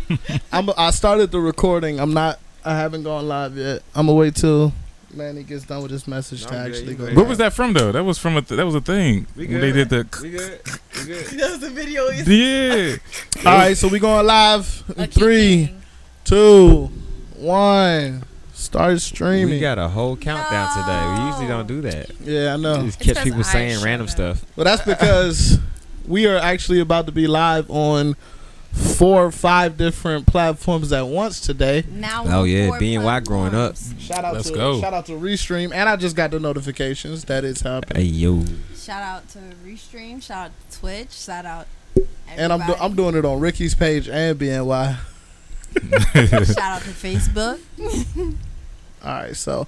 I'm. I started the recording. I'm not. I haven't gone live yet. I'm gonna wait till Manny gets done with his message No, to actually go. Where was that from though? That was from a th- that was a thing. We When they did the We good. We good. That's the video. yeah. All right, so we going live. in A Three, king. two, one. Start streaming. We got a whole countdown today. We usually don't do that. yeah, I know. Just It's catch 'cause people I saying shut random up. stuff. Well, that's because we are actually about to be live on four or five different platforms at once today. Now. Oh, on yeah, four BNY growing up. Shout out Let's to go. shout out to Restream, and I just got the notifications that it's happening. Hey yo. Shout out to Restream. Shout out to Twitch. Shout out. And I'm do- I'm doing it on Ricky's page and BNY. Shout out to Facebook. All right, so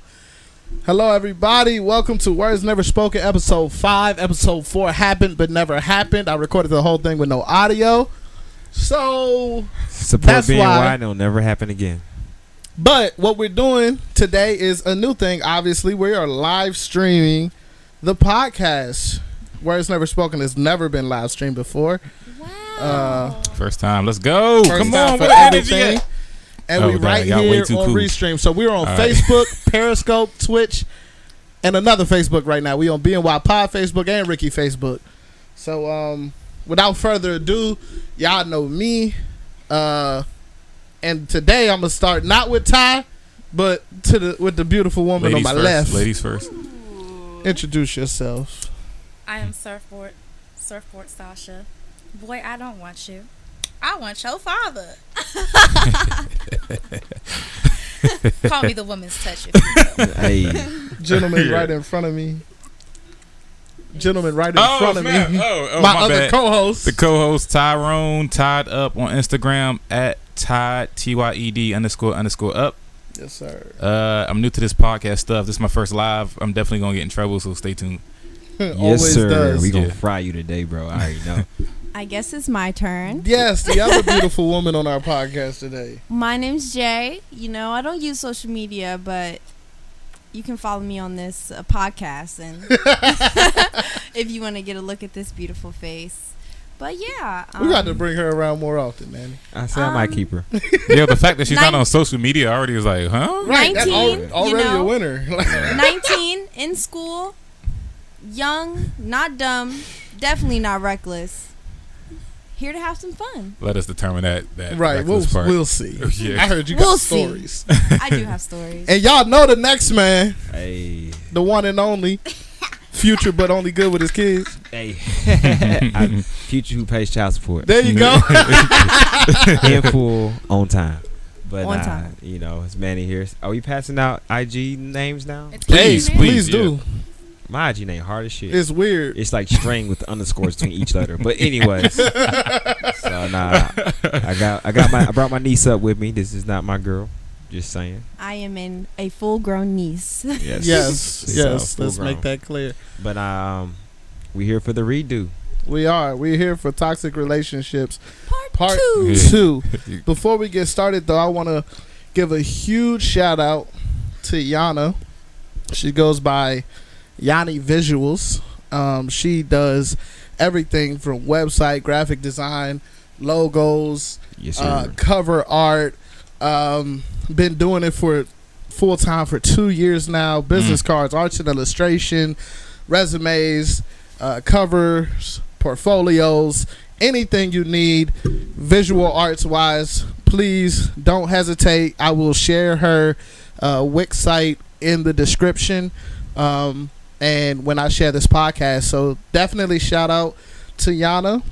hello everybody. Welcome to Words Never Spoken, episode five. Episode four happened but never happened. I recorded the whole thing with no audio. So, Support That's BNY why- and it'll never happen again. but what we're doing today is a new thing. Obviously, we are live streaming the podcast. Words Never Spoken has never been live streamed before. Wow. Uh, First time. Let's go. First Come time on. for What energy? everything. at? And Oh, we dang, right y'all way here too on cool. Restream. So we're on All right. Facebook, Periscope, Twitch, and another Facebook right now. We on BNY Pod Facebook and Ricky Facebook. So um, without further ado, y'all know me. Uh, and today I'm gonna start not with Ty, but to the with the beautiful woman Ladies on my first. left. Ladies first. Introduce yourself. I am surfboard, surfboard Sasha. Boy, I don't want you. I want your father. Call me the woman's touch if you will. hey. Gentleman right in front of me. Gentleman right in Oh, front of snap. me. Oh, oh, my, my other bad. co-host. The co-host Tyrone tied up on Instagram at Tide T Y E D underscore underscore up. yes, sir. Uh, I'm new to this podcast stuff. This is my first live. I'm definitely gonna get in trouble, so stay tuned. Yes, Always sir. does. We gonna Yeah. fry you today, bro. I already know. I guess it's my turn. Yes, the other beautiful woman on our podcast today. My name's Jay. You know, I don't use social media, but you can follow me on this uh, podcast, and if you want to get a look at this beautiful face. But yeah, We got to um, bring her around more often, man. I said I might Um, keep her. Yeah, the fact that she's not on social media already is like, huh? that's 19, al- you already a winner. 19 in school, young, not dumb, definitely not reckless. Here to have some fun. Let us determine that. That right, we'll, part. we'll see. Yeah. I heard you got We'll see. stories. I do have stories. and y'all know the next man, Hey. the one and only, future but only good with his kids. Hey. Future who pays child support. There you go. in full on time. But On uh, time. you know, it's Manny here. Are we passing out IG names now? It's Please, cute. please, Please do. My IG name hard as shit. It's weird. It's like string with the underscores between each letter. But anyways, so nah, I got I got my I brought my niece up with me. This is not my girl. Just saying. I am in a full grown niece. Yes. Yes, So, yes. full Let's make that clear. But um, we here for the redo. We are. We're here for toxic relationships. Part, Part two. Two. Before we get started, though, I want to give a huge shout out to Yana. She goes by Yanni Visuals. Um, she does everything from website, graphic design, logos, Yes, uh, cover art. Um, been doing it for full time for two years now. Business cards, arts and illustration, resumes, uh, covers, portfolios, anything you need visual arts wise. Please don't hesitate. I will share her uh, Wix site in the description. Um, and when I share this podcast, so definitely shout out to Yana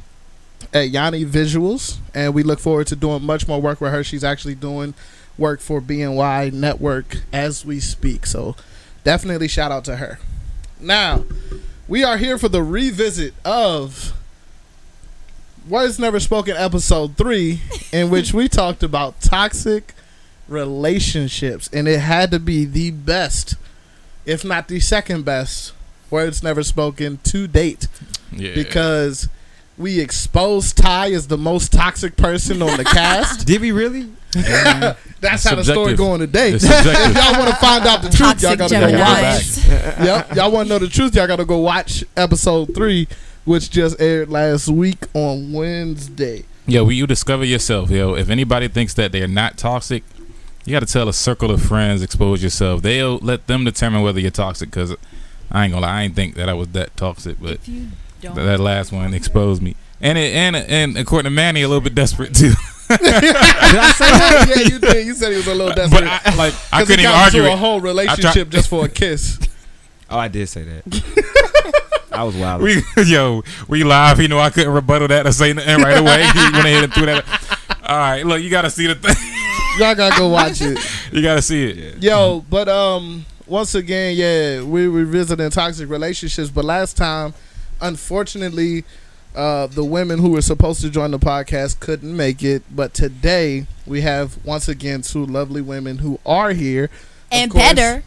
at Yanni Visuals, and we look forward to doing much more work with her. She's actually doing work for BNY Network as we speak. So definitely shout out to her. Now, we are here for the revisit of Words Never Spoken episode 3 in which we talked about toxic relationships and it had to be the best if not the second best words never spoken to date Yeah. because we exposed Ty as the most toxic person on the cast. Did we really? That's how the story going today. If y'all want to find out the truth, y'all gotta go watch. yep, y'all want to know the truth, y'all gotta go watch episode three, which just aired last week on Wednesday. Yo, when you discover yourself, yo, if anybody thinks that they're not toxic, you got to tell a circle of friends, expose yourself. They'll let them determine whether you're toxic. Cause I ain't gonna lie, I ain't think that I was that toxic, but If you don't, th- that last one exposed me. And it, and and according to Manny, a little bit desperate too. Did I say that? yeah, you did. You said he was a little but desperate. I, like I 'Cause he couldn't even got argue a whole relationship just for a kiss. Oh, I did say that. I was wild. We yo, we live. You know, I couldn't rebuttal that or say nothing right away. He went ahead and threw that. All right, look, you got to see the thing. Y'all gotta go watch it. You got to see it. Yo, but um, once again, yeah, we revisiting toxic relationships. But last time, unfortunately, uh, the women who were supposed to join the podcast couldn't make it. But today, we have once again two lovely women who are here. And course- better.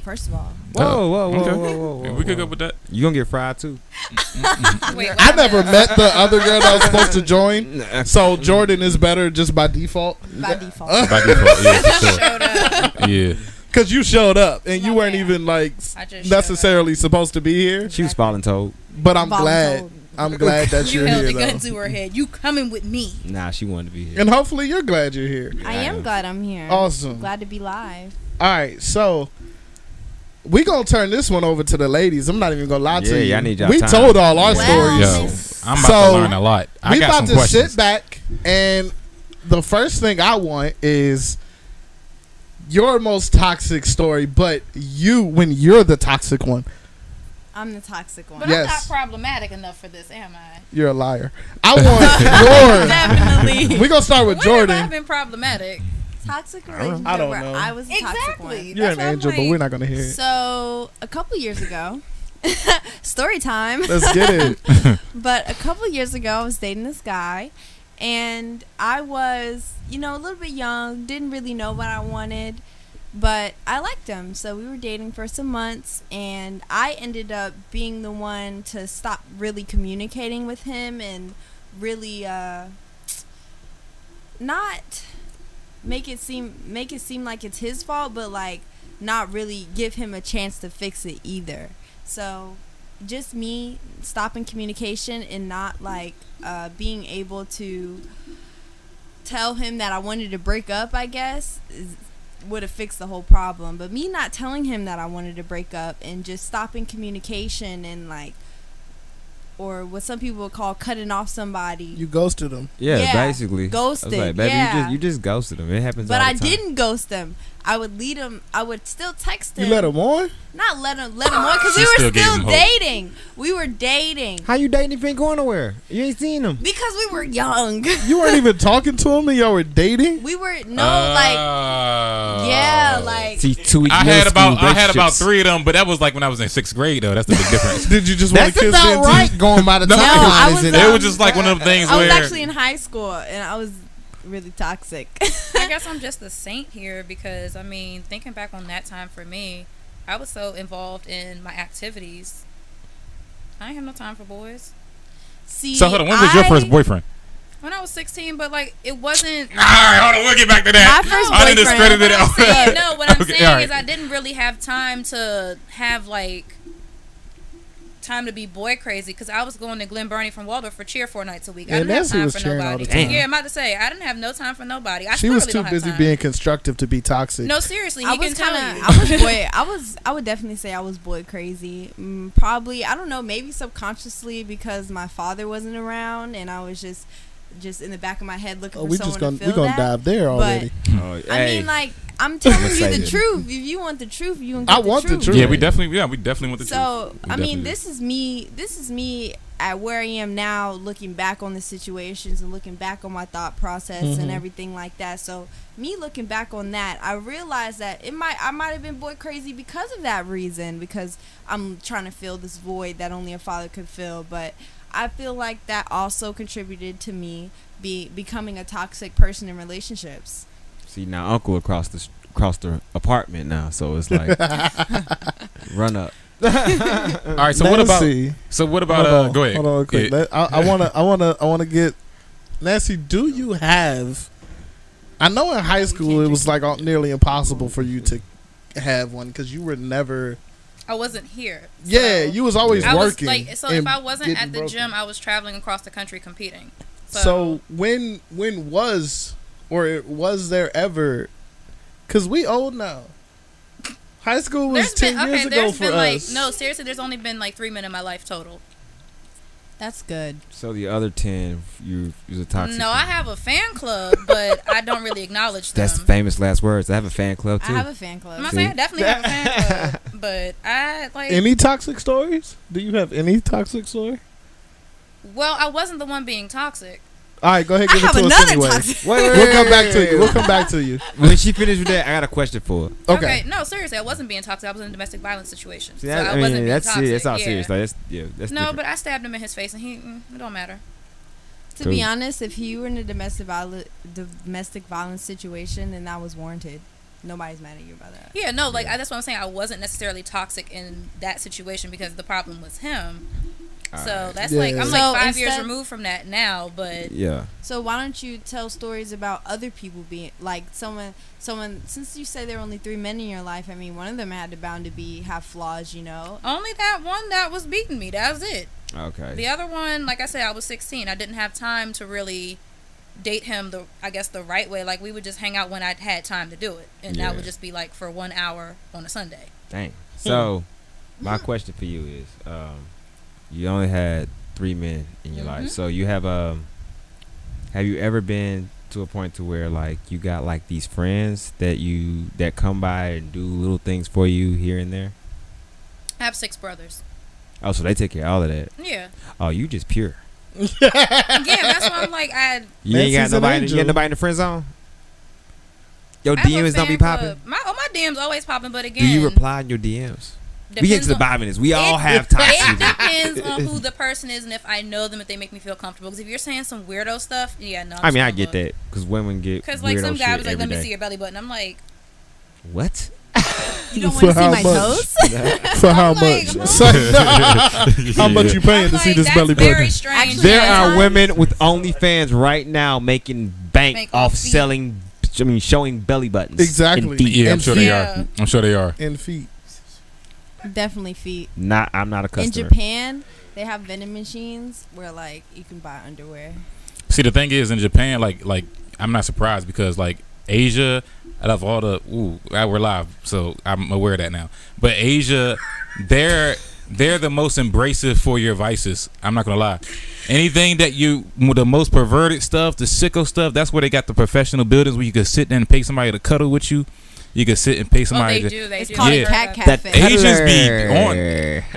First of all, Whoa, oh, whoa, whoa, Okay. whoa, whoa, whoa, Yeah, we could go whoa. with that. You gonna get fried too? Wait, I never met the other girl that was supposed to join. Nah. So Jordan is better just by default by default. By default, yeah, for sure. Yeah. because you showed up and you weren't bad. even like I just necessarily supposed to be here. She was falling told. But I'm glad. Voluntold. I'm glad that You you're held here the gun though. to her head. You coming with me? Nah, she wanted to be here. And hopefully you're glad you're here. I am glad I'm here. Awesome. Glad to be live. All right, so we gonna turn this one over to the ladies. I'm not even gonna lie Yeah, to you. y'all need y'all we time. told all our Well, stories. Yo, I'm about So, to learn a lot. I we got about some to questions. sit back and the first thing I want is your most toxic story, but you when you're the toxic one, I'm the toxic one. But Yes. I'm not problematic enough for this, am I? you're a liar. I want Definitely. your. We gonna start with When have I Jordan. been problematic? Toxic relationship I don't where know. I was the toxic Exactly. one. You're That's an why I'm angel, but like- we're not gonna hear it. So a couple years ago, story time. Let's get it. But a couple years ago, I was dating this guy, and I was, you know, a little bit young, didn't really know what I wanted, but I liked him. So we were dating for some months, and I ended up being the one to stop really communicating with him and really uh, not make it seem make it seem like it's his fault, but like not really give him a chance to fix it either. So just me stopping communication and not like uh, being able to tell him that I wanted to break up, I guess, would have fixed the whole problem. But me not telling him that I wanted to break up and just stopping communication and like, or what some people would call cutting off somebody. You ghosted them. Yeah, Yeah, basically. ghosted, I was like, baby, yeah. you just you just ghosted him. It happens. but all I the time. didn't ghost him. I would lead him. I would still text him. You let him on. Not let him. Let him on because we were gave still dating. We were dating How you dating if you ain't going nowhere? You ain't seen him. because we were young. You weren't even talking to him, and y'all were dating. We were no like Oh. yeah like See, two I had about I had about three of them, but that was like when I was in sixth grade though. That's the big difference. Did you just want to kiss about then, right. Going by the No, I was, it was just like one of them things I was where actually in high school and I was really toxic. I guess I'm just the saint here because I mean, thinking back on that time for me, I was so involved in my activities. I ain't have no time for boys See, So hold on, when was your I- first boyfriend? when I was 16, but like it wasn't. All right, hold on, we'll get back to that. My first I boyfriend- discredited What I'm it. saying, no, what I'm Okay, saying all right. is I didn't really have time to have like time to be boy crazy because I was going to Glen Burnie from Waldorf for cheer four nights a week. I Yeah, didn't have time was for cheering all nobody. time. Yeah, I'm about to say I didn't have no time for nobody. I She was really too don't have busy time. being constructive to be toxic. No, seriously, he I was kind of I was boy I was I would definitely say I was boy crazy. Mm, probably I don't know maybe subconsciously because my father wasn't around and I was just just in the back of my head looking oh, for we someone just gonna to we feel gonna that. dive there already. Oh, I hey. mean like I'm telling you the truth. If you want the truth, you can get I the want the truth. truth. Yeah, we definitely, yeah, we definitely want the So truth. So I mean, this is me. This is me at where I am now, looking back on the situations and looking back on my thought process Mhm. and everything like that. So me looking back on that, I realized that it might I might have been boy crazy because of that reason because I'm trying to fill this void that only a father could fill. But I feel like that also contributed to me be becoming a toxic person in relationships. See now, Uncle across the across the apartment now, so it's like run up. All right, so what about? So what about? hold Uh, go ahead. Hold on, quick. Yeah. I, I wanna, I wanna, I wanna get Nancy. Do you have? I know in high school it was like all- nearly impossible for you to have one because you were never. I wasn't here. Yeah, you was always I was working. like, so if I wasn't at the broken. gym, I was traveling across the country competing. So, So when when was or was there ever? Because we old now. High school was there's ten been okay. years ago There's for been us. like no, seriously. There's only been like three men in my life total. That's good. So the other ten, you you a toxic. No, I have a fan club, but I don't really acknowledge them. That's the famous last words. I have a fan club too. I have a fan club. I'm saying I definitely have a fan club, but I like. any toxic stories? Do you have any toxic story? well, I wasn't the one being toxic. All right, go ahead. I Give have it to us another anyway. toxic. Wait, wait, We'll come back to you. We'll come back to you. When she finished with that, I got a question for her. Okay. No, seriously, I wasn't being toxic. I was in a domestic violence situation. See, so I, I, mean, wasn't being toxic. serious. That's all yeah. serious. Like, that's yeah, that's no, different. but I stabbed him in his face, and he mm, it don't matter. To be honest, if he were in a domestic violence domestic violence situation, then that was warranted. Nobody's mad at you about that. Yeah, no, like I, that's what I'm saying. I wasn't necessarily toxic in that situation because the problem was him. So Alright. that's Yeah. like I'm So like five years removed from that now, but yeah, So why don't you tell stories about other people being like someone someone since you say there are only three men in your life, I mean one of them had to bound to be have flaws, you know. only that one that was beating me. That was it. okay. The other one, like I said, I was 16. I didn't have time to really date him the I guess the right way. Like we would just hang out when I had time to do it, and Yeah. that would just be like for one hour on a Sunday. Dang. So, my question for you is, um, you only had three men in your Mhm. life, so you have um, have you ever been to a point to where like you got like these friends that you that come by and do little things for you here and there? I have six brothers. Oh, so they take care of all of that. Yeah, Oh, you just pure. yeah. That's why I'm like I. You ain't got Nancy's an nobody. You angel. got nobody in the friend zone. Your I DMs don't be popping. My oh my DMs always popping, but again, Do again, you reply in your DMs? We get to the on- bottom of this. We all have have It depends on who the person is and if I know them, if they make me feel comfortable. Because if you're saying some weirdo stuff, yeah, no. I mean, I get that because women get Because like weirdo some guy was like, every "Let me day. see your belly button." I'm like, What? You don't For want to see how my much? toes? For how like, much? huh? How much you paying I'm to see like, this that's belly very button? strange. Actually, There Yeah. are women with OnlyFans right now making bank, Bank off off feet. selling. I mean, showing belly buttons. Exactly. and feet. Yeah, I'm And sure they Yeah. are. I'm sure they are. And feet. Definitely feet. Not. I'm not a customer. In. Japan, they have vending machines where like you can buy underwear. See, the thing is, in Japan, like, like I'm not surprised because like Asia, out of all the, ooh, I- we're live, so I'm aware of that now. But Asia, they're they're the most embracive for your vices. I'm not gonna lie. Anything that you, the most perverted stuff, the sicko stuff, that's where they got the professional buildings where you can sit there and pay somebody to cuddle with you. You could sit and pay Oh, somebody. they to, do. They It's do. called Yeah. a cat That cafe. Asians be on.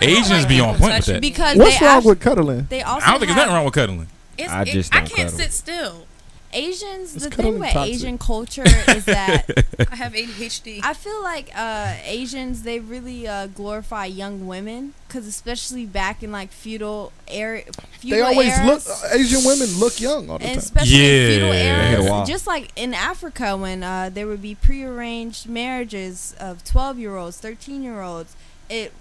Asians like be on point with that. because What's wrong act- with cuddling? they also I don't think there's nothing wrong with cuddling. It's, I it- just I don't can't cuddle. sit still. Asians, It's the thing with toxic. Asian culture is that I have ADHD. I feel like uh, Asians they really uh, glorify young women because especially back in like feudal era, feudal They always eras, look. Asian women look young all the and time. especially in feudal Yeah. They hit a eras, just like in Africa when uh, there would be prearranged marriages of twelve year olds, thirteen year olds. It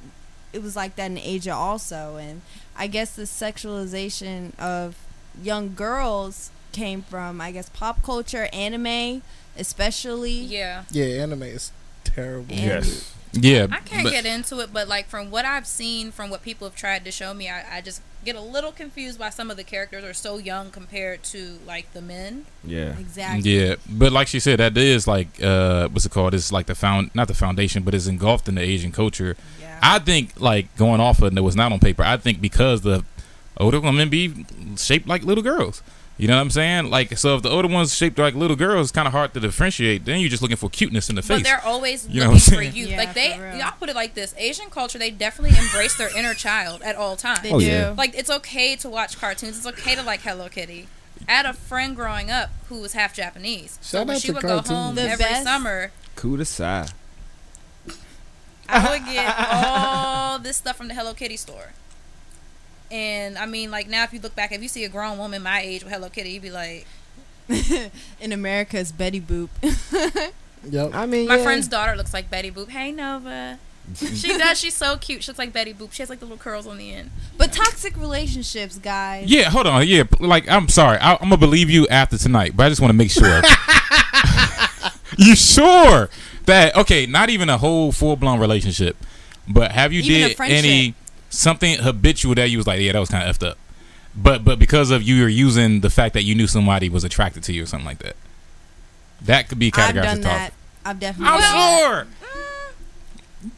it was like that in Asia also, and I guess the sexualization of young girls came from I guess pop culture, anime, especially. yeah. Yeah, anime is terrible. And- Yes. Yeah, I can't but- get into it, but like from what I've seen, from what people have tried to show me, I, I just get a little confused by some of the characters are so young compared to like the men. Yeah. Exactly. Yeah, but like she said, that is like uh, what's it called? It's like the found, not the foundation, but it's engulfed in the Asian culture. Yeah. I think like going off of it, it was not on paper. I think because the older women be shaped like little girls. You know what I'm saying? Like, so if the older ones shaped like little girls, it's kind of hard to differentiate. Then you're just looking for cuteness in the face. But they're always You know looking what for youth. Yeah, like they, for y'all put it like this: Asian culture, they definitely embrace their inner child at all times. They Oh, do. yeah. Like it's okay to watch cartoons. It's okay to like Hello Kitty. I had a friend growing up who was half Japanese. so Shout when out she to would cartoons. go home The every best- summer, Kudasai. I would get all this stuff from the Hello Kitty store. And I mean, like now, if you look back, if you see a grown woman my age with Hello Kitty, you'd be like, in America, it's Betty Boop. Yep. I mean, my yeah. friend's daughter looks like Betty Boop. Hey Nova, she does. She's so cute. She looks like Betty Boop. She has like the little curls on the end. but toxic relationships, guys. yeah, hold on. Yeah, like I'm sorry, I, I'm gonna believe you after tonight, but I just want to make sure. you sure that okay? Not even a whole full blown relationship, but have you Even did any something habitual that you was like, yeah, that was kind of effed up. but but because of you, you're using the fact that you knew somebody was attracted to you or something like that. That could be I've done as that. I've definitely. I'm done that. sure.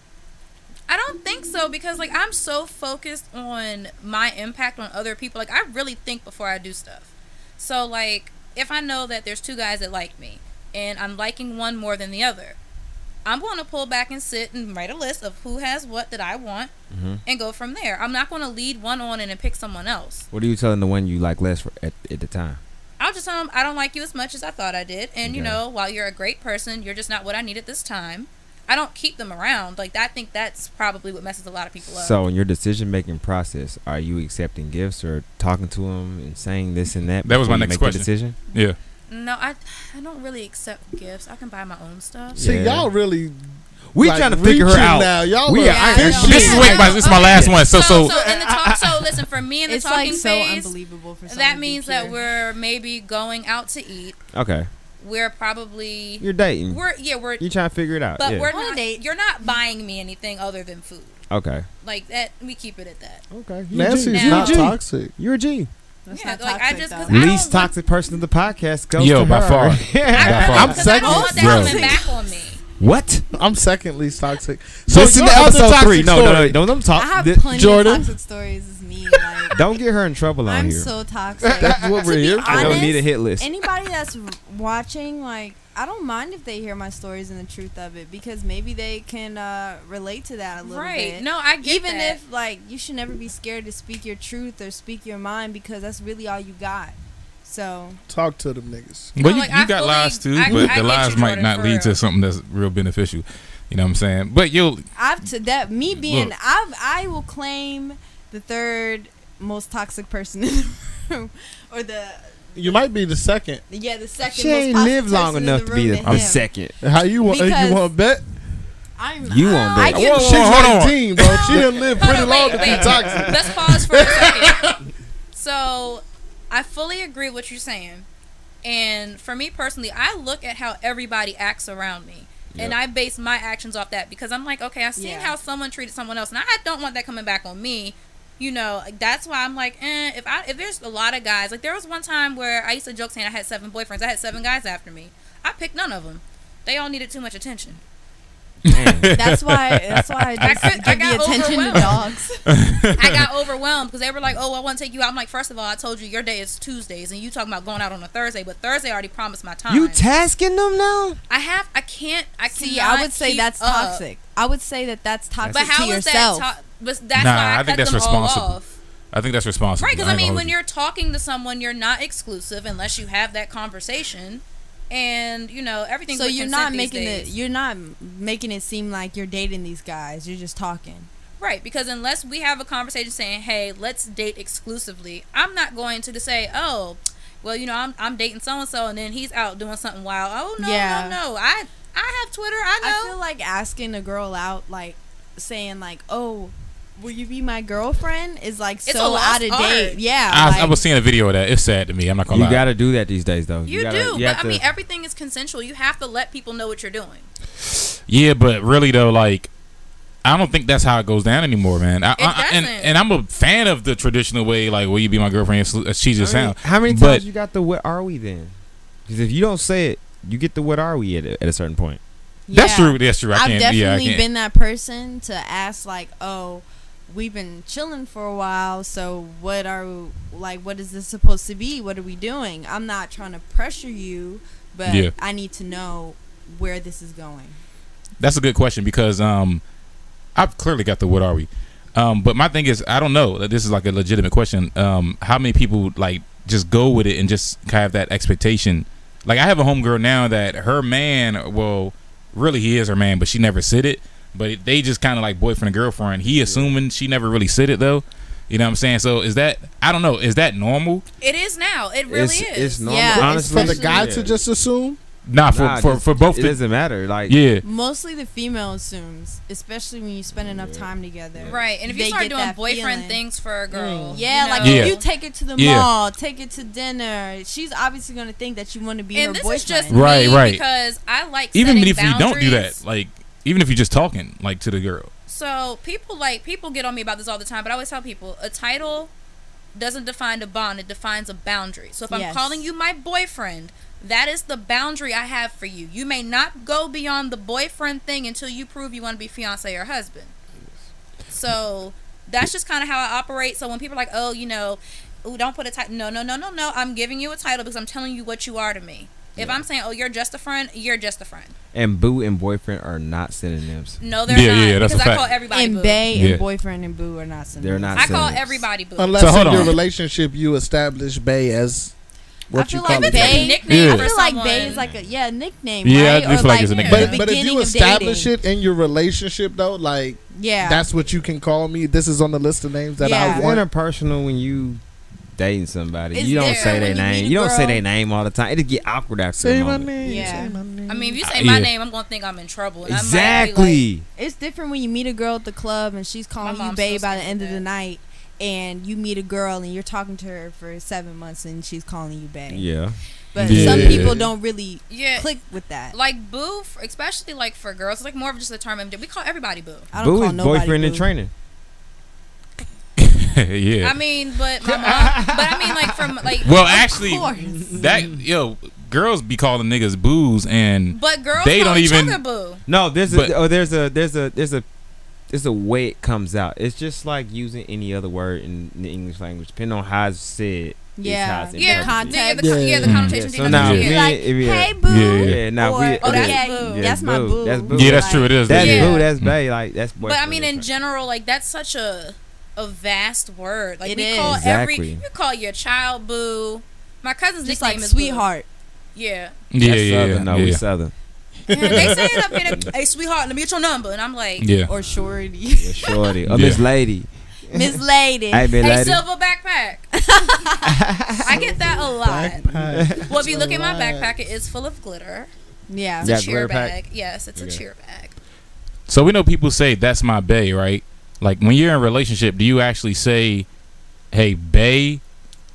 I don't think so because like I'm so focused on my impact on other people. Like I really think before I do stuff. So like if I know that there's two guys that like me and I'm liking one more than the other, I'm going to pull back and sit and write a list of who has what that I want Mhm. and go from there. I'm not going to lead one on and then pick someone else. What are you telling the one you like less for, at, at the time? I'll just tell them I don't like you as much as I thought I did, and you know, while you're a great person, you're just not what I need at this time. I don't keep them around. Like I think that's probably what messes a lot of people up. So in your decision making process, are you accepting gifts or talking to them and saying this and that? That was my next question. decision. Yeah. No, I I don't really accept gifts. I can buy my own stuff. See, Yeah. y'all really We like, trying to figure her out. Now. Y'all We are are iron fishing. This is wait, this is my last one. So so, so in the talk, so listen for me in the It's talking like so phase. unbelievable for someone That means that we're maybe going out to eat. Okay, We're probably you're dating. we're yeah we're You're trying to figure it out. but yeah. we're not. date. You're not buying me anything other than food. okay. Like that, we keep it at that. Okay. Nancy's G. Now- You're not G. toxic. You're a G. That's Yeah, not like, I just- 'cause. I Least toxic person in the podcast goes Yo, to by her. far. I, By far. I'm because I don't want that second. coming back on me. what? I'm second least toxic. So Listen your to other episode toxic three. No, no, no. story. Don't them talk. I have plenty Jordan? of toxic stories. Is me. Like, don't get her in trouble on I'm here. so toxic. That's what To we're be here for. I don't honest, need a hit list. Anybody that's watching, like, I don't mind if they hear my stories and the truth of it because maybe they can uh, relate to that a little bit. Right? bit. No, I get Even that. if like you should never be scared to speak your truth or speak your mind because that's really all you got. So Talk to them niggas. Well, No, you, like, you I got fully- lies too, I- but I the get lies might not for lead to something that's real beneficial. You know what I'm saying? But you'll I've to that me being Look. I've I will claim the third most toxic person in the room or the You might be the second. yeah the second. She ain't lived long enough to be the I'm second. How you want? Because- you want to bet? I'm You won't I bet. get- Whoa, whoa, She's hold on. 19, bro. She didn't live pretty on, long wait, to be wait. toxic. Let's pause for a second. so, I fully agree with what you're saying. And for me personally, I look at how everybody acts around me. And I base my actions off that because I'm like, okay, I've seen Yeah. how someone treated someone else, and I don't want that coming back on me. You know, like, that's why I'm like, eh, if I if there's a lot of guys, like there was one time where I used to joke saying I had seven boyfriends. I had seven guys after me. I picked none of them. They all needed too much attention. That's why. That's why I I just could- I give the got attention to overwhelmed. dogs. I got overwhelmed because they were like, "Oh, I want to take you out." I'm like, first of all, I told you your day is Tuesdays, and you talking about going out on a Thursday, but Thursday I already promised my time. you tasking them now? I have, I can't, I can't See, I would say that's up. toxic. I would say that that's toxic But how to is yourself. that? To- but that's Nah, why I, I think that's them all responsible. off. I think that's responsible. Right, because I ain't mean, when hold you're talking to someone, you're not exclusive unless you have that conversation, and you know everything. so you're not making it. You're not making it seem like you're dating these guys. You're just talking. Right, because unless we have a conversation saying, "Hey, let's date exclusively," I'm not going to just say, "Oh, well, you know, I'm I'm dating so and so, and then he's out doing something wild." Oh no, Yeah. no, no! I I have Twitter. I know. I feel like asking a girl out, like saying like, "Oh, will you be my girlfriend?" is like It's so lost out of date. Yeah, I, like, I was seeing a video of that. It's sad to me. I'm not gonna You lie. got to do that these days, though. you, gotta- do, you but have I mean, everything is consensual. You have to let people know what you're doing. Yeah, but really though, like I don't think that's how it goes down anymore, man. I, It I- and, doesn't. and I'm a fan of the traditional way, like, will you be my girlfriend? As as she just I mean, sound. how many But- times you got the what are we then? Because if you don't say it, you get the what are we at a, at a certain point. That's true. That's true. I I've can't. definitely yeah, I can't. been that person to ask like, "Oh, we've been chilling for a while, so what are like what is this supposed to be? What are we doing?" I'm not trying to pressure you, but Yeah. I need to know where this is going. That's a good question because um, I've clearly got the what are we, um, but my thing is I don't know. That this is like a legitimate question. Um, how many people like just go with it and just kind of have that expectation? Like I have a homegirl now that her man, well, really he is her man, but she never said it. But they just kind of like boyfriend and girlfriend. He assuming she never really said it though. You know what I'm saying? So is that I don't know. Is that normal? It is now. It really it's, is. It's normal. Yeah, Honestly, For the guy yeah. to just assume. Nah, for Nah, for, just- for both. it The, doesn't matter. Like, yeah, Mostly the female assumes, especially when you spend enough time together. Right, and if you start doing boyfriend feeling. things for a girl, Mm. Yeah, you like Yeah. if you take it to the Yeah. mall, take it to dinner. She's obviously going to think that you want to be and her this boyfriend. is just Right, me right. because I like even setting if you don't do that, like even if you're just talking like to the girl. So people like people get on me about this all the time, but I always tell people a title doesn't define a bond; it defines a boundary. So if I'm calling you my boyfriend, that is the boundary I have for you. You may not go beyond the boyfriend thing until you prove you want to be fiance or husband. So that's just kind of how I operate. So when people are like, "Oh, you know, ooh, don't put a title," no, no, no, no, no. I'm giving you a title because I'm telling you what you are to me. If I'm saying, "Oh, you're just a friend," you're just a friend. And boo and boyfriend are not synonyms. No, they're Yeah, not. yeah, that's a because I call everybody And boo. bae Yeah. and boyfriend and boo are not synonyms. They're not I call everybody boo. Unless So, hold in your relationship you establish Bay as what I feel you call like it. If it's like Bae- nickname Yeah. I feel like someone- bae is like a yeah nickname. Yeah, I right? do Or feel like it's a nickname. But but if you establish it in your relationship though, like yeah, that's what you can call me. This is on the list of names that Yeah. I It's want. interpersonal when you dating somebody. It's you don't different say their name. a You don't say their name all the time. It'll get awkward after Say a my moment. name. Yeah. Say my name. I mean, if you say Uh, my yeah. name, I'm gonna think I'm in trouble. And I might Exactly. it's different when you meet a girl at the club and she's calling you babe by the says end of the night, and you meet a girl and you're talking to her for seven months and she's calling you babe. Yeah. But Yeah. some people don't really yeah, click with that. like boo, f- especially like for girls, it's like more of just a term. We call everybody boo. I don't Boo call is nobody boyfriend in boo. training. yeah. I mean, but my mom, but I mean, like from like, well, Of actually, course. that yo, girls be calling niggas booze, and but girls They call don't each even- other boo. No, there's But- a oh, there's a there's a there's a there's a way it comes out. It's just like using any other word in the English language, depending on how it's said. is Yeah. it's Yeah, interpreted. yeah, the, Yeah. Mm-hmm. yeah, the connotation. Yeah, Yeah, so now Yeah. me, You're like, hey boo. Yeah, yeah, now or, we oh, that's yeah, boo. yeah, That's my boo. boo. That's boo. yeah, that's true. It is. That's Yeah. boo. That's bae. Like that's But I mean, in in general, like that's such a a vast word. Like It we is. call Exactly. every, you call your child boo. My cousin's Just nickname like is Boo. sweetheart. Yeah, Yeah, That's yeah, southern. yeah. We yeah. southern. and they say it up here. Hey, sweetheart, let me get your number, and I'm like, Yeah. or shorty. Yeah, shorty. Oh, Yeah. Miss Lady. Miss Lady. Hey, Miss Hey, Lady. silver backpack. I get that a lot. Backpack. Well, if you look at my backpack, it is full of glitter. yeah. It's Yeah, a cheer glitter pack? bag. Yes, it's a cheer bag. So we know people say that's my bae, right? Like when you're in a relationship, do you actually say, "Hey, bae"?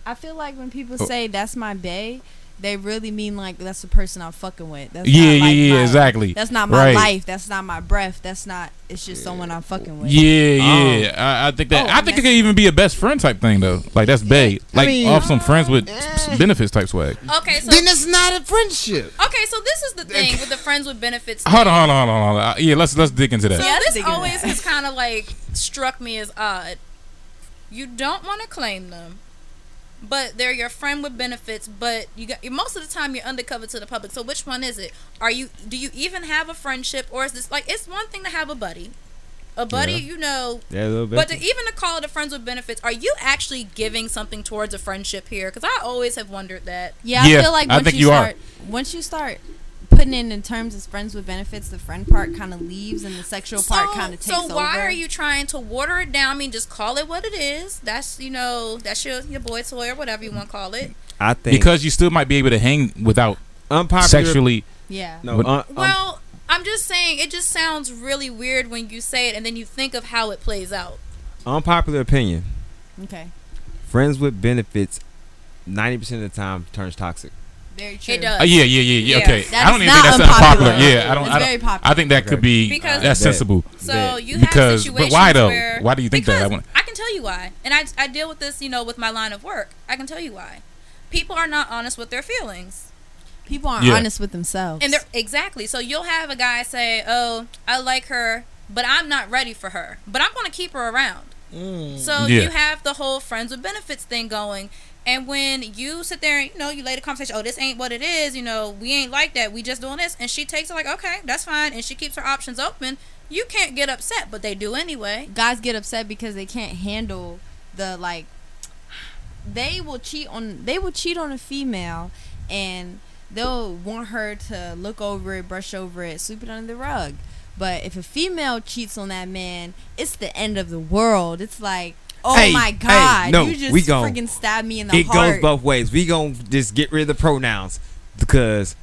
I feel like when people Oh. say that's my bae, they really mean like that's the person I'm fucking with. That's Yeah, not, yeah, like, yeah, my- exactly. That's not my Right. life. That's not my breath. That's not. It's just someone I'm fucking with. Yeah, Um, yeah. I, I think that. Oh, I think it that's- could even be a best friend type thing though. Like that's bae. Like mean- off some friends with s- benefits type swag. Okay, so then it's not a friendship. okay, so this is the thing with the friends with benefits. Hold on, hold on, hold on, hold on. Uh, Yeah, let's let's dig into So that. Yeah, this always has kind of like struck me as odd. You don't want to claim them, but they're your friend with benefits. But you got most of the time you're undercover to the public. So which one is it? Are you? Do you even have a friendship, or is this like it's one thing to have a buddy, a buddy, Yeah. you know. Yeah, a little bit. But to even to call it a friends with benefits, are you actually giving something towards a friendship here? Because I always have wondered that. Yeah, I feel like I once think you, you are. start, once you start putting in in terms of friends with benefits, the friend part kind of leaves and the sexual part kind of takes over. so why over. are you trying to water it down? I mean, just call it what it is. That's you know, that's your your boy toy or whatever you want to call it. I think Because you still might be able to hang without unpopular. sexually. Yeah. No, But- un- um, Well, I'm just saying it just sounds really weird when you say it and then you think of how it plays out. unpopular opinion. Okay. Friends with benefits, ninety percent of the time turns toxic. Very true. It does. Uh, yeah, yeah, yeah, yeah. Yeah. Okay, That I don't even think not that's unpopular. unpopular. Yeah, I don't. It's I, don't very popular. I think that could be Because- that's Bet. sensible. So you have Because, but situations why though? where- Why do you think that? I Because want. I can tell you why, and I I deal with this, you know, with my line of work. I can tell you why. People are not honest with their feelings. People aren't Yeah. honest with themselves. And they're exactly. So you'll have a guy say, "Oh, I like her, but I'm not ready for her. But I'm going to keep her around." Mm. So Yeah. you have the whole friends with benefits thing going. And when you sit there and you know you lay the conversation, oh, this ain't what it is. You know, we ain't like that. We just doing this, and she takes it like, okay, that's fine, and she keeps her options open. You can't get upset, but they do anyway. guys get upset because they can't handle the like they will cheat on they will cheat on a female and they'll want her to look over it brush over it sweep it under the rug but if a female cheats on that man it's the end of the world it's like oh Hey, my hey, god no, you just we gon- freaking stab me in the it heart It goes both ways. We gonna just get rid of the pronouns because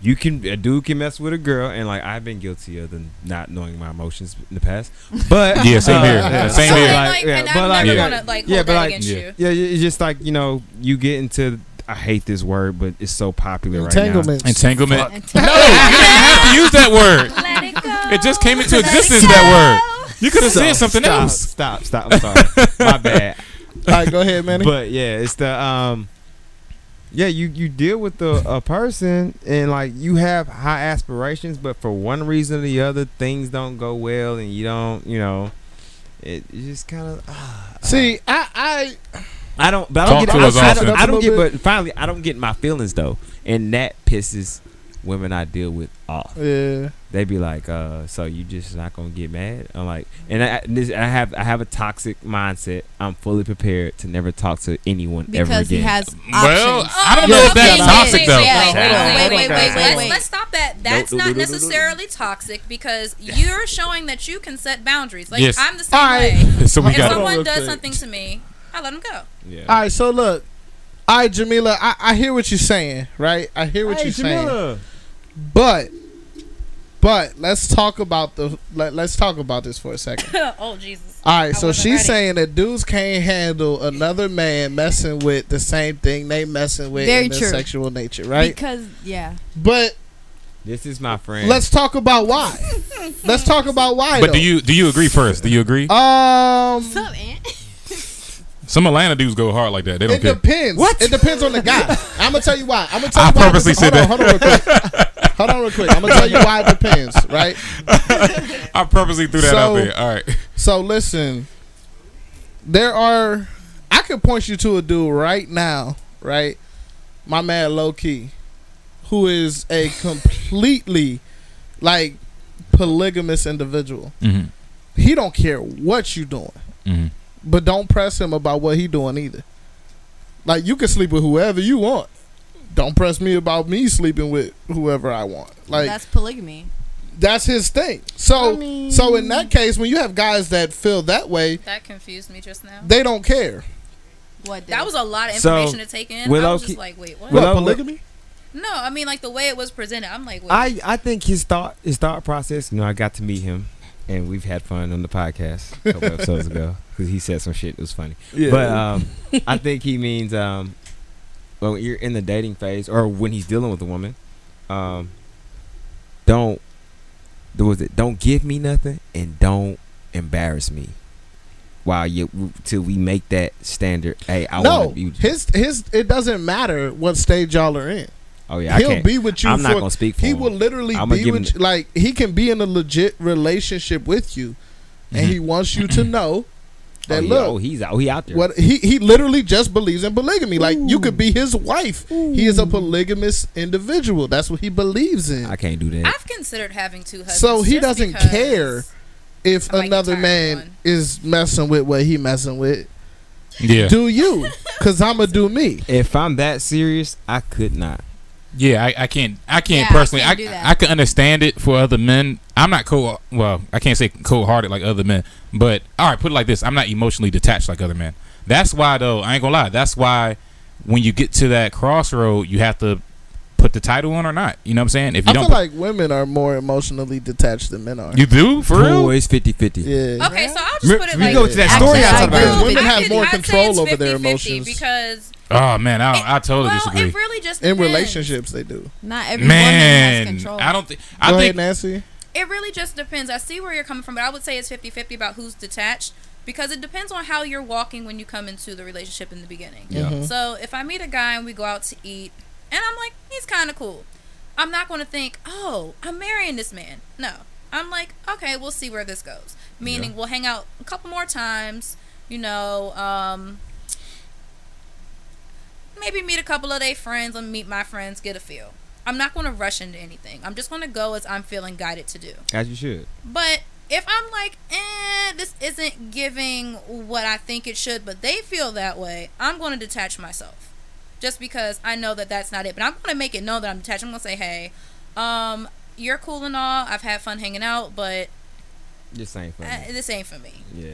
you can a dude can mess with a girl and like I've been guilty of the not knowing my emotions in the past. But Yeah, same here. uh, Same so here. like, like, yeah, and but I'm like, never yeah. gonna like hold Yeah, but that like- against yeah. you. Yeah, it's just like you know, you get into. I hate this word, but it's so popular right now. Entanglements. Entanglement. Fuck. No, you didn't have to use that word. Let it go. It just came into Let it existence. go. That word. You could have So, said something stop, else. Stop, stop. I'm sorry. My bad. right, go ahead, Manny. but yeah, it's the um, yeah, you you deal with the a person and like you have high aspirations, but for one reason or the other, things don't go well, and you don't, you know, it, it just kind of. Uh, See, I, I, I don't, but I don't get. to I, I, don't, I don't get, little but finally, I don't get my feelings though, and that pisses women I deal with off. yeah. They be like, uh, "So you just not gonna get mad?" I'm like, and I, this, I have, I have a toxic mindset. I'm fully prepared to never talk to anyone ever because again. he has Well. I don't know if that's toxic though. Wait, wait, wait, wait, wait, on, wait, guys, Let's, wait, wait. let's stop that. That's No, no, not no, no, no, no. necessarily toxic because you're showing that you can set boundaries. Like Yes. I'm the same Alright. way. So we If got someone does quick. something to me, I let them go. yeah. All right, so look. All right, Jamila, I, I hear what you're saying, right? I hear what Hey, you're saying. Jamila. But, but let's talk about the let, let's talk about this for a second. oh Jesus. All right, I so she's ready. saying that dudes can't handle another man messing with the same thing they messing with Very in their sexual nature, right? because yeah, But This is my friend. let's talk about why. let's talk about why. But do you do you agree first? Do you agree? Um, what's up, Aunt? Some Atlanta dudes go hard like that. They don't it care. depends. What? It depends on the guy. I'm gonna tell you why. I'm gonna tell I you why. purposely hold said on, that. Hold on, real quick. Hold on, real quick. I'm gonna tell you why it depends, right? I purposely threw that out So- there. All right. So listen, there are. I could point you to a dude right now, right? My man, low key, who is a completely like polygamous individual. Mm-hmm. He don't care what you doing, Mm-hmm. but don't press him about what he doing either. Like you can sleep with whoever you want. Don't press me about me sleeping with whoever I want. Like That's polygamy. that's his thing. So I mean- so in that case, when you have guys that feel that way, That confused me just now. they don't care. What? That was a lot of So, information to take in. with I was just like, wait, what? Well, What I- polygamy? no, I mean like the way it was presented. I'm like, wait. I I think his thought his thought process. You know, I got to meet him, and we've had fun on the podcast a couple episodes ago because he said some shit. It was funny. Yeah. But um, I think he means um, well, when you're in the dating phase or when he's dealing with a woman, um, don't. Was it. Don't give me nothing and don't embarrass me. While you till we make that standard. Hey, I no, want to be. you. his his it doesn't matter what stage y'all are in. Oh yeah, He'll can't. be with you I'm not gonna speak for he him. will literally I'ma be with you, like he can be in a legit relationship with you and he wants you to know that oh, yeah, look oh, he's out. He out there. what he he literally just believes in polygamy. Like you could be his wife. He is a polygamous individual. That's what he believes in. I can't do that. I've considered having two husbands. So he doesn't care if I might another man one. is messing with what he messing with. Yeah. Do you? Cause I'ma do me. If I'm that serious, I could not. Yeah, I, I can't. I can't Yeah, personally. I can't do that. I can understand it for other men. I'm not cold. Well, I can't say cold hearted like other men. But all right, put it like this: I'm not emotionally detached like other men. That's why, though. I ain't gonna lie. That's why when you get to that crossroad, you have to put the title on or not. You know what I'm saying? If you I don't, feel like women are more emotionally detached than men are. you do for real. Boys 50 50. yeah. Okay, so I'll just put it we like go to that story I I talked agree. about. Women I have could- more I'd say control it's over their 50-50 emotions. because Oh man, I, I totally well, disagree. it really just In relationships, they do. Not every woman has Man, control. I don't think. Go I ahead, think Nancy. It really just depends. I see where you're coming from, but I would say it's 50-50 about who's detached because it depends on how you're walking when you come into the relationship in the beginning. Yeah. Mhm. So if I meet a guy and we go out to eat, and I'm like, he's kind of cool, I'm not going to think, oh, I'm marrying this man. No, I'm like, okay, we'll see where this goes. Meaning, we'll hang out a couple more times. You know, um, maybe meet a couple of their friends and meet my friends, get a feel. I'm not going to rush into anything. I'm just going to go as I'm feeling guided to do. As you should. But if I'm like, eh, this isn't giving what I think it should, but they feel that way, I'm going to detach myself. Just because I know that that's not it. But I'm going to make it know that I'm detached. I'm going to say, hey, um, you're cool and all. I've had fun hanging out, but This ain't for me. this ain't for me. Yeah.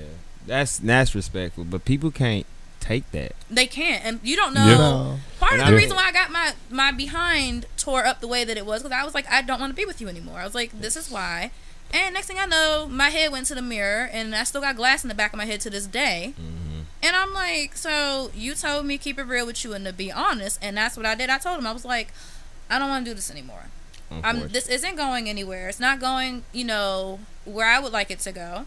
That's that's respectful, but people can't take that. They can't. And you don't know. Yeah. No. Part of the I- reason why I got my, my behind tore up the way that it was because I was like, I don't want to be with you anymore. I was like, this is why. And next thing I know, my head went to the mirror, and I still got glass in the back of my head to this day. Mm-hmm. And I'm like, so you told me keep it real with you and to be honest, and that's what I did. I told him I was like, I don't want to do this anymore. I'm this isn't going anywhere. It's not going, you know, where I would like it to go.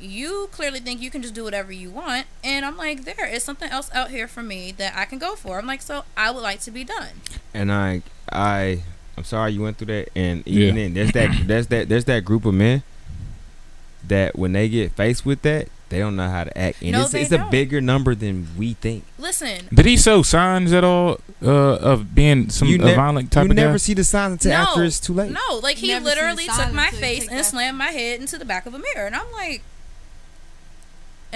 You clearly think you can just do whatever you want. And I'm like, there is something else out here for me that I can go for. I'm like, so I would like to be done. and I I I'm sorry you went through that and even Yeah. then there's that there's that there's that group of men that when they get faced with that they don't know how to act and No, it's, they it's a don't. bigger number than we think Listen, Did he show signs at all uh, of being some You a ne- violent type you of never guy? see the signs until No. after it's too late no, like he Never literally took my face and slammed my head into the back of a mirror. And I'm like,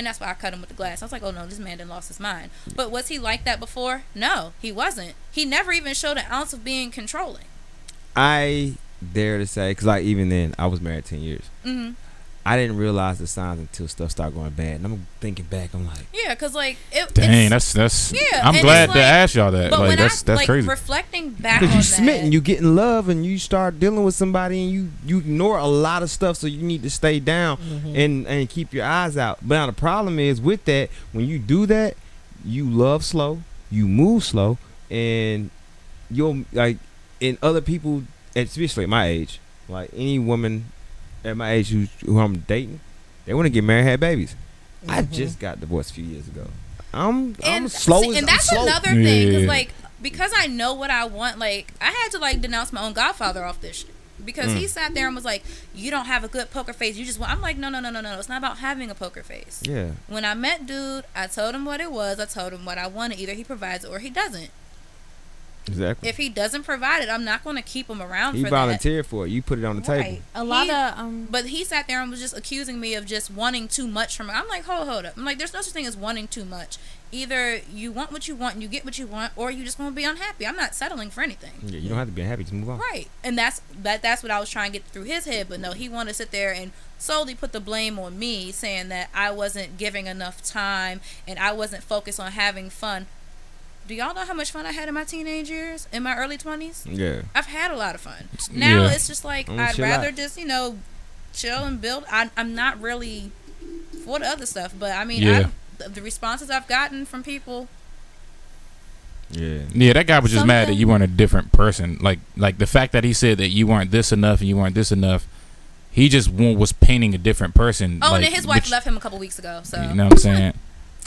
and that's why I cut him with the glass. I was like, oh no, this man didn't lost his mind. But was he like that before? No, he wasn't. He never even showed an ounce of being controlling. I dare to say because like even then I was married 10 years hmm I didn't realize the signs until stuff started going bad and I'm thinking back I'm like Yeah, because like it, Dang, it's, that's that's. Yeah, I'm glad it's to ask y'all that. But Like when that's I that's like crazy. reflecting back because you smitten you get in love and you start dealing with somebody and you you ignore a lot of stuff so you need to stay down Mm-hmm. and and keep your eyes out. But now the problem is with that, when you do that, you love slow, you move slow, and you'll like in other people, especially at my age, like any woman at my age who who I'm dating, they want to get married, have babies. I Mhm. just got divorced a few years ago. I'm I'm slow see, as and that's slow. another thing because Yeah. like because I know what I want. Like I had to like denounce my own godfather off this shit because he Mm. sat there and was like, "You don't have a good poker face. You just want." I'm like, "No, no, no, no, no. It's not about having a poker face." Yeah, When I met dude, I told him what it was. I told him what I wanted. Either he provides it or he doesn't. Exactly. If he doesn't provide it, I'm not going to keep him around He for volunteered for it. You put it on the that. table. A lot He- of um, But he sat there and was just accusing me of just wanting too much from. I'm like, hold, hold up. I'm like, there's no such thing as wanting too much. Either you want what you want and you get what you want, or you just want to be unhappy. I'm not settling for anything. Yeah, you don't have to be happy. Just move on. Right, and that's that. That's what I was trying to get through his head. But no, he wanted to sit there and solely put the blame on me, saying that I wasn't giving enough time and I wasn't focused on having fun. Do y'all know how much fun I had in my teenage years, in my early twenties? Yeah. I've had a lot of fun. Now Yeah. it's just like Mm, I'd rather out. just you know chill and build. I, I'm not really for the other stuff, but I mean, Yeah. I, the, the responses I've gotten from people. Yeah. Yeah, that guy was just mad that you weren't a different person. Like, like the fact that he said that you weren't this enough and you weren't this enough. He just was painting a different person. Oh, like, and then his wife which- left him a couple weeks ago. So You know what I'm saying?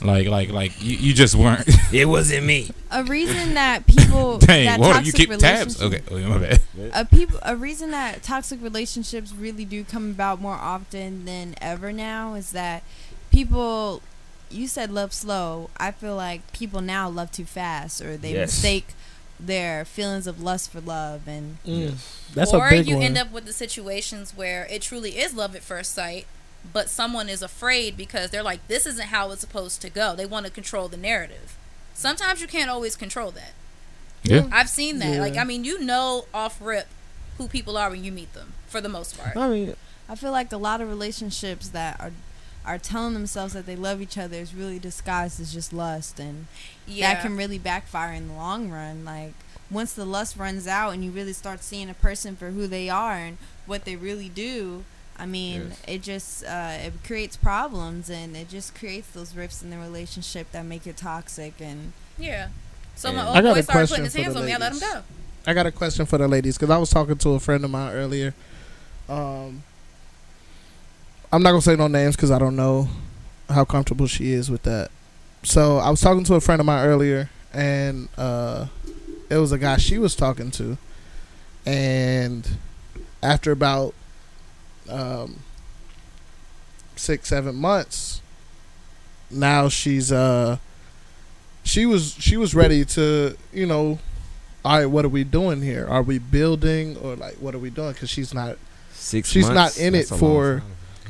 Like, like, like you, you just weren't. It wasn't me. a reason that people Dang, that whoa, you toxic keep tabs. Okay, oh, my bad. a people a reason that toxic relationships really do come about more often than ever now is that people you said love slow i feel like people now love too fast or they Yes. mistake their feelings of lust for love and Mm. That's or a big you one. end up with the situations where it truly is love at first sight, but someone is afraid because they're like, this isn't how it's supposed to go. They want to control the narrative. Sometimes you can't always control that. Yeah. I've seen that. Yeah. Like, I mean, you know off rip who people are when you meet them, for the most part. I mean, i feel like a lot of relationships that are are telling themselves that they love each other is really disguised as just lust and Yeah. that can really backfire in the long run. Like once the lust runs out and you really start seeing a person for who they are and what they really do, I mean, Yes. it just uh, it creates problems and it just creates those rifts in the relationship that make it toxic and yeah. So Yeah. my I old got boy a started question putting his for the hands on me. I let him ladies. go. I got a question for the ladies because I was talking to a friend of mine earlier. Um, I'm not gonna say no names because I don't know how comfortable she is with that. So I was talking to a friend of mine earlier, and uh, it was a guy she was talking to, and after about um, six seven months, now she's uh she was she was ready to you know all right, what are we doing here? Are we building or like what are we doing? Because she's not six. She's not in it that's a long for-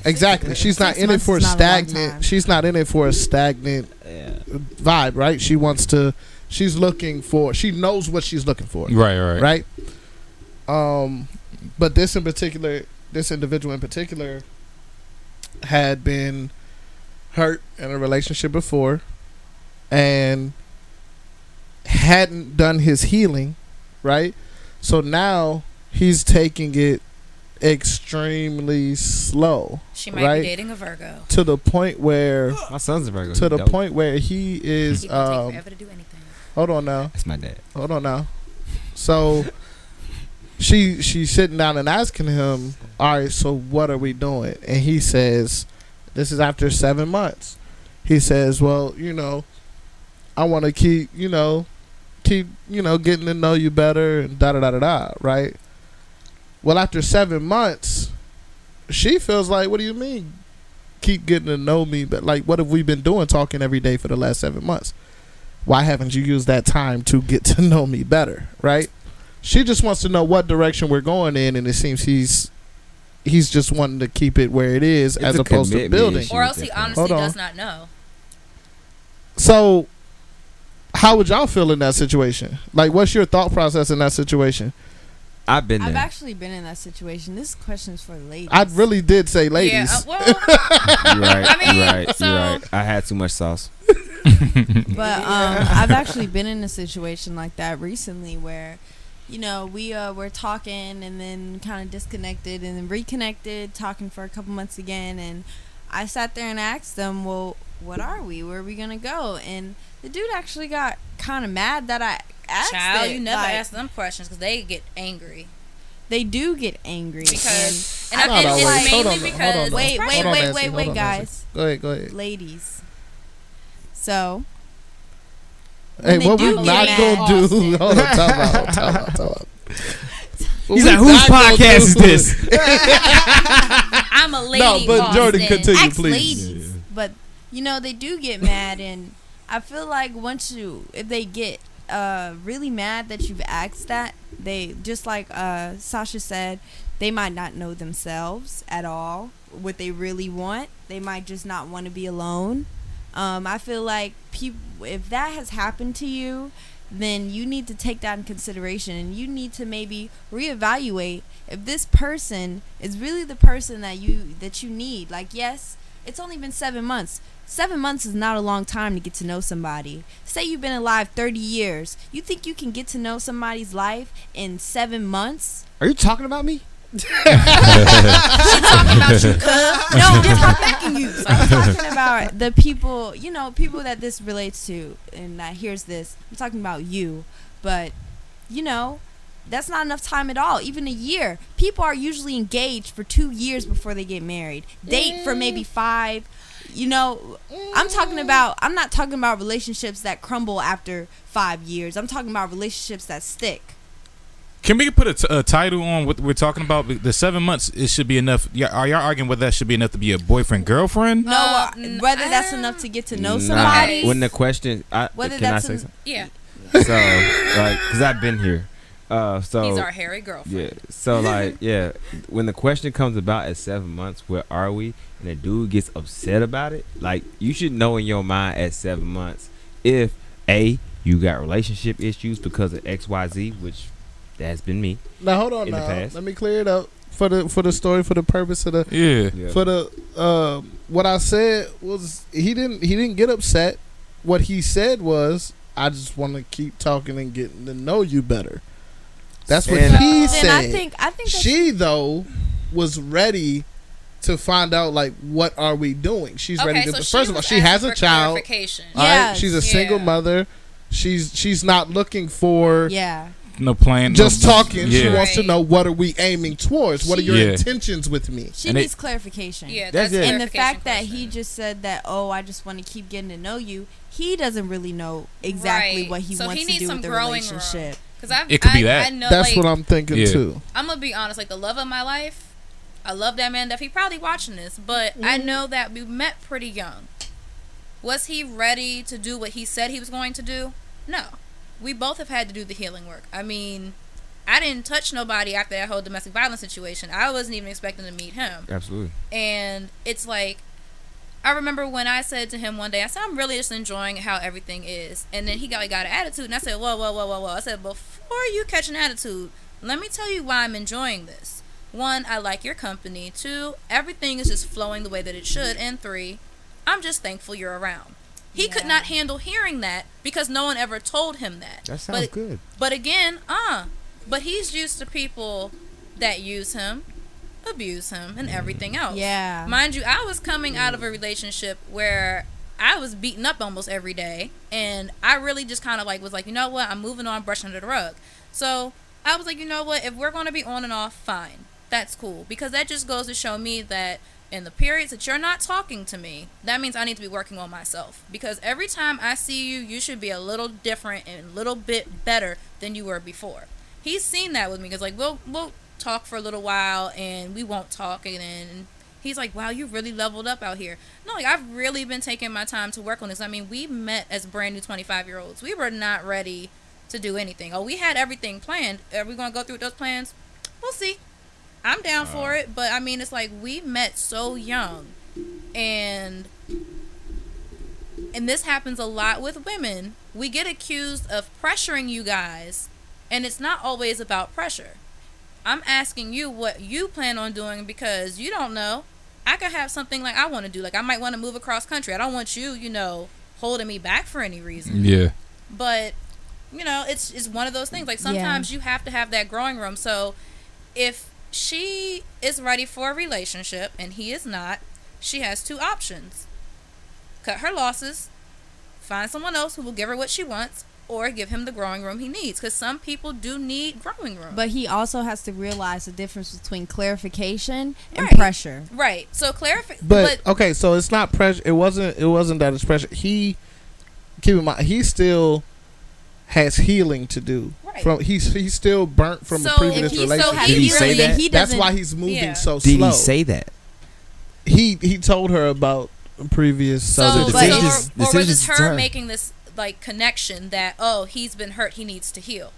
exactly. She's not in it for a is a stagnant. She's not in it for a stagnant Yeah. vibe, right? She wants to. She's looking for. She knows what she's looking for, Right, right, right? Um, but this in particular, this individual in particular, had been hurt in a relationship before, and hadn't done his healing, right? So now he's taking it extremely slow She might Right. be dating a Virgo. to the point where My son's a Virgo. to the dope. point where he is He gonna take um forever to do anything. hold on now That's my dad. hold on now so she she's sitting down and asking him all right so what are we doing and he says This is after seven months. He says, "Well, you know, I want to keep, you know, keep, you know, getting to know you better and da da da da da." Right. Well, after seven months, she feels like, "What do you mean? Keep getting to know me? But like, what have we been doing? Talking every day for the last seven months? Why haven't you used that time to get to know me better? Right." She just wants to know what direction we're going in, and it seems he's he's just wanting to keep it where it is It's as a opposed to building. Or else he honestly Hold on. does not know. So, how would y'all feel in that situation? Like, what's your thought process in that situation? I've been I've there. actually been in that situation. This question is for ladies. I really did say ladies. Yeah, uh, well, You're right. I mean, you're right. so- you're right. I had too much sauce. But um, I've actually been in a situation like that recently where, you know, we uh, were talking and then kind of disconnected and then reconnected, talking for a couple months again. And I sat there and asked them, well, what are we? Where are we going to go? And the dude actually got kind of mad that I asked child, it. you never Like, ask them questions because they get angry. They do get angry. Because- and and I I- feel and it's mainly hold on, because- hold on, wait, hold wait, wait, wait, wait, guys. Go ahead, go ahead. ladies. So Hey, what we do not gonna do? Austin. Hold on, time out, time out, time out. He's like, whose podcast is this? I'm a lady. No, but Jordan, continue, ask please. ladies, but you know they do get mad, and I feel like once you, if they get uh really mad that you've asked that, they just like uh Sasha said, they might not know themselves at all what they really want. They might just not want to be alone. Um, I feel like if that has happened to you, then you need to take that in consideration and you need to maybe reevaluate if this person is really the person that you that you need. Like, yes, it's only been seven months. Seven months is not a long time to get to know somebody. Say you've been alive 30 years. You think you can get to know somebody's life in seven months? Are you talking about me? Talking about you, cuz. No, I'm talking you. I'm talking about the people, you know, people that this relates to, and that hears this. I'm talking about you, but you know, that's not enough time at all. Even a year. People are usually engaged for two years before they get married. Date for maybe mm. five. You know, I'm talking mm. about. I'm not talking about relationships that crumble after five years. I'm talking about relationships that stick. Can we put a, t- a title on what we're talking about? The seven months, it should be enough. Yeah, are y'all arguing whether that should be enough to be a boyfriend girlfriend? No, Uh, n- whether that's uh, enough to get to know Nah, somebody. When the question, I, Whether can I that's say an- something? Yeah, So, like, because I've been here. Uh, so he's our hairy girlfriend. Yeah. So like, yeah, when the question comes about at seven months, where are we? And the dude gets upset about it. Like, you should know in your mind at seven months if a you got relationship issues because of X Y Z, which that's been me. Now hold on. In the Now past. let me clear it up for the for the story for the purpose of the Yeah. for the um what I said was he didn't he didn't get upset. What he said was I just want to keep talking and getting to know you better. That's what And- he then said. I think I think she though was ready to find out like what are we doing. She's Okay, ready to so first of all she has a child. clarification. all right? Yes. She's a single mother. She's she's not looking for yeah. No plan. just no, talking. She Yeah. wants to know what are we aiming towards? What are your Yeah. intentions with me? She And it- needs clarification. Yeah, That's that's, it. And the clarification fact that he just said that, oh, I just want to keep getting to know you, he doesn't really know exactly Right. what he So he wants to do some with the relationship. Because I've, It could I, be that. I know, That's like, what I'm thinking Yeah. too. I'm gonna be honest. Like the love of my life, I love that man. That he probably watching this, but I Mm-hmm. know that we met pretty young. Was he ready to do what he said he was going to do? No. We both have had to do the healing work. I mean, I didn't touch nobody after that whole domestic violence situation. I wasn't even expecting to meet him. Absolutely. And it's like, I remember when I said to him one day, I said, I'm really just enjoying how everything is. And then he got, got an attitude. And I said, Whoa, whoa, whoa, whoa, whoa. I said, Before you catch an attitude, let me tell you why I'm enjoying this. One, I like your company. Two, everything is just flowing the way that it should. And three, I'm just thankful you're around. He could not handle hearing that because no one ever told him that. That sounds but, good. But again, uh, but he's used to people that use him, abuse him, and everything else. Yeah. Mind you, I was coming out of a relationship where I was beaten up almost every day, and I really just kind of like was like, you know what, I'm moving on, brushing under the rug. So I was like, you know what, if we're going to be on and off, fine, that's cool, because that just goes to show me that in the periods that you're not talking to me, that means I need to be working on myself. Because every time I see you, you should be a little different and a little bit better than you were before. He's seen that with me because like we'll we'll talk for a little while and we won't talk and then he's like, "Wow, you really leveled up out here." No, like I've really been taking my time to work on this. I mean, we met as brand new 25 year olds. We were not ready to do anything. Oh, we had everything planned. Are we going to go through those plans? We'll see. I'm down for it, but I mean, it's like we met so young, and and this happens a lot with women. We get accused of pressuring you guys, and it's not always about pressure. I'm asking you what you plan on doing because you don't know. I could have something like I want to do. Like I might want to move across country. I don't want you, you know, holding me back for any reason. Yeah. But you know, it's it's one of those things. Like sometimes you have to have that growing room. So if she is ready for a relationship and he is not, she has two options. Cut her losses, find someone else who will give her what she wants, or give him the growing room he needs. Because some people do need growing room. But he also has to realize the difference between clarification and Right. pressure. right. So clarify. But, But, okay, so it's not pressure. It wasn't. It wasn't that it's pressure. He keep in mind he still has healing to do. Right. From he's he's still burnt from So a previous if If relationship. still has Did he say that? he That's why he's moving Yeah. so Did slow. he say that? he he told her about previous. so, the so decision- or, decisions- or was decisions this her her. making this like connection that oh he's been hurt he needs to heal.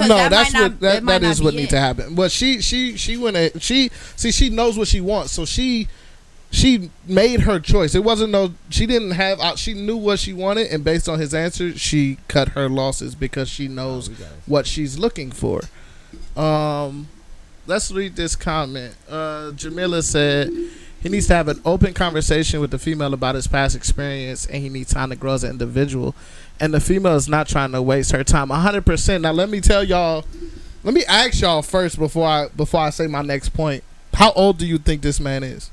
no, that that's might what not- that, that might that not is be what it. needs to happen. But she she she went at, she see she knows what she wants, so she she made her choice. It wasn't no she didn't have uh, she knew what she wanted, and based on his answer, she cut her losses because she knows what she's looking for. Um, let's read this comment. Uh, Jamila said he needs to have an open conversation with the female about his past experience, and he needs time to grow as an individual. And the female is not trying to waste her time. hundred percent. Now let me tell y'all. Let me ask y'all first before I before I say my next point. How old do you think this man is?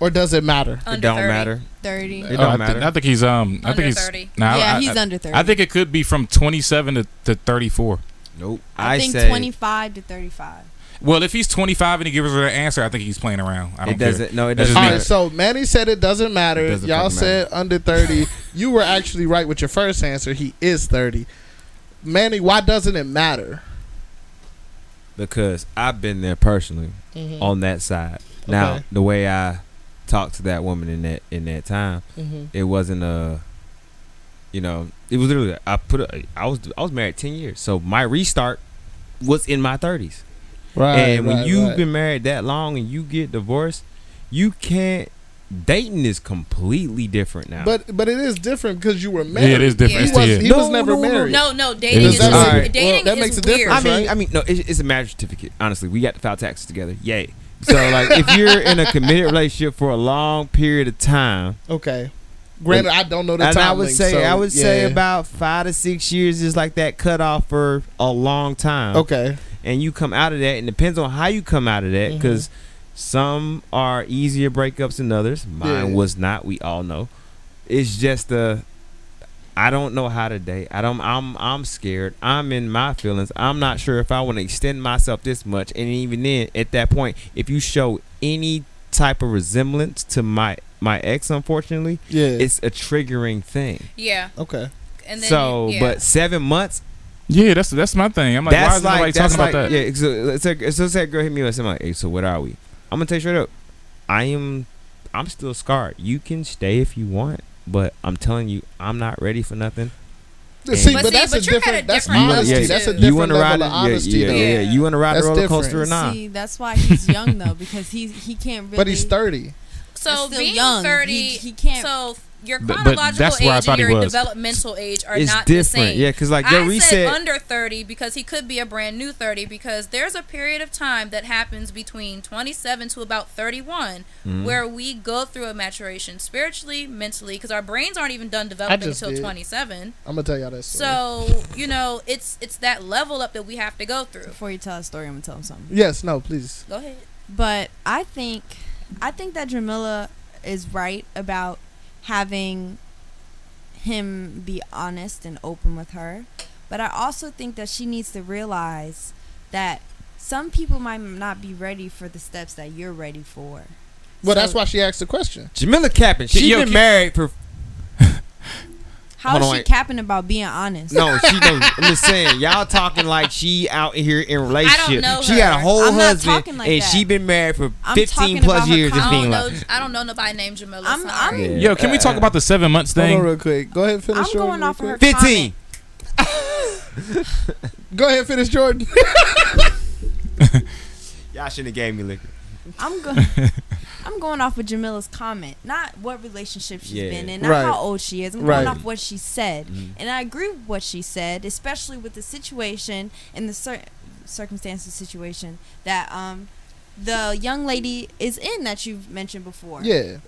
Or does it matter? It don't 30. matter. thirty. It Oh, don't I, matter. Think, I think he's um. I think he's 30. Nah, yeah, I, he's I, under thirty. I think it could be from 27 to, to 34. Nope. I, I, think say twenty-five to thirty-five. Well, if he's 25 and he gives her an answer, I think he's playing around. I don't it doesn't. No, it doesn't just All me. right, so Manny said it doesn't matter. It doesn't Y'all fucking said under 30. you were actually right with your first answer. He is 30. Manny, why doesn't it matter? because I've been there personally Mhm. on that side. Now, Okay. the way I talked to that woman in that in that time, Mhm. it wasn't a. You know, it was literally. I put. A, I was. I was married ten years, so my restart was in my thirties. Right. and when right, you've right. been married that long and you get divorced, you can't. Dating is completely different now. But but it is different because you were married. Yeah, it is different. He It's was, he No, was never no, no. married. No, no, dating is is, different. just, dating Well, that is makes a weird. difference. I mean, right? I mean, no, it's, it's a marriage certificate. Honestly, we got to file taxes together. Yay! So, like, if you're in a committed relationship for a long period of time, Okay. Granted, I don't know the and time. I would say, so, I would say about five to six years is like that cutoff for a long time. Okay. and you come out of that, and depends on how you come out of that, mm-hmm. because some are easier breakups than others. Mine Yeah. was not. We all know. It's just a. I don't know how to date. I don't. I'm. I'm scared. I'm in my feelings. I'm not sure if I want to extend myself this much. And even then, at that point, if you show any type of resemblance to my my ex, unfortunately, Yeah. it's a triggering thing. Yeah, okay. and then so, yeah. but seven months Yeah, that's that's my thing. I'm like, why is nobody like that's talking like about that? yeah. So let's so say a girl hit me up. I'm like, hey, so what are we? I'm gonna tell you straight up. I am. I'm still scarred. You can stay if you want, but I'm telling you, I'm not ready for nothing. See, But but, see, that's but a you're at a different. That's different honesty. level, That's a different you want to ride level of honesty. yeah, yeah, yeah. Yeah. You want to ride That's the roller different. coaster or not? See, that's why he's young though because he he can't really. But he's 30. so He's being young. thirty, He- he can't- So your But- but chronological that's where I age thought and he your was. developmental age are It's not the different, same. yeah. Because like your I reset, said under 30 because he could be a brand new 30 because there's a period of time that happens between 27 to about 31 Mhm. where we go through a maturation spiritually, mentally because our brains aren't even done developing until 27. I'm gonna tell y'all that story. So, you know, it's it's that level up that we have to go through. Before you tell a story, I'm gonna tell him something. yes, no, please. Go ahead. But I think, I think that Jamila is right about having him be honest and open with her. But I also think that she needs to realize that some people might not be ready for the steps that you're ready for. Well, that's why she asked the question. Jamila capping. She Yo, been married for How Hold is on, she wait. capping about being honest? no. She knows. I'm just saying. Y'all talking like she out here in relationship. know She got a whole I'm not husband, talking like and that. she been married for I'm 15 talking plus about her years. Just I being don't know. like, I don't know nobody named Jamila. I'm- sorry. I'm- Yeah. Yo, can we talk about the seven months Hold thing? on, real quick. Go ahead, and finish. I'm Jordan, going real off of her quick. 15. Go ahead, finish Jordan. Y'all shouldn't have gave me liquor. I'm going. I'm going off of Jamila's comment, not what relationship she's Yeah. been in, not Right. how old she is. I'm Right. going off what she said, Mhm. and I agree with what she said, especially with the situation and the cir- circumstances situation that um the young lady is in that you've mentioned before. yeah,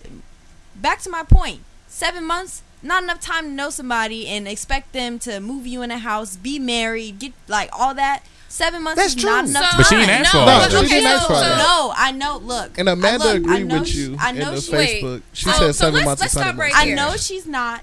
Back to my point. Seven months, not enough time to know somebody and expect them to move you in a house, be married, get like all that. Seven months That's is not true. enough So, But she ain't time. asked for no, all No, that. she okay, didn't ask for all so- that. No, I know. Look, and Amanda I look, I agreed know with she- you I in know the she- Wait. Facebook. She So- said so seven let's- months let's is not stop enough. right I here. know she's not.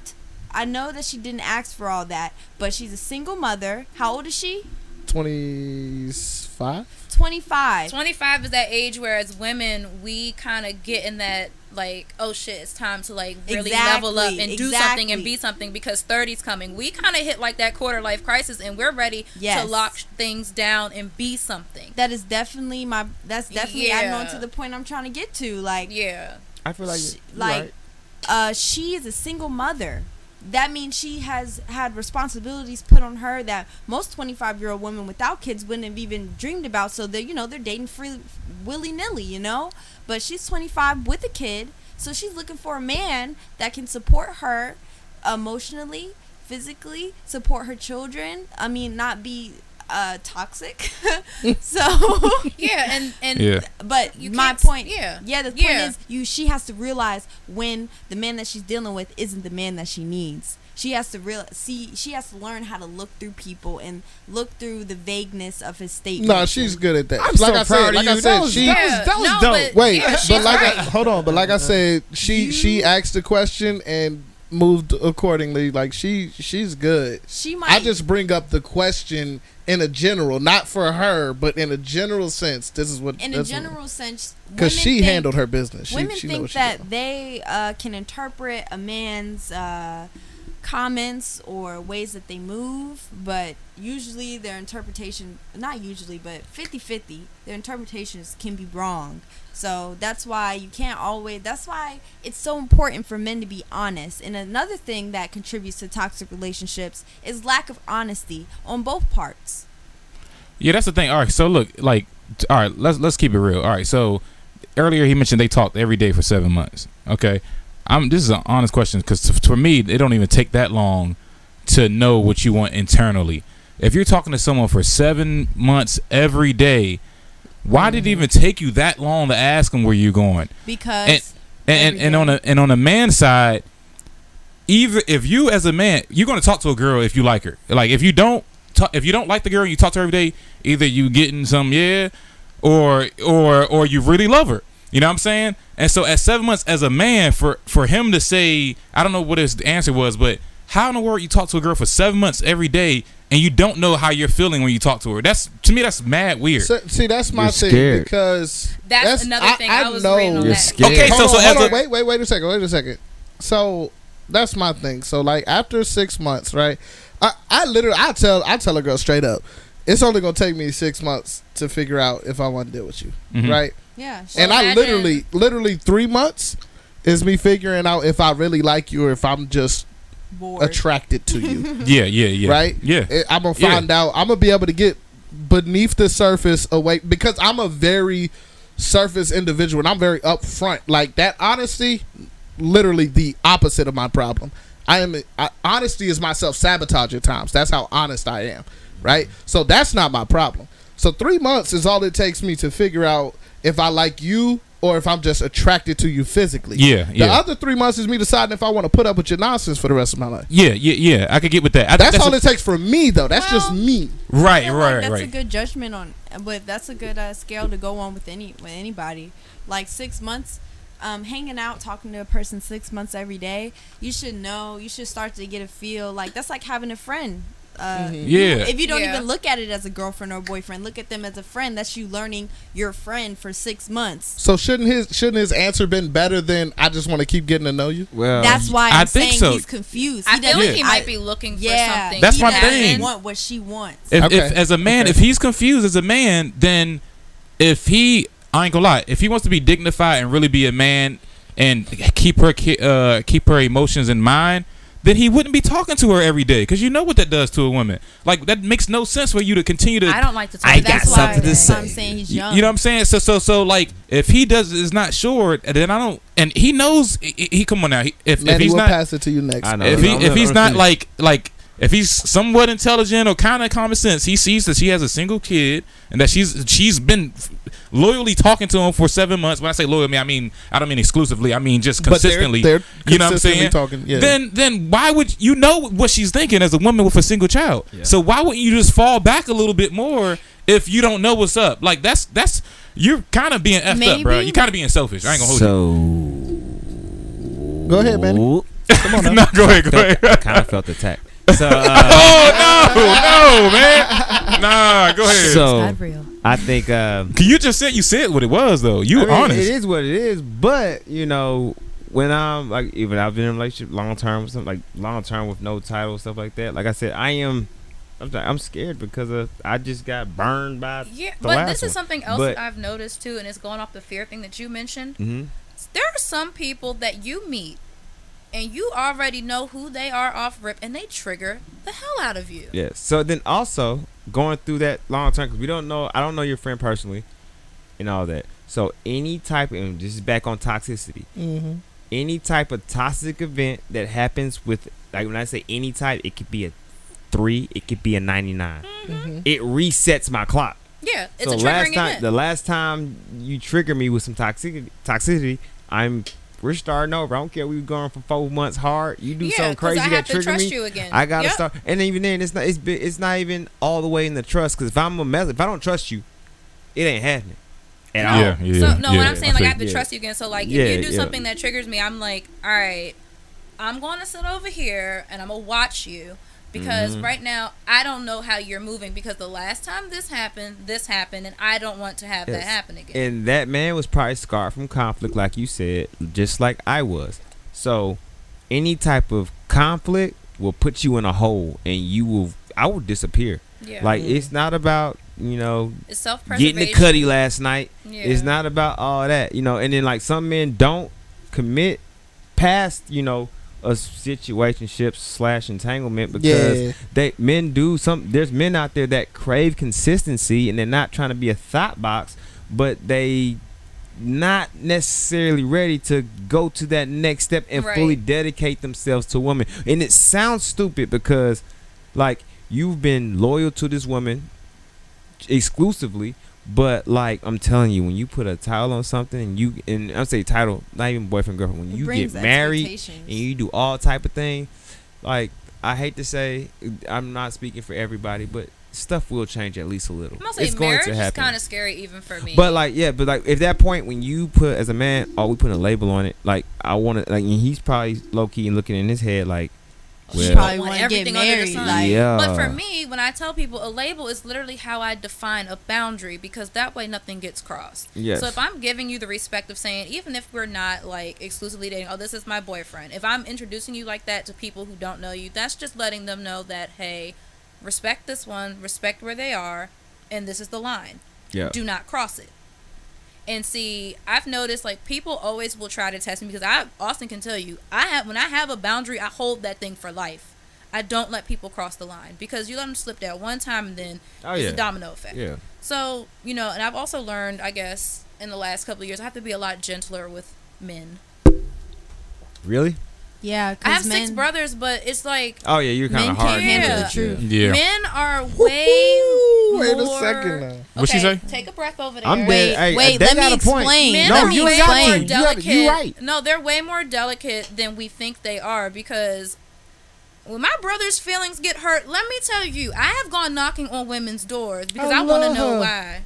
I know that she didn't ask for all that, but she's a single mother. How old is she? Twenty-five. 25. 25 is that age where as women we kind of get in that like oh shit it's time to like really level up Exactly, and do something and be something because 30's coming we kind of hit like that quarter life crisis and we're ready Yes. to lock things down and be something That is definitely my. That's definitely adding on Yeah. to the point I'm trying to get to. Like, yeah I feel like, Sh- like right. uh, she is a single mother. That means she has had responsibilities put on her that most 25 year old women without kids wouldn't have even dreamed about. So they're, you know, they're dating free, willy nilly, you know? But she's 25 with a kid. So she's looking for a man that can support her emotionally, physically, support her children. I mean, not be uh, toxic. so, yeah and and Yeah. but You my point, yeah. yeah, the point Yeah. is, you she has to realize when the man that she's dealing with isn't the man that she needs. She has to real see. She has to learn how to look through people and look through the vagueness of his statement. No, she's good at that. I'm like so I proud said, of like you. I That said, was- she. that was- that was no, dope. but- Wait, yeah, but like, right. I, hold on, but like I said, she she asked the question and moved accordingly. Like she she's good. She might. I just bring up the question in a general, not for her, but in a general sense. This is what in a that's what- general sense, because she think- handled her business. She, women she think that they uh, can interpret a man's uh, comments or ways that they move, but usually their interpretation, not usually, but 50 50, their interpretations can be wrong. So that's why you can't always, that's why it's so important for men to be honest. And another thing that contributes to toxic relationships is lack of honesty on both parts. Yeah, that's the thing. All right, so look, like, all right, let's let's keep it real. All right, so earlier he mentioned they talked every day for seven months. Okay, I'm. This is an honest question because for me, it don't even take that long to know what you want internally. If you're talking to someone for seven months every day, why did it mm-hmm. even take you that long to ask them where you're going? Because. And and, Every and on a and on the man side, even if you as a man, you're gonna talk to a girl if you like her. Like if you don't, talk, if you don't like the girl, and you talk to her every day. Either you getting some yeah, or or or you really love her. You know what I'm saying? And so at seven months as a man, for for him to say, I don't know what his answer was, but how in the world you talk to a girl for seven months every day and you don't know how you're feeling when you talk to her? That's to me that's mad weird. So, see, that's my You're thing because That's another thing I I was reading on You're that. scared. Okay, so hold so on, as hold on, a wait, wait, wait a second, wait a second. So that's my thing. So like after six months, right? I, I literally I tell I tell a girl straight up, it's only gonna take me six months to figure out if I want to deal with you, Mhm. right? Yeah. and Well, I literally, literally three months is me figuring out if I really like you or if I'm just bored. attracted to you, yeah, yeah, yeah, right? Yeah, Eh, I'm gonna Yeah. find out. I'm gonna be able to get beneath the surface away because I'm a very surface individual and I'm very upfront. Like that honesty, literally the opposite of my problem. I am I, honesty is my self sabotage at times. That's how honest I am, right? So that's not my problem. So three months is all it takes me to figure out if I like you or if I'm just attracted to you physically. yeah, yeah. The other three months is me deciding if I want to put up with your nonsense for the rest of my life. Yeah, yeah, yeah. I could get with that. I, That's, that's all a- it takes for me, though. That's just me. I right, right, like that's a right. good judgment on, but that's a good uh, scale to go on with any with anybody. Like six months, um, hanging out, talking to a person six months every day, you should know. You should start to get a feel like that's like having a friend. Uh, Mhm. Yeah. If you don't Yeah. even look at it as a girlfriend or boyfriend, look at them as a friend. That's you learning your friend for six months. So shouldn't his shouldn't his answer been better than I just want to keep getting to know you? Well, That's why I I'm think saying so. he's confused. I He feel doesn't- like he Yeah. might be looking for yeah, something. That's he my doesn't thing. Want what she wants. If, Okay. if as a man, Okay. if he's confused as a man, then if he, I ain't gonna lie, if he wants to be dignified and really be a man and keep her uh, keep her emotions in mind, then he wouldn't be talking to her every day because you know what that does to a woman. Like that makes no sense for you to continue to. I don't like to talk. I about got why, something to say. I'm saying he's You, young. you know what I'm saying? So so so like if he does is not sure, then I don't. And he knows he, he come on now. He, if if he's we'll not pass it to you next. I know. if he if he's not like like if he's somewhat intelligent or kind of common sense, he sees that she has a single kid and that she's she's been loyally talking to him for seven months. When I say loyal, I mean I mean I don't mean exclusively. I mean just But they're- consistently. they're, you know what I'm saying? Talking, yeah. Then then why would you know what she's thinking as a woman with a single child? Yeah. So why wouldn't you just fall back a little bit more if you don't know what's up? Like that's that's you're kind of being effed up, bro. You're kind of being selfish. I ain't gonna hold you. so Go ahead, man. Come on, now. no, go ahead, go felt- ahead. I kind of felt attacked. So, uh, oh no, no, man. Nah, go ahead. so. I think um, you just said you said what it was though. You I mean, honest. It is what it is, but you know, when I'm like, even I've been in a relationship long term with something like long term with no title stuff like that. Like I said, I am. I'm, t- I'm scared because of I just got burned by. Yeah, the but last this is something else But- that I've noticed too, and it's going off the fear thing that you mentioned. hmm There are some people that you meet, and you already know who they are off rip, and they trigger the hell out of you. Yes. So then also going through that long term because we don't know. I don't know your friend personally, and all that. So any type of and this is back on toxicity. Mhm. Any type of toxic event that happens with like when I say any type, it could be a three, it could be a ninety nine. Mhm. It resets my clock. Yeah, it's so a triggering last time, event. the last time you trigger me with some toxicity, toxicity, I'm we're starting over. I don't care. We were going for four months hard. You do yeah, something 'cause crazy I that have to trigger trust me. you again. I gotta Yep. start, and even then, it's not. It's bi- it's not even all the way in the trust. Because if I'm a mess, if I don't trust you, it ain't happening at all. yeah, yeah. So no, yeah, what I'm saying, like I have to Yeah. trust you again. So like, Yeah, if you do yeah. something that triggers me, I'm like, all right, I'm going to sit over here and I'm gonna watch you because Mhm. right now I don't know how you're moving because the last time this happened, this happened, and I don't want to have that happen again. And that man was probably scarred from conflict, like you said, just like I was. So, any type of conflict will put you in a hole, and you will. I will disappear. yeah, Like it's not about you know it's self preservation. getting the cutty last night. Yeah. It's not about all that, you know. And then like some men don't commit past, you know, a situationship slash entanglement because Yeah. they men do some. There's men out there that crave consistency and they're not trying to be a thought box, but they not necessarily ready to go to that next step and Right. fully dedicate themselves to a woman. And it sounds stupid because, like, you've been loyal to this woman exclusively, but like I'm telling you, when you put a title on something and you and I'm say title, not even boyfriend girlfriend, when It you get married and you do all type of thing, like I hate to say, I'm not speaking for everybody, but stuff will change at least a little. I'm gonna say it's going marriage to is happen. kind of scary even for me. But like, yeah, but like, if that point when you put as a man, oh, we put a label on it. Like, I want to, like, and he's probably low key and looking in his head, like, You well, probably want want to get everything under the married. sun. Like, yeah. But for me, when I tell people a label is literally how I define a boundary because that way nothing gets crossed. Yes. So if I'm giving you the respect of saying, even if we're not like exclusively dating, oh, this is my boyfriend. If I'm introducing you like that to people who don't know you, that's just letting them know that, hey, respect this one, respect where they are, and this is the line. yeah, Do not cross it. And see, I've noticed like people always will try to test me because I Austin can tell you, I have when I have a boundary, I hold that thing for life. I don't let people cross the line because you let them slip that one time and then oh it's yeah, a domino effect. yeah, So, you know, and I've also learned, I guess, in the last couple of years, I have to be a lot gentler with men. really? Yeah, I have because six brothers, but it's like Oh yeah, you're kind men of hard. can't handle Yeah. the truth. Yeah. men are way Ooh, wait a second now. What'd she say? Take a breath over there. I'm Wait. Hey, wait, let me explain. Men No, are you way ain't got more to. You you right. No, they're way more delicate than we think they are because when my brother's feelings get hurt, let me tell you, I have gone knocking on women's doors because I I, want to know why.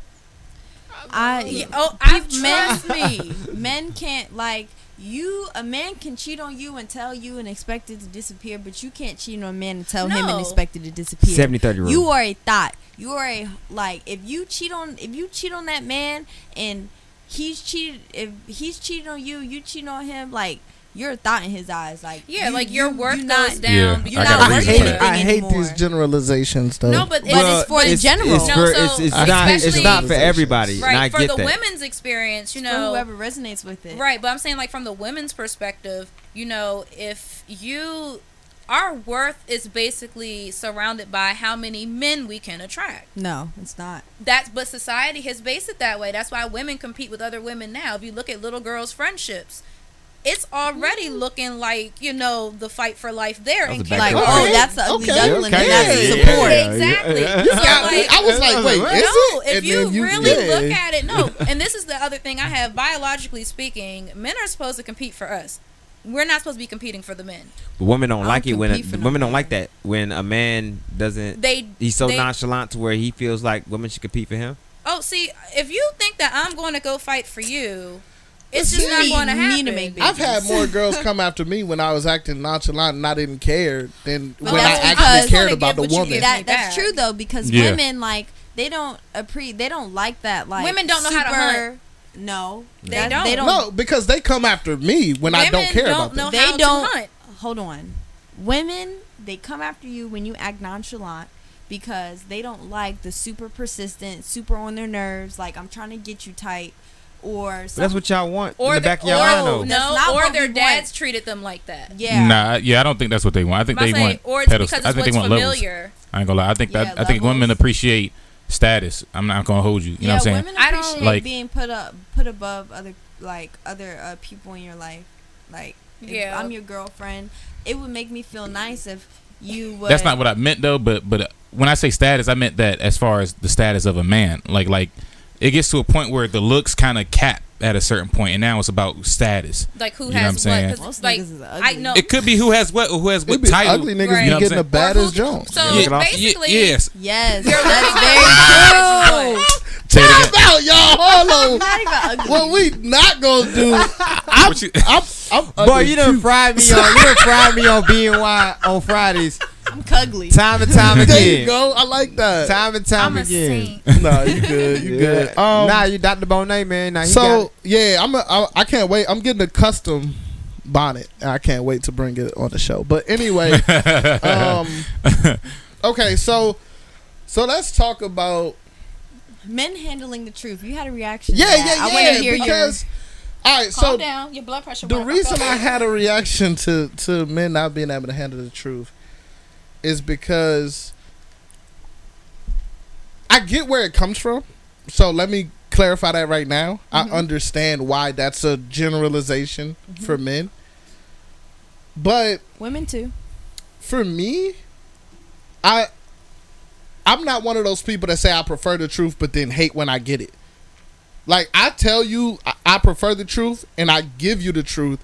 I Yeah, oh, I've men, trust me. men can't like you a man can cheat on you and tell you and expect it to disappear, but you can't cheat on a man and tell him and expect it to disappear. 70-30 rule. You are a thought. You are a like if you cheat on if you cheat on that man and he's cheated if he's cheating on you, you cheat on him like you're a thought in his eyes. Like Yeah, you- like your you- worth you goes not- down. Yeah, You're I not worth reasons hate, anything I hate anymore. these generalizations though. No, but But it's for the it's, general. It's, No, for, so it's, it's not. It's not for everybody. and I Right, for get the that. women's experience, you for know, whoever resonates with it. Right, but I'm saying like from the women's perspective, you know, if you our worth is basically surrounded by how many men we can attract. No, it's not. That's but society has based it that way. That's why women compete with other women now. If you look at little girls' friendships, it's already mm-hmm. looking like you know the fight for life there. In a back Like, oh, Okay. oh, that's the ugly Okay. duckling, Okay. and that's Yeah, the support. yeah. Exactly. Yeah. So, Got me. like, I was like, wait, No, is no, it? if you you- really yeah. look at it, no. And this is the other thing I have. Biologically speaking, men are supposed to compete for us. We're not supposed to be competing for the men. But women don't I like don't it when a, compete no women don't like that when a man doesn't. They He's so they, nonchalant to where he feels like women should compete for him. Oh, see, if you think that I'm going to go fight for you, it's just not going to you happen. need to make I've had more girls come after me when I was acting nonchalant and I didn't care than But when I actually cared about the give what you woman. That that's back. true though because Yeah. women like they don't appre they don't like that like Women don't know how to super- hunt. No, They That- don't. They don't. no, because they come after me when I don't care don't about them. know They how don't- hunt. Hold on, women they come after you when you act nonchalant because they don't like the super persistent, super on their nerves. Like I'm trying to get you tight, or But that's what y'all want Or in the the- back of your or- mind, though. No, or their dads want. treated them like that. yeah. Nah, yeah, I don't think that's what they want. I think they saying, want or it's pedest- because I it's think they what's want levels. I ain't gonna lie. I think that I think women appreciate status. I'm not gonna hold you. You know yeah, what I'm saying? women I don't- appreciate Like- being put up, put above other like other uh, people in your life. Like, if Yeah. I'm your girlfriend. It would make me feel nice if you would. That's not what I meant though. But but uh, when I say status, I meant that as far as the status of a man. Like like it gets to a point where the looks kind of cap at a certain point, and now it's about status. Like who You know what has I'm what? Most like niggas is I know. It could be who has what, who has what title. ugly niggas Right. be You know getting the baddest saying? Jones. So Yeah, look it off. basically, yes. Yes, You're that's very true. Say it again. Out, y'all. Hold on. Not even ugly. What we not gonna do? I'm, What you- I'm, I'm Boy, you done fried me on. You done fried me on BNY on Fridays, I'm cuggly. time and time again. There you go. I like that. Time and time I'm a again. saint. no, you good. You Yeah. good. Um, nah, you Dr. Bonet, man. Nah, he got so yeah, I'm. A, I, I can't wait. I'm getting a custom bonnet. and I can't wait to bring it on the show. But anyway, um, okay. So, so let's talk about Men handling the truth. You had a reaction. to yeah, that. yeah, I yeah. want to hear because all right, Calm so down. Your blood pressure. the reason I had a reaction to to men not being able to handle the truth is because I get where it comes from. So let me clarify that right now. Mhm. I understand why that's a generalization Mm-hmm. for men. But women too. for me, I I'm not one of those people that say I prefer the truth but then hate when I get it. Like I tell you I prefer the truth and I give you the truth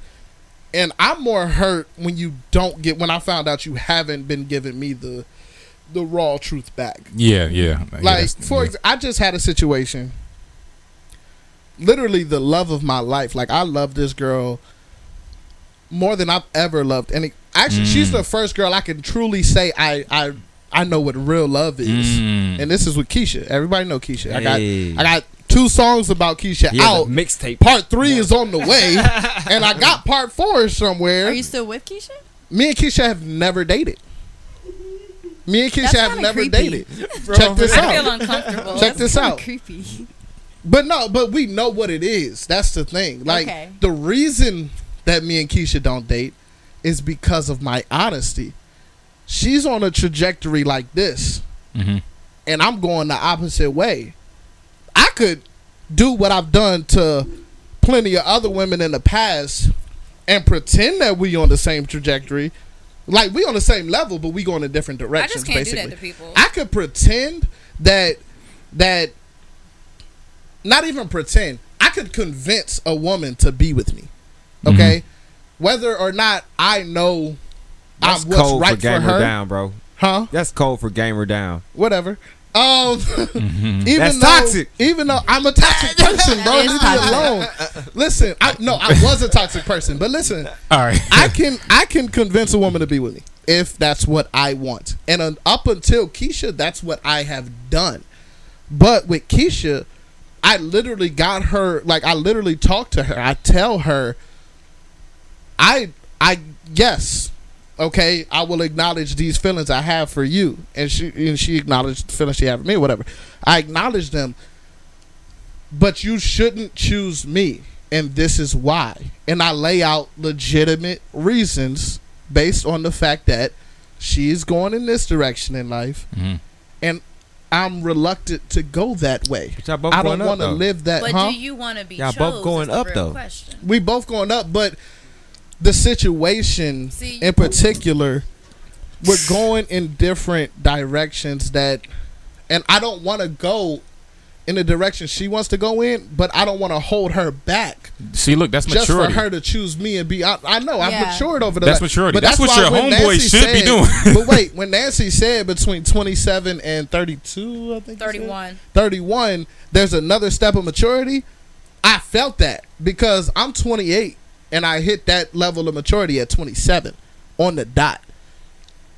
and I'm more hurt when you don't get when I found out you haven't been giving me the the raw truth back. yeah, yeah. Like for yeah. ex- I just had a situation literally the love of my life. Like I love this girl more than I've ever loved. And it, actually she's Mm. the first girl I can truly say I I I know what real love is. Mm. And this is with Keisha. Everybody know Keisha. I got. I got two songs about Keisha He has a out. mixtape. Part three is on the way, and I got part four somewhere. Are you still with Keisha? Me and Keisha have never dated. Me and Keisha That's have never creepy. dated. Check this I feel out. uncomfortable. Check this out. Creepy. But no, but we know what it is. That's the thing. Like Okay. the reason that me and Keisha don't date is because of my honesty. She's on a trajectory like this, Mhm. and I'm going the opposite way. I could do what I've done to plenty of other women in the past and pretend that we on the same trajectory. Like we on the same level, but we going in different I directions. just can't basically. do that to people. I could pretend that that not even pretend. I could convince a woman to be with me. Mm-hmm. Okay? Whether or not I know That's I'm what's cold right for for gamer her. down, bro. Huh? That's cold for gamer down. Whatever. Um, Mhm. even That's though, toxic. Even though I'm a toxic person, bro, leave me alone. Listen, I no, I was a toxic person, but listen, All right. I can I can convince a woman to be with me if that's what I want. And uh, up until Keisha, that's what I have done. But with Keisha, I literally got her like I literally talked to her. I tell her I I yes, okay, I will acknowledge these feelings I have for you. And she and she acknowledged the feelings she had for me, whatever. I acknowledge them. But you shouldn't choose me. And this is why. And I lay out legitimate reasons based on the fact that she's going in this direction in life Mhm. and I'm reluctant to go that way. But y'all both I don't want to live that, But huh? do you want to be Y'all chose? both going up, though. Question. we both going up, but the situation See, in particular, we're going in different directions that, and I don't want to go in the direction she wants to go in, but I don't want to hold her back See, look, that's just maturity. for her to choose me and be. I, I know I've Yeah. matured over the. That's la- maturity. But That's what your homeboy Nancy should be doing. but wait, when Nancy said between twenty seven and thirty two, I think you said? Thirty-one. 31, there's another step of maturity. I felt that because I'm 28 and I hit that level of maturity at 27 on the dot.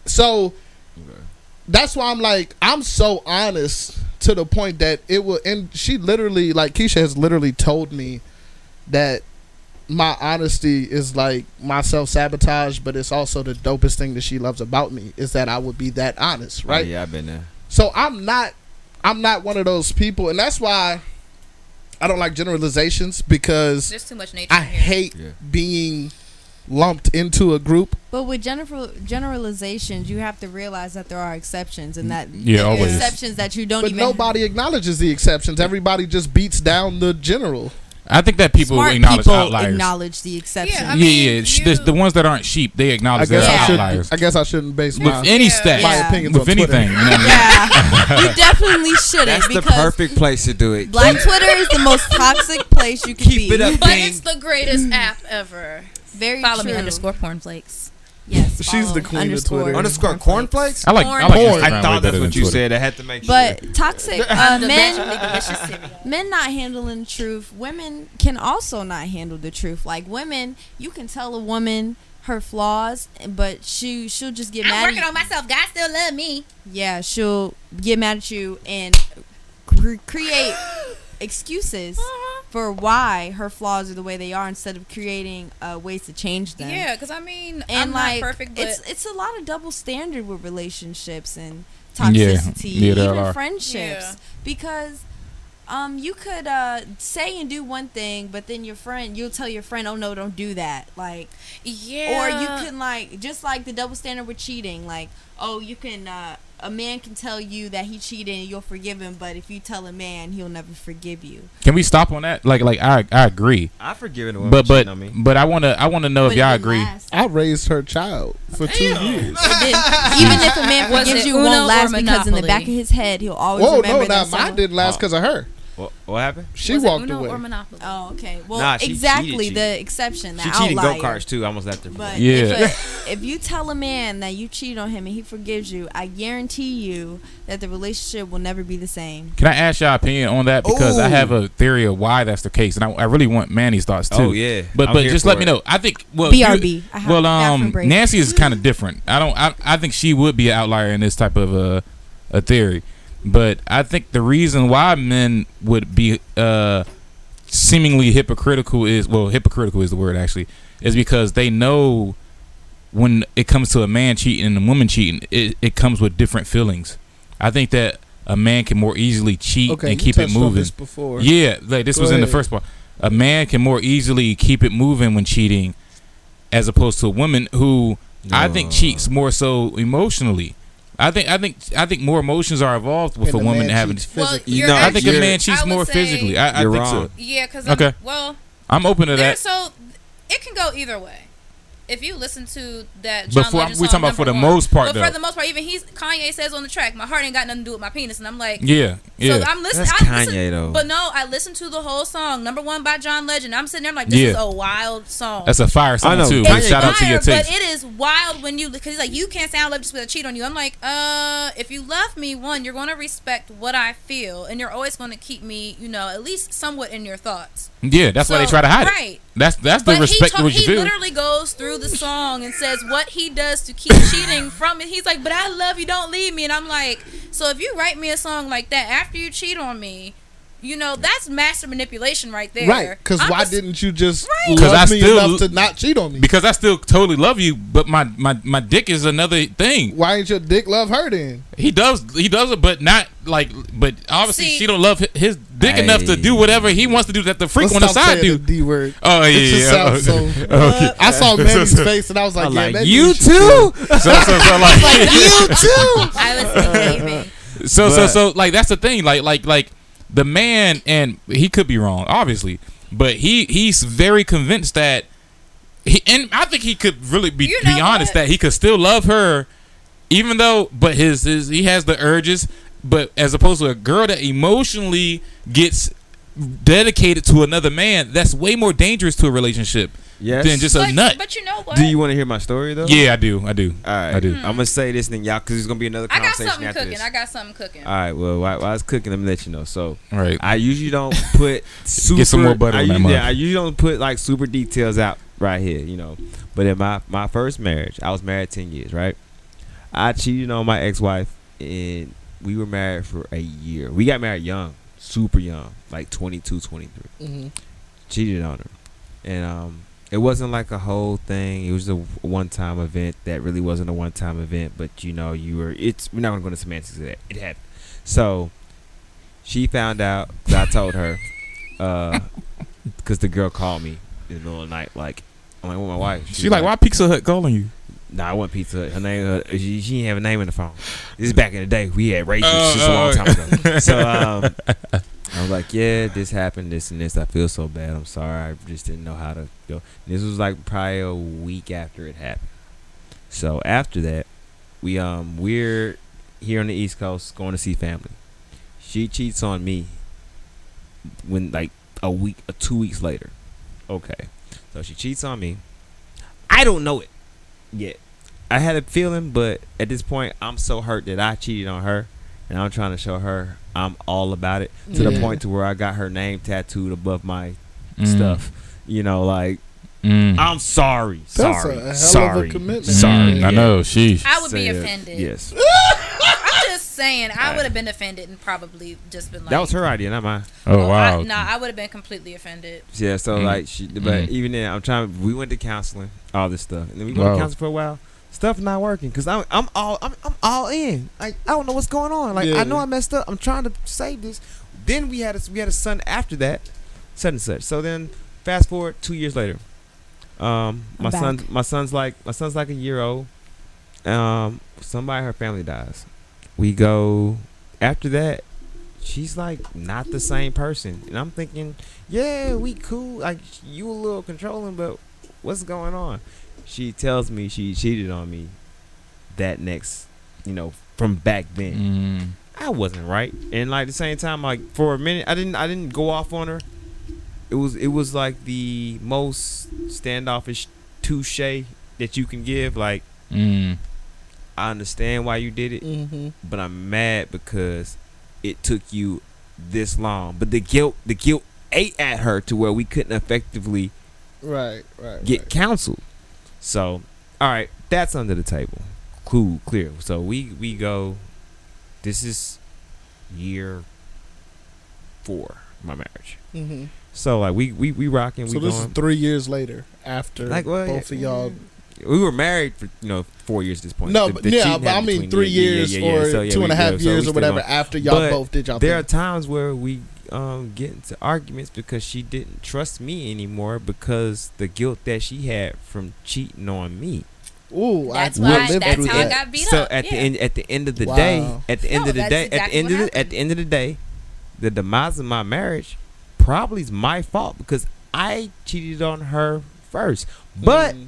So that's why I'm like, I'm so honest to the point that it will, and she literally, like, Keisha has literally told me that my honesty is like my self sabotage, but it's also the dopest thing that she loves about me is that I would be that honest, right? Oh, yeah, I've been there. So I'm not I'm not one of those people and that's why I don't like generalizations because There's too much nature. I here. hate Yeah. being lumped into a group. But with general generalizations, you have to realize that there are exceptions, and mm. that Yeah, always. exceptions that you don't But even. nobody acknowledges the exceptions. Everybody just beats down the general. I think that people Smart acknowledge people outliers. acknowledge the exceptions. Yeah, I yeah, mean, yeah. sh- the, the ones that aren't sheep, they I acknowledge guess they're I should outliers. I guess I shouldn't base With my, any Yeah. stat, my Yeah. opinions with on anything. you know I mean? Yeah, you definitely shouldn't That's the perfect place to do it. Black Twitter is the most toxic place you can Keep be. it up. But it's the greatest mm. app ever. Very Follow true. me underscore cornflakes. Yes, She's the follow queen of underscore Twitter. Underscore cornflakes? I like I like Porn. Instagram I way thought better that's than what you Twitter. said. I had to make sure. But toxic uh, Eventually men, men not handling the truth. Women can also not handle the truth. Like women, you can tell a woman her flaws, but she she'll just get mad. I'm mad. working at you. on myself. God still love me. yeah, she'll get mad at you and cre- create excuses for why her flaws are the way they are instead of creating uh, ways to change them. Yeah, because I mean, and I'm like not perfect, but it's it's a lot of double standard with relationships and toxicity, Yeah, there even are. friendships, Yeah. because um you could uh say and do one thing, but then your friend you'll tell your friend, oh no, don't do that, like yeah. or you can like just like the double standard with cheating, like oh you can uh a man can tell you that he cheated and you'll forgive him, but if you tell a man, he'll never forgive you. Can we stop on that? Like, like I I agree, I've forgiven a woman but but on me. but I wanna I wanna know But if y'all agree. last. I raised her child for two years. Even if a man forgives you, it won't last because in the back of his head, he'll always Whoa, remember no, now that mine didn't last oh. because of her. What, what happened? She Was it walked Uno away. or Monopoly? Oh, okay. Well, Nah, she exactly cheated, the cheated. exception. The She cheated outlier. go karts too. I almost left her. for But that. Yeah. if, a, if you tell a man that you cheat on him and he forgives you, I guarantee you that the relationship will never be the same. Can I ask y'all opinion on that? Because I have a theory of why that's the case, and I, I really want Manny's thoughts too. Oh yeah. But I'm but here just for let me it. know. I think well you- BRB. I have well bathroom um break. Nancy is kind of different. I don't I, I think she would be an outlier in this type of uh, a theory. But I think the reason why men would be uh seemingly hypocritical is well hypocritical is the word actually is because they know when it comes to a man cheating and a woman cheating it, it comes with different feelings. I think that a man can more easily cheat Okay, and you keep it touched on moving. this before. Yeah, like this Go was in the first part. A man can more easily keep it moving when cheating, as opposed to a woman who I think cheats more so emotionally. I think I think I think more emotions are involved with And a woman having. cheats Well, physically. You know, I think a man cheats more say- physically. I, I You're think wrong. so. Yeah, because Okay. well, I'm open to there. that. So it can go either way. If you listen to that John Before- Legend we song, talking about for the One, most part, But though. for the most part, even he's Kanye says on the track, "My heart ain't got nothing to do with my penis," and I'm like, Yeah, yeah. So I'm listening. That's I listen- Kanye, though. But no, I listened to the whole song, number one by John Legend. I'm sitting there I'm like, this Yeah. is a wild song. That's a fire I song know. too. Kanye- Big it's shout out to your fire, taste. but it is wild when you because he's like, you can't say I love you just because I cheat on you. I'm like, uh, if you love me, one, you're going to respect what I feel, and you're always going to keep me, you know, at least somewhat in your thoughts. Yeah, that's why they try to hide it. right. That's that's the But respect he, he you feel. literally goes through the song and says what he does to keep cheating from it. He's like, "But I love you, don't leave me." And I'm like, "So if you write me a song like that after you cheat on me, you know that's master manipulation right there." Right? Because why just- didn't you just Right. 'Cause love I me still- enough to not cheat on me? because I still totally love you, but my my my dick is another thing. why ain't your dick love her then? He does he does it, but not like. But obviously, See- she don't love his dick enough to do whatever he wants to do that the freak Let's on the side saying do. the D word. Oh yeah, It just yeah. sounds so. okay. I saw Manny's face and I was like, I'm yeah, like, you too? so so so like you too. I was behaving. so so But- so like that's the thing like like like the man and he could be wrong obviously but he he's very convinced that he and i think he could really be You know be honest what? that he could still love her even though but his his he has the urges but as opposed to a girl that emotionally gets dedicated to another man that's way more dangerous to a relationship Yes. than just a nut but you know what? Do you want to hear my story though? yeah i do i do All right. I do. Hmm. I'm gonna say this thing, y'all, because there's gonna be another I got conversation something after cooking. this. I got something cooking. All right. Well, while, while I was cooking, let me let you know. So right I usually don't put super. some more butter I on that usually, mug. I usually don't put like super details out right here, you know. But in my my first marriage, I was married ten years, right? I cheated on my ex wife, and we were married for a year. We got married young, super young, like 22, 23. Mhm. Cheated on her, and um, it wasn't like a whole thing. It was a one time event that really wasn't a one time event. But you know, you were. It's we're not gonna go into semantics of that. It happened. So she found out 'cause I told her because the girl called me in the middle of the night. Like I'm like, with my wife. she like why pizza hut calling you Nah, I want Pizza Hut. Her name, uh, she, she didn't have a name in the phone. This is back in the day. We had races Oh, just a long oh, time ago. so um, I was like, yeah, this happened, this and this. I feel so bad. I'm sorry. I just didn't know how to go. This was like probably a week after it happened. So after that, we um we're here on the East Coast going to see family. She cheats on me when like a week or two weeks later. Okay. So she cheats on me. I don't know it yet. I had a feeling, but at this point, I'm so hurt that I cheated on her, and I'm trying to show her I'm all about it to the point to where I got her name tattooed above my Mm. stuff. You know, like Mm. I'm sorry, That's a sorry, of a sorry, commitment. sorry. Mm, I know. Sheesh. I would be Say offended. Yes, I'm just saying, I would have been offended and probably just been like, that was her idea, not mine. Oh wow. I, nah, I would have been completely offended. Yeah, so Mm. like she, but Mm. even then, I'm trying. We went to counseling, all this stuff, and then we went Wow. to counseling for a while. Stuff not working because I'm I'm all I'm, I'm all in. Like I don't know what's going on. Like Yeah. I know I messed up. I'm trying to save this. Then we had a, we had a son after that, such and such. So then fast forward two years later, um, my son my son's like my son's like a year old. Um, somebody her family dies. We go after that. She's like not the same person, and I'm thinking, yeah, we cool. Like you a little controlling, but what's going on? She tells me she cheated on me. That next, you know, from back then, Mm. I wasn't right, and like the same time, like for a minute, I didn't, I didn't go off on her. It was, it was like the most standoffish touche that you can give. Like Mm. I understand why you did it, Mm-hmm. but I'm mad because it took you this long. But the guilt, the guilt ate at her to where we couldn't effectively Right, right. get right. counseled. So, all right, that's under the table. Cool, clear. So we we go. This is year four of my marriage. Mhm. So like we we we rocking. So we this going. is three years later after Like, well, both of y'all. we were married for you know four years at this point. No, The- but the yeah, but I mean three yeah, yeah, years yeah, yeah. or So, yeah, two and we- a half yeah, so years or whatever going. after y'all But both did y'all. There are times where we um, get into arguments because she didn't trust me anymore because the guilt that she had from cheating on me. Ooh, That's I, why- I lived that's through how I got beat so up. at the end at the end of the Wow. day, at the end No, of the day, exactly at the end of the, at the end of the day, the demise of my marriage probably is my fault because I cheated on her first. But Mm.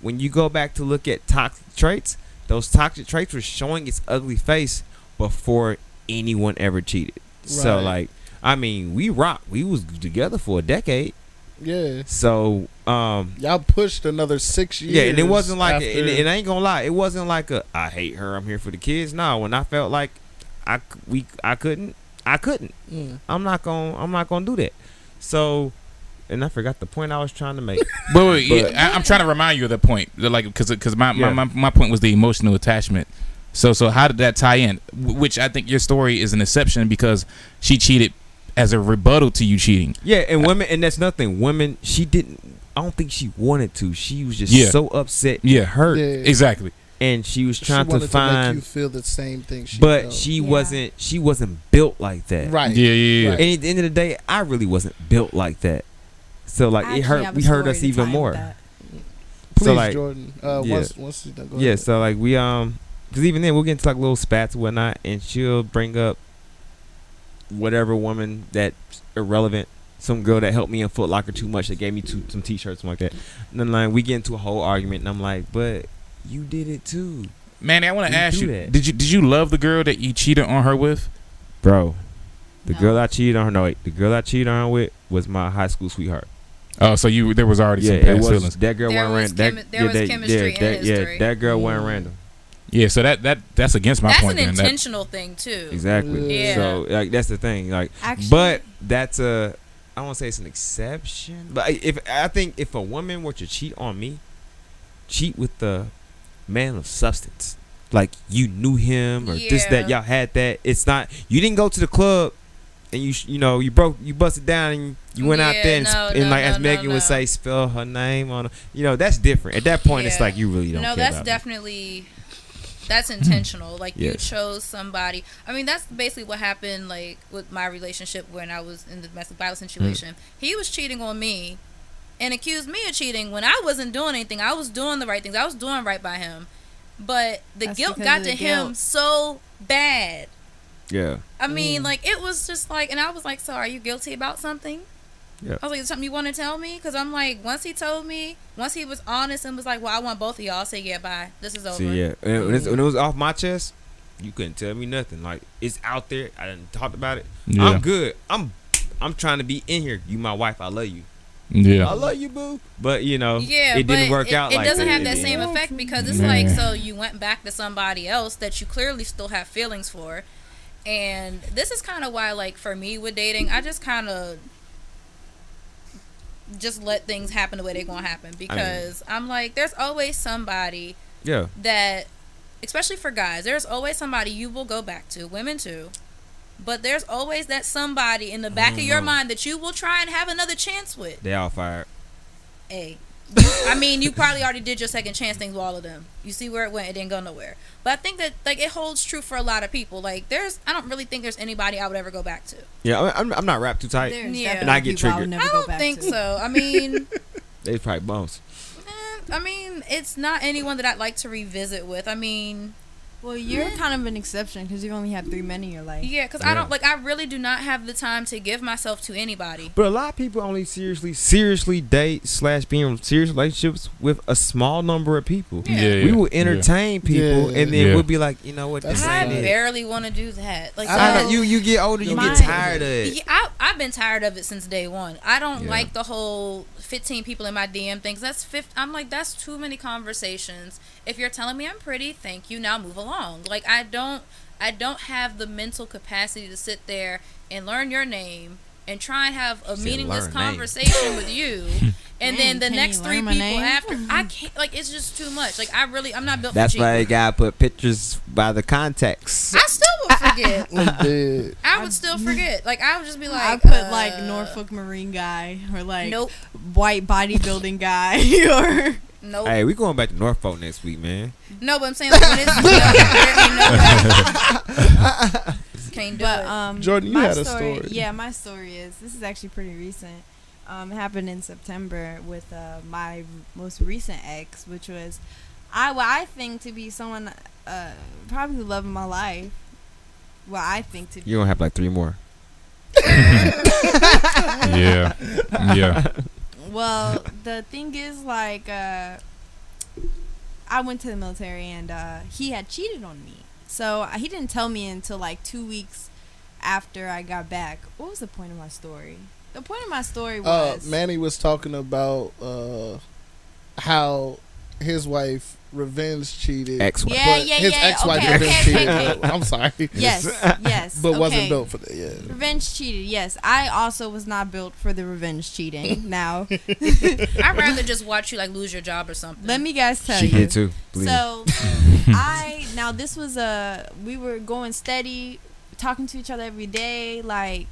when you go back to look at toxic traits, those toxic traits were showing its ugly face before anyone ever cheated. So like, I mean, we rock. We was together for a decade. Yeah. So um, Y'all pushed another six years. yeah, and it wasn't like, after- and, and I ain't gonna lie, it wasn't like a I hate her. I'm here for the kids. No, when I felt like I c- we I couldn't, I couldn't. Yeah. I'm not gonna I'm not gonna do that. So, and I forgot the point I was trying to make. But wait, But- yeah, I, I'm trying to remind you of the point, The, like because because my, Yeah. my, my my point was the emotional attachment. So so how did that tie in? Which I think your story is an exception because she cheated as a rebuttal to you cheating. Yeah, and women, and that's nothing. Women, she didn't. I don't think she wanted to. She was just Yeah. so upset, Yeah. and hurt, Yeah. Exactly. and she was She trying wanted to make find. you feel the same thing. She but felt. she Yeah. wasn't. She wasn't built like that. right. Yeah, yeah, yeah. Right. And at the end of the day, I really wasn't built like that. So like I it hurt. We hurt us even more. that. Please, so, like- Jordan. Uh, Yeah. once once done, go Yeah. ahead. So like we um, because even then we'll get into like little spats and whatnot, and she'll bring up whatever woman that's irrelevant. Some girl that helped me in Foot Locker too much that gave me two, some t-shirts something like that. And then like we get into a whole argument, and I'm like, but you did it too, Manny, I want You to ask you: that. Did you did you love the girl that you cheated on her with? bro. The No. girl I cheated on her, no wait, the girl I cheated on her with was my high school sweetheart. Oh, so you there was already Yeah, some it past was feelings. that girl There wasn't was random. chemi- That, there yeah, was that, chemistry yeah, in that, yeah, history. that girl wasn't Mm. random. Yeah, so that that that's against my That's point. an then. That- intentional thing too. Exactly. Yeah. So like that's the thing. Like, Actually, but that's a I won't say it's an exception, but I- if I think if a woman were to cheat on me, cheat with the man of substance, like you knew him or this that y'all had that. It's not you didn't go to the club and you you know you broke you busted down and you went out there and, no, and no, like no, as Megan no. would say spell her name on you know that's different. At that point, it's like you really don't no, care that's about me. definitely that's intentional. Like you chose somebody. I mean, that's basically what happened. Like with my relationship when I was in the domestic violence situation, he was cheating on me, and accused me of cheating when I wasn't doing anything. I was doing the right things. I was doing right by him, but the That's guilt got of to the him so bad. Yeah. I mean, Mm. like it was just like, and I was like, "So, are you guilty about something?" Yeah. I was like, "Is something you want to tell me?" Because I'm like, once he told me, once he was honest and was like, "Well, I want both of y'all," I say, "Yeah, bye. This is over." See, yeah, and when, it's, when it was off my chest, you couldn't tell me nothing. Like it's out there. I didn't talk about it. yeah, I'm good. I'm I'm trying to be in here. You my wife. I love you. Yeah. I love you, boo. But you know, Yeah, it didn't work it, out. It like doesn't that. have that It same didn't. effect because it's Yeah. like so you went back to somebody else that you clearly still have feelings for, and this is kind of why, like for me with dating, I just kind of just let things happen the way they're gonna happen because I'm like, there's always somebody Yeah, that, especially for guys, there's always somebody you will go back to, women too. But there's always that somebody in the back of your Mhm. mind that you will try and have another chance with. they all fired. Hey, I mean, you probably already did your second chance thing with all of them. You see where it went; it didn't go nowhere. But I think that like it holds true for a lot of people. Like, there's, I don't really think there's anybody I would ever go back to. Yeah, I- I'm, I'm not wrapped too tight. There's Yeah. And I get people I triggered. never I go don't back think to. so. I mean, They probably bums. eh, I mean, it's not anyone that I'd like to revisit with. I mean, Well, you're kind of an exception because you've only had three men in your life. yeah, because Yeah. I don't like. I really do not have the time to give myself to anybody. But a lot of people only seriously, seriously date slash be in serious relationships with a small number of people. Yeah. Yeah, We will entertain people, Yeah. and then Yeah. we'll be like, you know what? That's This I ain't it. barely want to do that. Like, I so- know. You you get older, you My- get tired of it. Yeah, I, I've been tired of it since day one. I don't Yeah. like the whole 15 people in my DM things. That's 50, I'm like, that's too many conversations. If you're telling me I'm pretty, thank you. Now move along. Like I don't, I don't have the mental capacity to sit there and learn your name and try and have a meaningless learn name. conversation with you. And then the next three people name? after, I can't. Like it's just too much. Like I really, I'm not built. That's for why you gotta put pictures by the context. I still would forget. I'm dead. I would still forget. Like I would just be like, I put like uh, Norfolk Marine guy or like Nope. white bodybuilding guy or Nope. Hey, we going back to Norfolk next week, man. No, but I'm saying like when it's no, there ain't no way. Can't do But it. um, Jordan, you my had a story. Yeah, my story is this is actually pretty recent. Um, it happened in September with uh, my most recent ex, which was I what I think to be someone uh, probably the love of my life. What I think to be. You gonna have like three more. yeah, yeah. Well, the thing is, like, uh, I went to the military and uh, he had cheated on me. So uh, he didn't tell me until like two weeks after I got back. What was the point of my story? The point of my story Uh, was Manny was talking about uh, how his wife revenge cheated. Ex-wife. Yeah, but yeah, his yeah. ex-wife okay, revenge okay, cheated. okay, okay. I'm sorry, Yes, yes. but wasn't built for that. Yeah. Revenge cheated. Yes, I also was not built for the revenge cheating. now, I'd rather just watch you like lose your job or something. let me guys tell She you. did too. believe me. So I now this was a we were going steady, talking to each other every day. Like,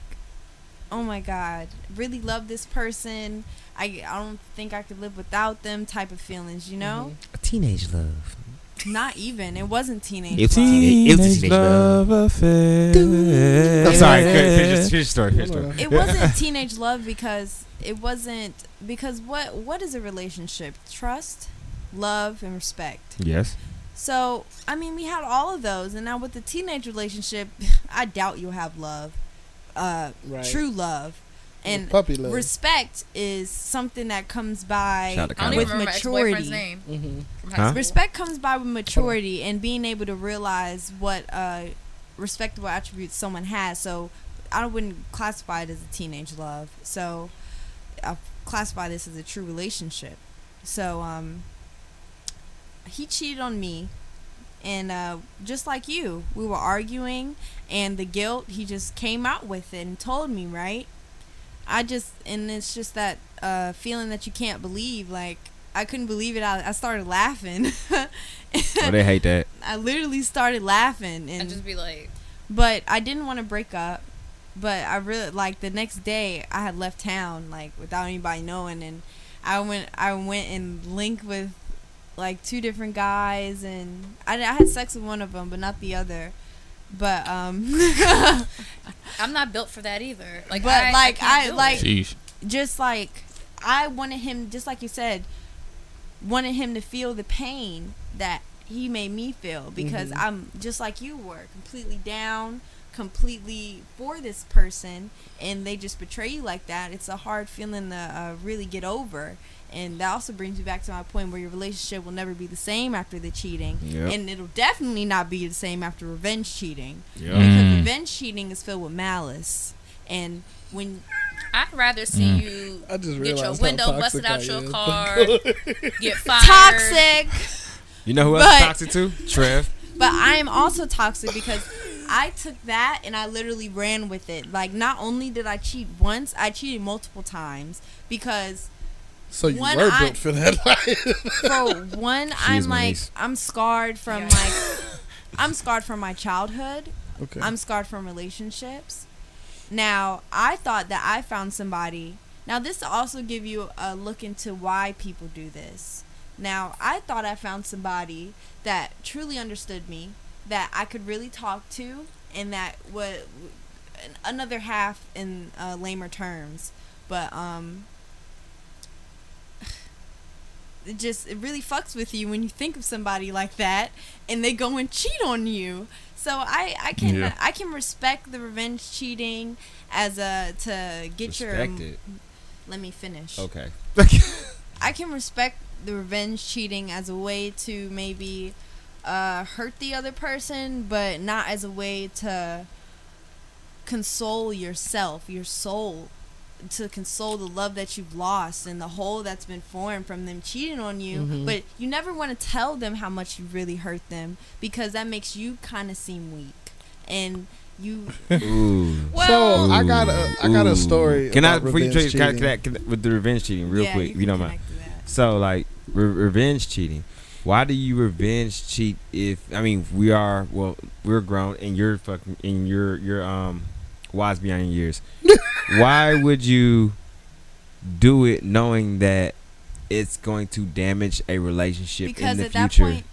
oh my god, really love this person. I I don't think I could live without them. Type of feelings, you know. a teenage love. Not even. It wasn't teenage. It's love. teenage- it was a teenage love. affair. I'm sorry. Finish, finish your story. Finish your story. It wasn't teenage love because it wasn't because what what is a relationship? Trust, love, and respect. Yes. So, I mean, we had all of those, and now with the teenage relationship, I doubt you'll have love, uh, Right. true love, and puppy love. respect is something that comes by Shout out to I don't Kylie. even with remember my ex-boyfriend's maturity. name hmm Huh? Respect comes by with maturity and being able to realize what uh, respectable attributes someone has. So, I wouldn't classify it as a teenage love. So, I classify this as a true relationship. So, um, he cheated on me, and uh, just like you, we were arguing, and the guilt he just came out with it and told me right. I just and it's just that uh, feeling that you can't believe. Like I couldn't believe it. I, I started laughing. Oh, they hate that. I literally started laughing, and I'd just be like, but I didn't want to break up. But I really like the next day I had left town like without anybody knowing, and I went I went and linked with like two different guys, and I, I had sex with one of them, but not the other. But um, I'm not built for that either. Like, But, I, like, I, I- like- it. Sheesh. just like I wanted him, just like you said, wanted him to feel the pain that he made me feel because Mhm. I'm just like you were, completely down, completely for this person, and they just betray you like that. It's a hard feeling to uh, really get over. And that also brings me back to my point where your relationship will never be the same after the cheating. Yep. And it'll definitely not be the same after revenge cheating. Yep. Because Mm. revenge cheating is filled with malice. And when I'd rather see Mm. you I just get your window busted out your car, get fired. toxic You know who else But- is toxic too? Trev. But I am also toxic because I took that and I literally ran with it. Like, not only did I cheat once, I cheated multiple times because So you One were eye- built for that life. for one, I'm like niece. I'm scarred from Yeah. like I'm scarred from my childhood. okay. I'm scarred from relationships. Now, I thought that I found somebody. Now, this will also give you a look into why people do this. Now, I thought I found somebody that truly understood me, that I could really talk to, and that would another half in uh, lamer terms. But um, it just it really fucks with you when you think of somebody like that, and they go and cheat on you. So I I can Yeah. I can respect the revenge cheating as a to get your it. let me finish. Okay. I can respect the revenge cheating as a way to maybe uh, hurt the other person, but not as a way to console yourself, your soul, to console the love that you've lost and the hole that's been formed from them cheating on you. Mhm. But you never want to tell them how much you really hurt them because that makes you kind of seem weak. And you Ooh. so I got a I got a story. can Can I about before you revenge cheating. can I- can I- with the revenge cheating real yeah, quick? you if you can don't mind. connect to that. So like re- revenge cheating. Why do you revenge cheat if I mean we are well we're grown and you're fucking and you're you're um wise beyond your years. Why would you do it knowing that it's going to damage a relationship because in the at that future? point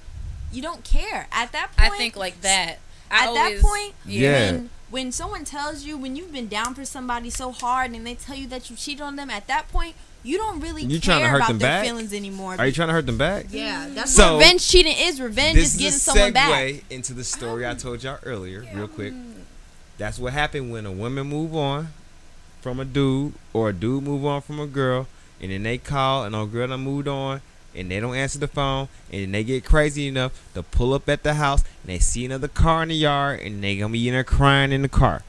you don't care at that point, I think like that. I at that point Yeah. when, when someone tells you when you've been down for somebody so hard and they tell you that you cheated on them at that point you don't really You care trying to hurt about them their back? feelings anymore Are you trying to hurt them back? yeah that's mm-hmm. So, what revenge cheating is revenge is getting someone back into the story I told y'all earlier, real quick. Mm-hmm. That's what happened when a woman move on from a dude or a dude move on from a girl and then they call and a girl done moved on and they don't answer the phone and then they get crazy enough to pull up at the house and they see another car in the yard and they gonna be in there crying in the car.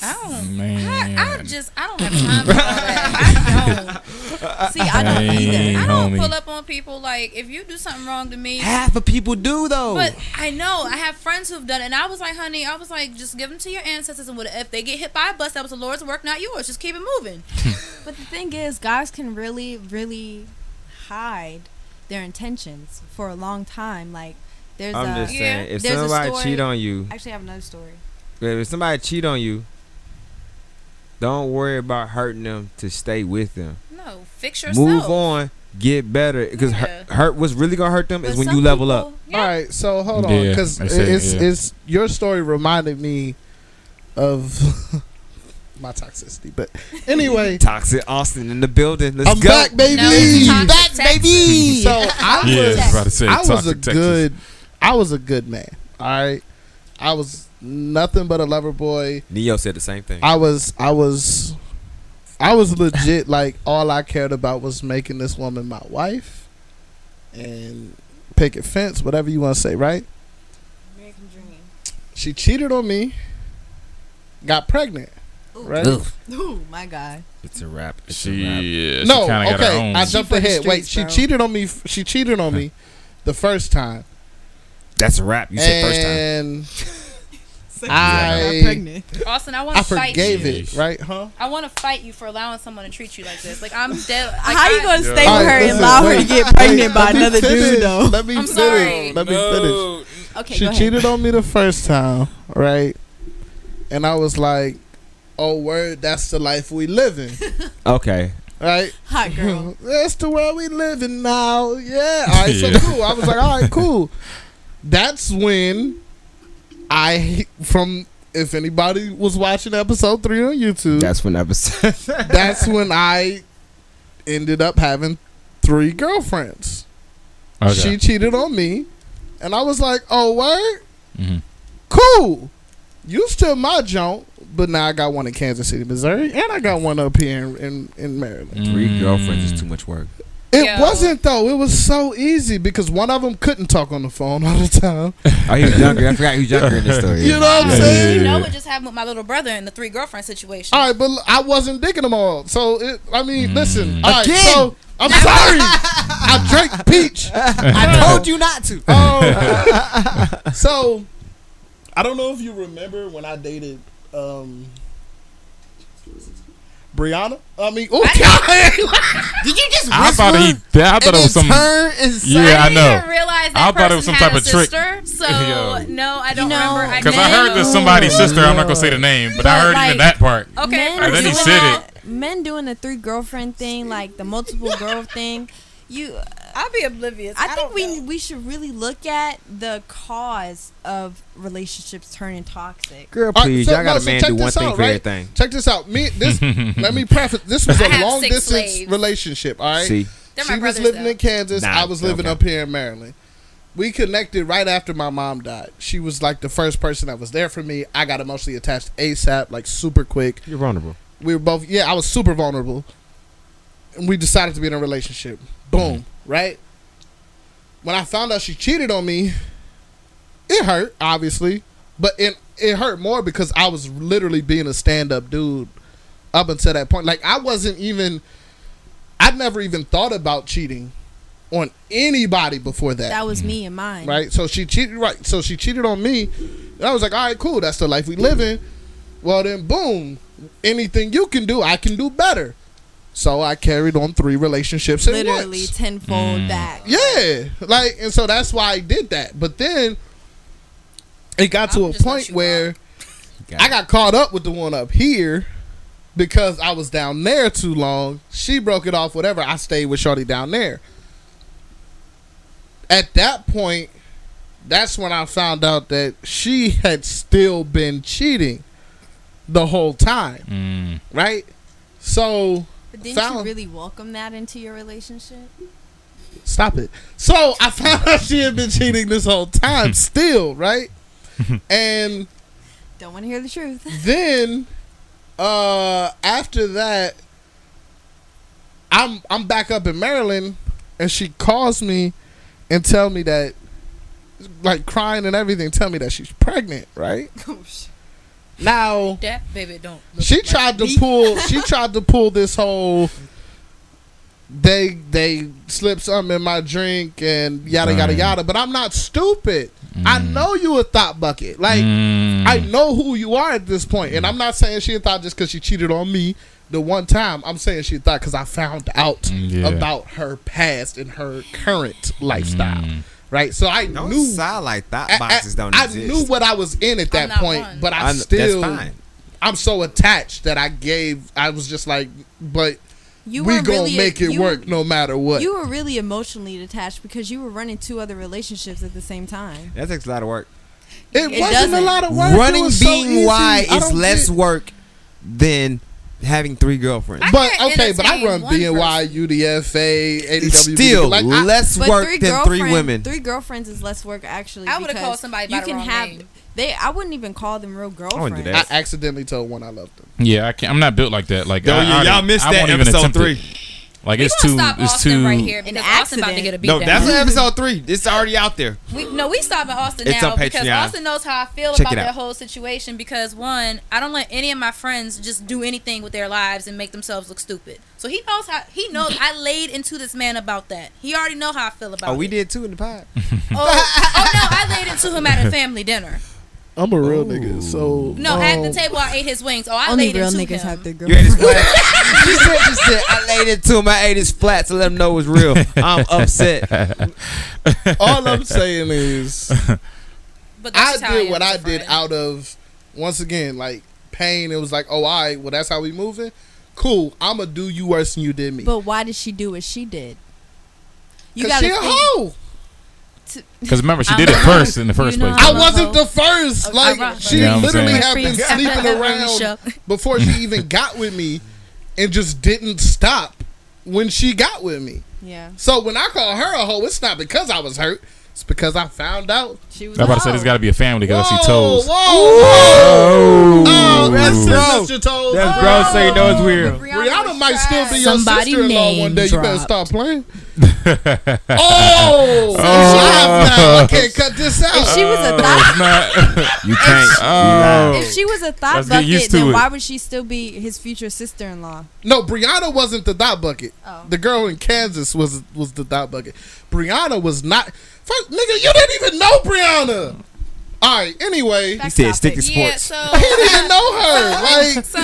I don't. Man. I, I just I don't have time for all that. I don't. See, I don't Hey, either. I don't homie. pull up on people like if you do something wrong to me. Half of people do though. But I know I have friends who've done it, and I was like, honey, I was like, just give them to your ancestors, and what if they get hit by a bus? That was the Lord's work, not yours. Just keep it moving. But the thing is, guys can really, really hide their intentions for a long time. Like, there's I'm a. just Yeah. saying, if somebody story- cheat on you, Actually, I have another story. if somebody cheat on you, don't worry about hurting them to stay with them. No, fix yourself. Move on, get better. Because Yeah. hurt, what's really gonna hurt them is when you level up. Yeah. All right, so hold on, because I say, it's yeah. it's your story reminded me of my toxicity. But anyway, Toxic Austin in the building. Let's I'm go. back, baby. No, it's toxic back, Texas. baby. So I Yeah, was, I was about to say I was a Texas. good, I was a good man. All right, I was nothing but a lover boy. Neo said the same thing. I was, I was, I was legit. Like all I cared about was making this woman my wife, and picket fence, whatever you want to say, right? American Dream. She cheated on me, got pregnant, Ooh. right? Ooh, my God. It's a rap. It's She, a rap. yeah, she no, kinda got her okay, own. I She jumped ahead. Wait, she bro. cheated on me. She cheated on me the first time, That's a rap. You said first time. and Got I- pregnant. Austin, I want to fight forgave you. it. Right? Huh? I want to fight you for allowing someone to treat you like this. Like I'm dead. Like, How you gonna Yeah. stay with All right, her and listen, allow her to get pregnant by another finish. dude, though? Let me I'm finish. sorry. Let me finish. Okay, she cheated on me the first time, right? And I was like, "Oh, word, that's the life we live in, Okay. right? Hot girl. that's the world we live in now." Yeah. All right. Yeah. So cool. I was like, "All right, cool." That's when I from if anybody was watching episode three on YouTube, That's when episode. that's when I ended up having three girlfriends. Okay. She cheated on me, and I was like, "Oh, word, Mhm. cool. You still my junk, but now I got one in Kansas City, Missouri, and I got one up here in in, in Maryland." Three Mm. girlfriends is too much work. It Yo. wasn't though. It was so easy because one of them couldn't talk on the phone all the time. Oh, he was younger. I forgot he was younger in this story. You know what I'm saying? You yeah, know yeah. what just happened with my little brother in the three girlfriend situation. All right, but I wasn't digging them all. So it, I mean, Mm. listen. All right, Again. so I'm sorry. I drank peach. I told you not to. Oh, so I don't know if you remember when I dated um Brianna. I mean, oh, Did you just I thought he. I thought it was some. turn and Yeah, I know. I know. didn't realize that I thought it was some type a of trick. So Yo. no, I don't You know, remember. Because I heard that somebody's sister. I'm not gonna say the name, but I heard like- even that part. Okay, And then he said that- Men doing the three girlfriend thing, like the multiple girl thing. You, I'll be oblivious. I think we we should really look at the cause of relationships turning toxic. Girl, All right, please, so- y'all got no, a man check do one this thing out, for right? everything. Check this out. Me, this. let me preface. This was a long distance slaves. relationship. All right. See, They're she was living though. in Kansas. Nah, I was living okay. up here in Maryland. We connected right after my mom died. She was like the first person that was there for me. I got emotionally attached ASAP, like super quick. you're vulnerable. We were both, yeah, I was super vulnerable. And we decided to be in a relationship. Boom, mm-hmm. right? When I found out she cheated on me, it hurt, obviously. But it, it hurt more because I was literally being a stand up dude up until that point. Like, I wasn't even, I'd never even thought about cheating on anybody before that. That was me mm-hmm. and mine. right? So she cheated, right? So she cheated on me. And I was like, all right, cool. That's the life we live in. Well, then, boom. Anything you can do, I can do better. So I carried on three relationships at Literally once. tenfold Mm. back. Yeah, like, and so that's why I did that. But then it got to I'll a point where Got I got caught up with the one up here because I was down there too long. She broke it off, whatever. I stayed with Shorty down there. At that point, that's when I found out that she had still been cheating the whole time, Mm. right? So But didn't Found- you really welcome that into your relationship? stop it. So I found out she had been cheating this whole time, still, right? and Don't want to hear the truth. then uh after that I'm I'm back up in Maryland, and she calls me and tell me that, like crying and everything, tell me that she's pregnant. Right now, That baby don't. look she like tried to me. pull. She tried to pull this whole. They they slipped something in my drink and yada yada Right. yada. But I'm not stupid. I know you a thought bucket. Like Mm. I know who you are at this point, and I'm not saying she thought just because she cheated on me the one time. I'm saying she thought because I found out Mm, yeah. about her past and her current lifestyle. Mm. Right, so I Don't knew sound like thought I, I- boxes don't I exist. knew what I was in at that I'm point, one. but I, I kn- still that's fine. I'm so attached that I gave. I was just like, but You we were gonna really make it you work no matter what. You were really emotionally detached because you were running two other relationships at the same time. That takes a lot of work. it, it wasn't doesn't. lot of work. Running was so being easy. why is less get- work than having three girlfriends. I But okay, but I run BNY, person. UDFA, ADW. Still like, I, less work three than three women. Three girlfriends is less work actually. I would've called somebody by you the can wrong have name. they. I wouldn't even call them real girlfriends. do I accidentally told one I loved them. Yeah, I can't, I'm not built like that. Like, Yo, I, I yeah, already- y'all missed I that won't even episode attempt it. Three. Like, We it's too. stop It's Austin too. right here because Austin about to get a beat No, down. that's episode three. It's already out there. We, no, we stopping Austin It's now because Patreon. Austin knows how I feel Check about that whole situation. Because one, I don't let any of my friends just do anything with their lives and make themselves look stupid. So he knows how he knows. I laid into this man about that. He already know how I feel about. Oh, we did too in the pod. Oh, oh no, I laid into him at a family dinner. I'm a real nigga, so No, at the um, table I ate his wings. Oh, I Only laid real into niggas him. have their You ate his girlfriends. flat. she said, she said, I laid it to him. I ate his flat to let him know it was real. I'm upset. All I'm saying is, But that's I just I did what I did out of once again like pain. It was like, oh, all right, well, that's how we moving. Cool, I'ma do you worse than you did me. But why did she do what she did? You gotta she a think- hoe. Because remember, she did it first in the first you know place. I wasn't the first. Like right. she Yeah, I'm literally saying. had been sleeping around before she even got with me, and just didn't stop when she got with me. Yeah, So when I call her a hoe, it's not because I was hurt. It's because I found out. she was. I'm a about to say there's got to be a family because I see toes. whoa, whoa! Oh, that's listen, gross. Mr. Toes. That's gross, so you know it's weird. Brianna might still be your Somebody sister-in-law one day. You better stop playing. Oh, it's live now. I can't cut this out. Oh, if she was a No, thought, not. You can't. Oh. if she was a thought Let's bucket, then it. why would she still be his future sister-in-law? no, Brianna wasn't the dot bucket. Oh. The girl in Kansas was was the dot bucket. Brianna was not. First, nigga, you didn't even know Brianna. All right. Anyway, He said stick to Yeah, sports. so he didn't even know her. Like so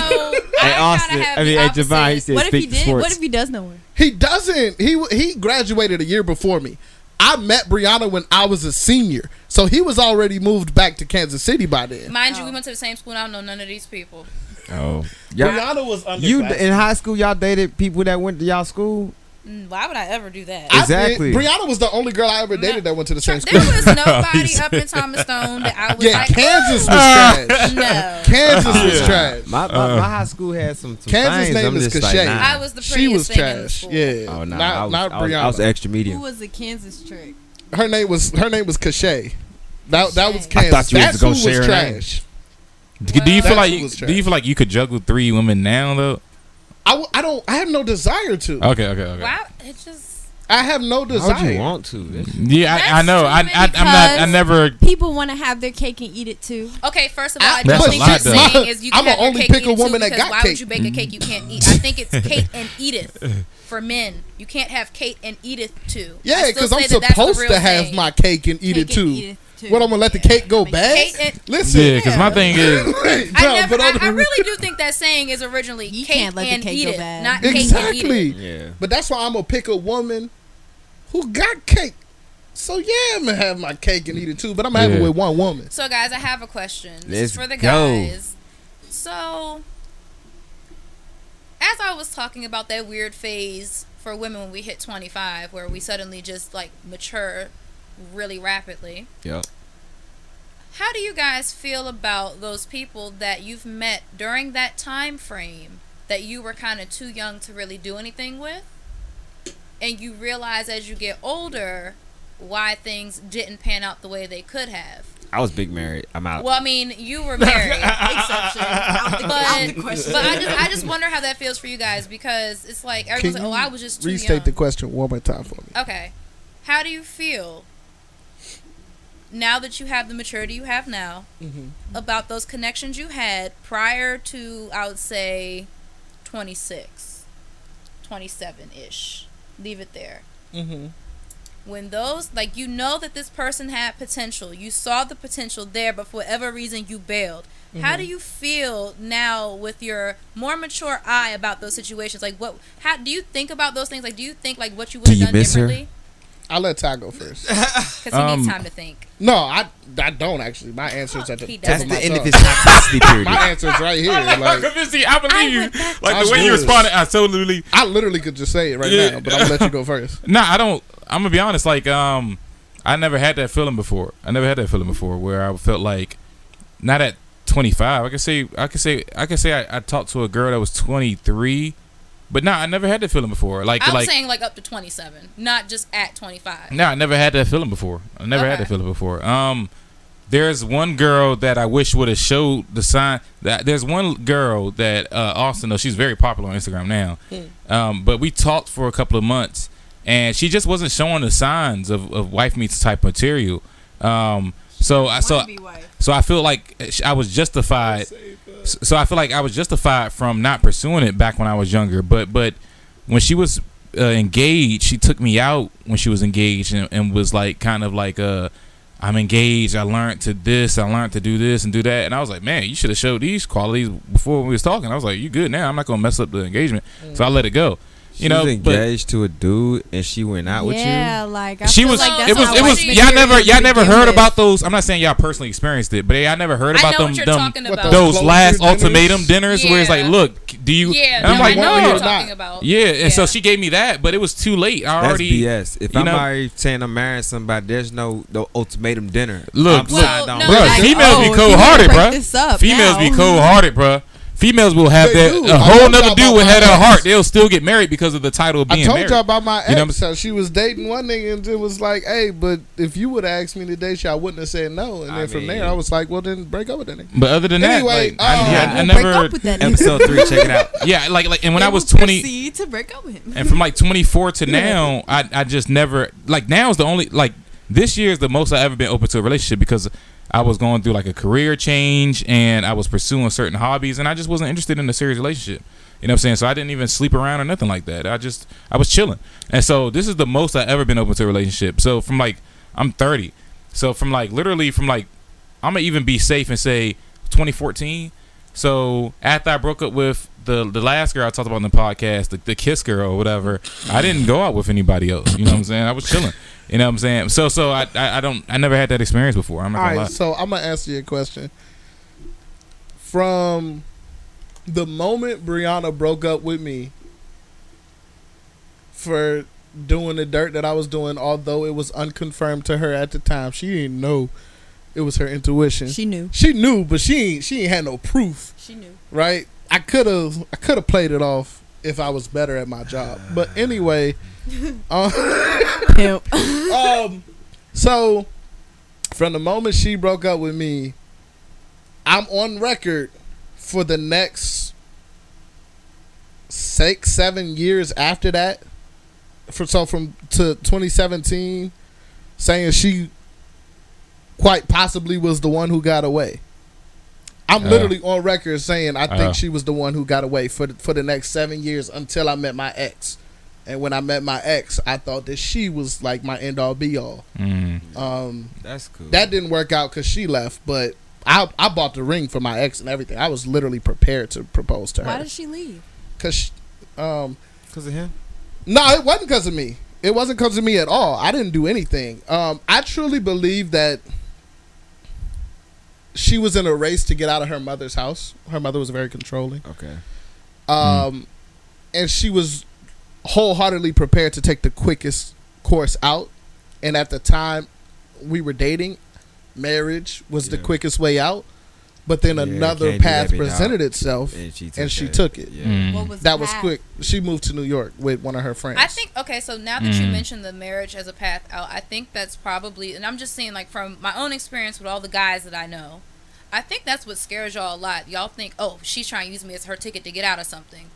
Hey, I Austin. gotta have I mean, the hey, Javon, he opposite. said What if he to did? sports. What if he does know her? He doesn't. He he graduated a year before me. I met Brianna when I was a senior, so he was already moved back to Kansas City by then. Mind you, we oh. went to the same school. I don't know none of these people. oh. Y'all, Brianna was you in high school, y'all dated people that went to y'all school? Mm, Why would I ever do that? Exactly. did- Brianna was the only girl I ever dated that went to the same school. there was nobody up in Thomas Stone that I was Yeah, like, Kansas was trash. No. Kansas was Yeah. trash. My, my, Uh. my high school had some, some Kansas' things. name I'm is just like, Cachet. nah. I was the She prettiest was thing in trash. school. Yeah. Oh no, not I was, not I was, Brianna. I was extra medium. Who was the Kansas trick? her name was her name was Cachet. That that was I Kansas. thought you was That's gonna who share was her name. trash. Do you feel like who you, was do you feel like you could juggle three women now though? I, w- I don't I have no desire to. Okay, okay, okay. Wow, it just I have no desire. Why would you want to? Yeah, I, I know. I, I, I'm not. I never. People want to have their cake and eat it too. okay. First of all, I That's don't think lot, you're though. saying is you can I'ma have only cake pick and a too, woman that because got why cake. would you bake a cake you can't eat? I think it's Kate and Edith for men. You can't have Kate and Edith too. Yeah, because I'm that supposed to have thing. my cake and eat Cake it too. And too. What I'm gonna let the cake go bad? Kate and Listen, Yeah, because my thing is, Wait, I no, never. but I, on I really do think that saying is originally You Kate can't let the and cake go Edith, bad. not Kate and exactly. Edith. Yeah. But that's why I'm gonna pick a woman who got cake. So yeah, I'm gonna have my cake and eat it too. But I'm gonna have it with one woman. So, guys, I have a question. This Let's is for the go. guys. So, as I was talking about that weird phase for women when we hit 25, where we suddenly just like mature really rapidly, Yep. how do you guys feel about those people that you've met during that time frame that you were kind of too young to really do anything with? And you realize as you get older why things didn't pan out the way they could have. I was big married. I'm out. Well, I mean, you were married. Exception. Out the, out the But, question. but I just I just wonder how that feels for you guys because it's like Can everyone's like, oh, I was just too restate young. the question one more time for me. Okay. How do you feel now that you have the maturity you have now Mm-hmm. about those connections you had prior to, I would say, 26, 27 ish? Leave it there. Mm-hmm. When those, like, you know that this person had potential, you saw the potential there, but for whatever reason you bailed. How do you feel now with your more mature eye about those situations? Like, what? How do you think about those things? Like, do you think like what you would have done miss her? Differently? I'll let Ty go first. Because he Um, needs time to think. no, I I don't actually. My answer is at the He That's of the my end of his toxicity period. My answer's right here. I Like believe you. Like the way you responded, I totally. I literally could just say it right Yeah. now, but I'm gonna let you go first. Nah, I don't. I'm gonna be honest. Like, um, I never had that feeling before. I never had that feeling before where I felt like, not at 25. I could say, I could say, I could say, I, I talked to a girl that was 23, but nah, I never had that feeling before. Like, I'm like, saying like up to 27, not just at 25. no, I never had that feeling before. I never had that feeling before. Um, there's one girl that I wish would have showed the sign. That there's one girl that uh, Austin though she's very popular on Instagram now. Um, but we talked for a couple of months, and she just wasn't showing the signs of, of wife meets type material. Um, so I so Wanna be wife. so I feel like I was justified. So I feel like I was justified from not pursuing it back when I was younger. But but when she was uh, engaged, she took me out when she was engaged and, and was like kind of like uh I'm engaged. I learned to this. I learned to do this and do that. And I was like, man, you should have showed these qualities before we was talking. I was like, you good now? I'm not gonna mess up the engagement. So I let it go. She You know, was but- engaged to a dude and she went out with you. yeah, like I she feel was. like that's it was. It was. Y'all never. Y'all never heard about those. I'm not saying y'all personally experienced it, but y'all never heard about them. them about. those last dinners? ultimatum dinners where it's like, look, do you? yeah, and I'm like, I know no, what you're you're talking about. Yeah, and so she gave me that, but it was too late. I That's BS. If I'm know- already saying I'm marrying somebody, there's no no ultimatum dinner. Look, I'm look. signed on. no, Bruh, like, females oh, be cold hearted, break bruh. this up Females be now. cold hearted, bruh. Females will have They that do. a I whole told nother dude about with my had her ex. heart. They'll still get married because of the title of being married. I told married. y'all about my ex. You know what I'm so she was dating one nigga, and it was like, "Hey, but if you would have asked me to date you, I wouldn't have said no." And then I from mean- there, I was like, "Well, then break up with that nigga." but other than Anyway, that, like, I, uh, yeah, I We'll never. break up with that nigga. Episode three, check it out. yeah, like like, and when They I was 20, to break up with him. and from like 24 to now, I I just never like now is the only like this year is the most I've ever been open to a relationship because I was going through like a career change and I was pursuing certain hobbies and I just wasn't interested in a serious relationship. You know what I'm saying? So I didn't even sleep around or nothing like that. I just I was chilling. And so this is the most I ever been open to a relationship. So from like I'm 30. So from like literally from like I'm gonna even be safe and say 2014. So after I broke up with the the last girl I talked about in the podcast, the, the kiss girl or whatever, I didn't go out with anybody else. You know what I'm saying? I was chilling. You know what I'm saying? So so I I, I don't I never had that experience before. I'm not All gonna right, lie. so I'm gonna answer your question. From the moment Brianna broke up with me for doing the dirt that I was doing, although it was unconfirmed to her at the time, she didn't know it was her intuition. She, knew. She knew. knew, but she ain't she ain't had no proof, She knew. right? I could have I could have played it off if I was better at my job. But anyway, um, um, so from the moment she broke up with me, I'm on record for the next six, seven years after that. For so from to 2017, saying she quite possibly was the one who got away. I'm Uh. literally on record saying I think Uh. she was the one who got away for the, for the next seven years until I met my ex. And when I met my ex, I thought that she was like my end all be all. Mm. Um, That's cool. that didn't work out because she left, but I I bought the ring for my ex and everything. I was literally prepared to propose to her. Why did she leave? because, um, because of him. no, it wasn't because of me. It wasn't because of me at all. I didn't do anything. Um, I truly believe that she was in a race to get out of her mother's house. Her mother was very controlling. Okay. um, and she was wholeheartedly prepared to take the quickest course out. And at the time we were dating, marriage was the quickest way out. But then Yeah, another path that, but presented itself, And she took and she took it. Yeah. Mm. What was the That was path? quick. She moved to New York with one of her friends. I think okay, so now that you Mhm. mentioned the marriage as a path out, I think that's probably, and I'm just saying like from my own experience with all the guys that I know, I think that's what scares y'all a lot. Y'all think, oh, she's trying to use me as her ticket to get out of something.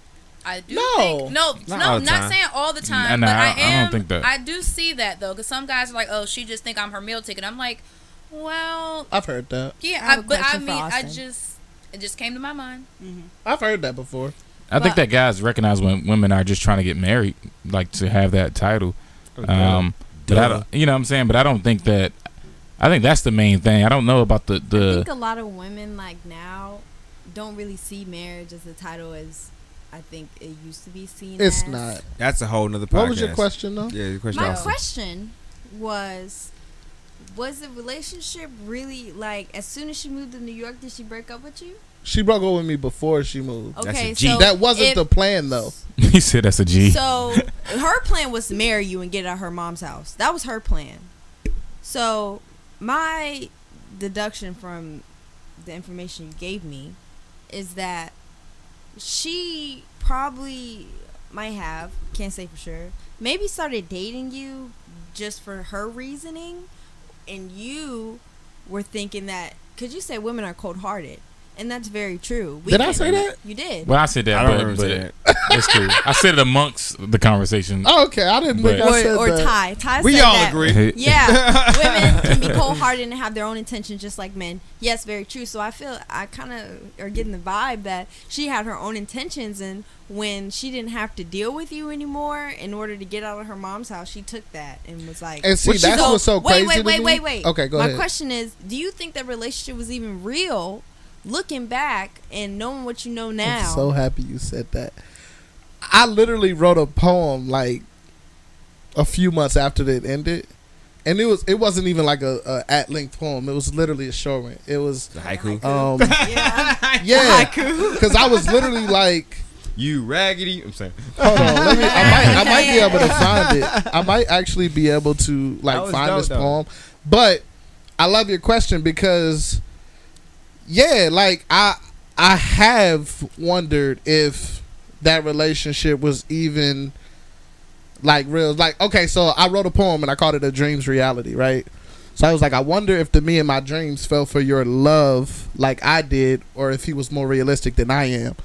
I do No. think no, Not no, all the not saying all the time, Nah, but nah, I I- I don't am. think that. I do see that though, because some guys are like, oh, she just think I'm her meal ticket. I'm like, well, I've heard that. yeah, I have but I mean, I just it just came to my mind. I've heard that before. I think that guys recognize when women are just trying to get married, like to have that title. Um, but I don't, you know what I'm saying. But I don't think that. I think that's the main thing. I don't know about the the. I think a lot of women like now don't really see marriage as a title as I think it used to be seen. It's as. not. That's a whole nother podcast. What was your question though? Yeah, the question. My also. question was was the relationship really like as soon as she moved to New York did she break up with you? She broke up with me before she moved. That's Okay, a G. so that wasn't if- the plan though. he said that's a G. So her plan was to marry you and get out of her mom's house. That was her plan. So my deduction from the information you gave me is that she probably might have, can't say for sure, maybe started dating you just for her reasoning and you were thinking that cuz you say women are cold-hearted and that's very true. We Did I say that? You did. well, I said that, I don't but, remember saying but that. it's true. I said it amongst the conversation. Oh, okay. I didn't think But- I said or or that. Ty. Ty We said all that. agree. Yeah, women can be cold hearted and have their own intentions just like men. Yes, very true. So I feel I kind of are getting the vibe that she had her own intentions, and when she didn't have to deal with you anymore in order to get out of her mom's house, she took that and was like. And see, What that's So, what's so wait, crazy. wait, to wait, me. wait, wait. Okay, go My ahead. My question is, do you think that relationship was even real? Looking back and knowing what you know now, I'm so happy you said that. I literally wrote a poem like a few months after it ended, and it was it wasn't even like a, a at length poem. It was literally a short one. It was The haiku. um yeah, yeah because I was literally like. you raggedy. I'm saying. Hold on, let me. I might, I might be able to find it. I might actually be able to like find dope, this though. poem. But I love your question because, yeah, like I I have wondered if that relationship was even like real. Like okay, so I wrote a poem and I called it a dreams reality, right? So I was like, I wonder if the me in my dreams fell for your love like I did, or if he was more realistic than I am.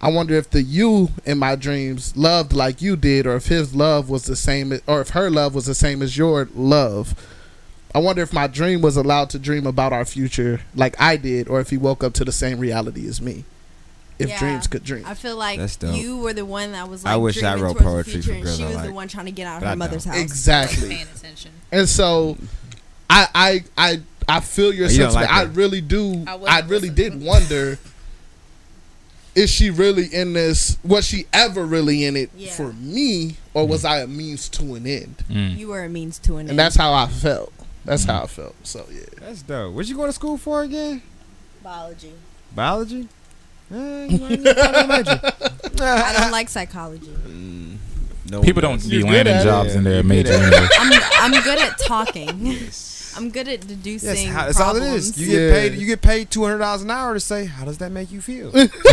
I wonder if the you in my dreams loved like you did, or if his love was the same, or if her love was the same as your love. I wonder if my dream was allowed to dream about our future like I did, or if he woke up to the same reality as me. If Yeah. dreams could dream. I feel like That's dope. you were the one that was like I wish I wrote poetry for and girls she I was the one trying to get out of But I her mother's don't. house. Exactly. Paying attention. And so, I I I I feel your you don't sentiment. like I really do. I I, really listening. did wonder. Is she really in this? Was she ever really in it Yeah. for me, or was I a means to an end? Mm. You were a means to an end. And that's how I felt. That's how I felt. So yeah. That's dope. What you going to school for again? biology. Biology. Eh, you might need to find a major. I don't like psychology. Mm, no People don't be landing at it. jobs in their major. good at it. anyway. I'm I'm good at talking. I'm good at deducing. Yes, how, that's all it is. You Yeah. get paid. You get paid two hundred dollars an hour to say, "How does that make you feel?" No, you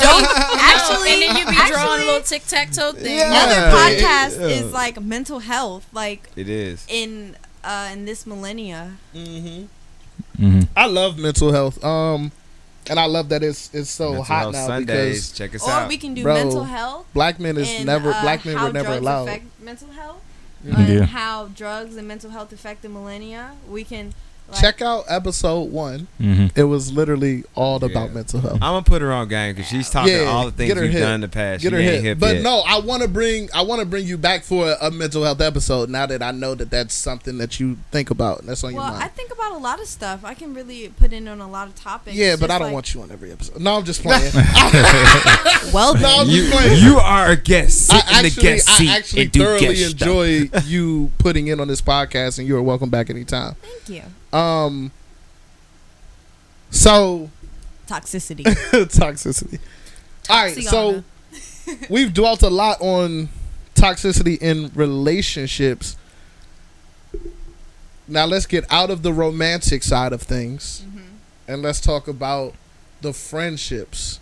don't. Actually, and then you be actually, drawing little tic tac toe things. Yeah. Another podcast Yeah. is like mental health, like it is. in uh in this millennia. Mm-hmm. hmm I love mental health. Um, and I love that it's it's so Mental hot now Sundays. Check us Or out. we can do Bro, mental health. black men is and, never uh, black men were never drugs allowed. Affect mental health. Mhm. and Yeah. how drugs and mental health affect the millennia. We can like, Check out episode one. hmm It was literally all Yeah. about mental health. I'm gonna put her on game because she's talking Yeah, all the things you've hit. done in the past. Get her hit. hip But yet. no, I want to bring I want to bring you back for a, a mental health episode. Now that I know that that's something that you think about that's on Well, your I think about a lot of stuff. I can really put in on a lot of topics. yeah, but I don't like- want you on every episode. No, I'm just playing. Well, No. I'm you, just playing. you are a guest. Sit I in the actually, guest seat I actually thoroughly guest stuff. enjoy you putting in on this podcast, and you are welcome back anytime. thank you. Um, so Toxicity. toxicity. All right, so we've dwelt a lot on toxicity in relationships. Now let's get out of the romantic side of things Mhm. and let's talk about the friendships.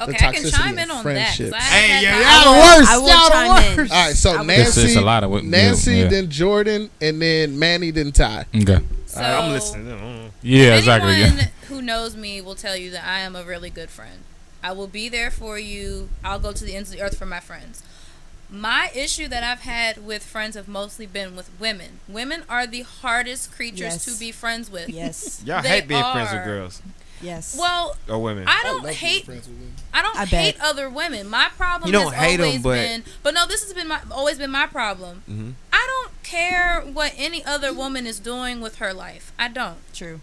Okay, The I can chime in on that. 'cause friendships. I Hey, yeah, my yeah, own- the worst. I will Y'all the worst. All right, so I Nancy, a lot of what- Nancy, yeah. then Jordan, and then Manny, then Ty. Okay. So, I'm listening. Mm. Yeah, exactly. Anyone Yeah. who knows me will tell you that I am a really good friend. I will be there for you. I'll go to the ends of the earth for my friends. My issue that I've had with friends have mostly been with women. Women are the hardest creatures Yes. to be friends with. Yes. Y'all They hate being friends with girls Yes. Well, or women. I don't hate I don't I hate other women. My problem You don't has hate 'em, always but- been but no, this has been my always been my problem. Mhm. I don't care what any other woman is doing with her life. I don't. True.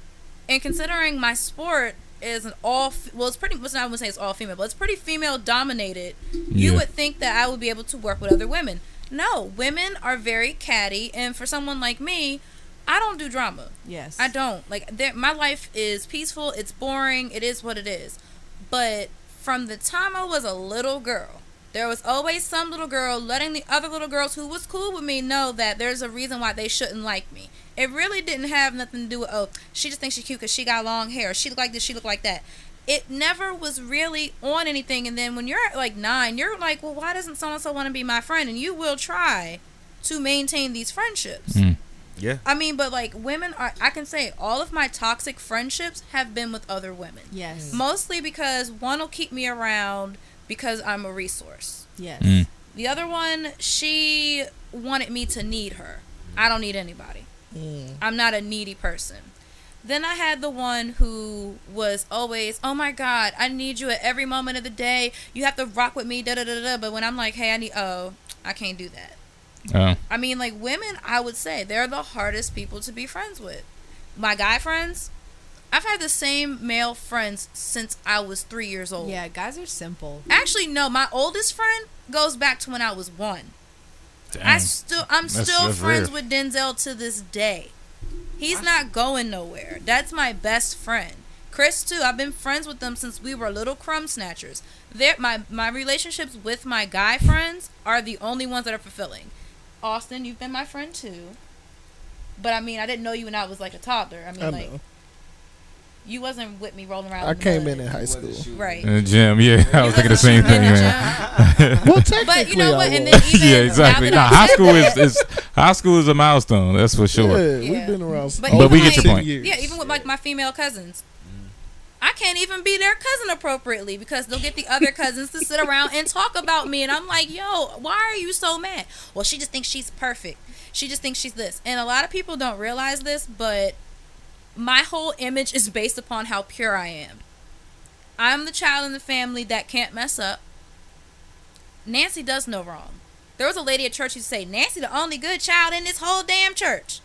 And considering my sport is an all well, it's pretty. Well, I wouldn't say it's all female, but it's pretty female dominated. You would think that I would be able to work with other women. No, women are very catty, and for someone like me, I don't do drama. Yes. I don't like. There, my life is peaceful. It's boring. It is what it is. But from the time I was a little girl, there was always some little girl letting the other little girls who was cool with me know that there's a reason why they shouldn't like me. It really didn't have nothing to do with oh she just thinks she's cute because she got long hair. She look like this. She look like that. It never was really on anything. And then when you're like nine, you're like, well, why doesn't so and so want to be my friend? And you will try to maintain these friendships. Mm. Yeah. I mean, but like women are, I can say all of my toxic friendships have been with other women. Yes. Mostly because one will keep me around because I'm a resource. Yes. Mm. The other one, she wanted me to need her. I don't need anybody. I'm not a needy person. Then I had the one who was always, oh my God, I need you at every moment of the day. You have to rock with me, da da da da. But when I'm like, hey, I need, oh, I can't do that. Oh. I mean, like women, I would say they're the hardest people to be friends with. My guy friends, I've had the same male friends since I was three years old. Yeah, guys are simple. Actually, no, my oldest friend goes back to when I was one. I still, I'm That's- still that's friends rare. with Denzel to this day. He's not going nowhere. That's my best friend. Chris too. I've been friends with them since we were little crumb snatchers. They're, my my relationships with my guy friends are the only ones that are fulfilling. Austin, you've been my friend too. But I mean, I didn't know you when I was like a toddler. I mean, I like know. you wasn't with me rolling around. I in came mud. in in high school. Right. In the gym, yeah, I was thinking the same thing, man. Well, technically, But you know what? And then even yeah, exactly. Now Nah, high school that- is, is high school is a milestone. That's for sure. Yeah, Yeah. we've been around. But But we get your point. years. Yeah, even with like my female cousins. I can't even be their cousin appropriately because they'll get the other cousins to sit around and talk about me and I'm like, "Yo, why are you so mad?" Well, she just thinks she's perfect. She just thinks she's this. And a lot of people don't realize this, but my whole image is based upon how pure I am. I'm the child in the family that can't mess up. Nancy does no wrong. There was a lady at church who say, "Nancy, the only good child in this whole damn church."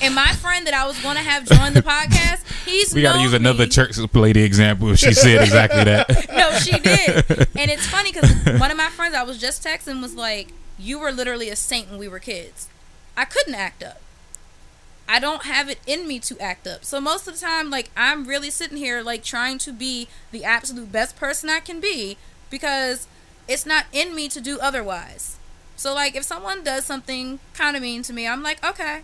And my friend that I was going to have join the podcast, he's We got to use another me- church lady example. She said exactly that. No, she did. And it's funny because one of my friends I was just texting was like, "You were literally a saint when we were kids." I couldn't act up. I don't have it in me to act up. So most of the time, like I'm really sitting here like trying to be the absolute best person I can be because it's not in me to do otherwise. So like if someone does something kind of mean to me, I'm like, okay.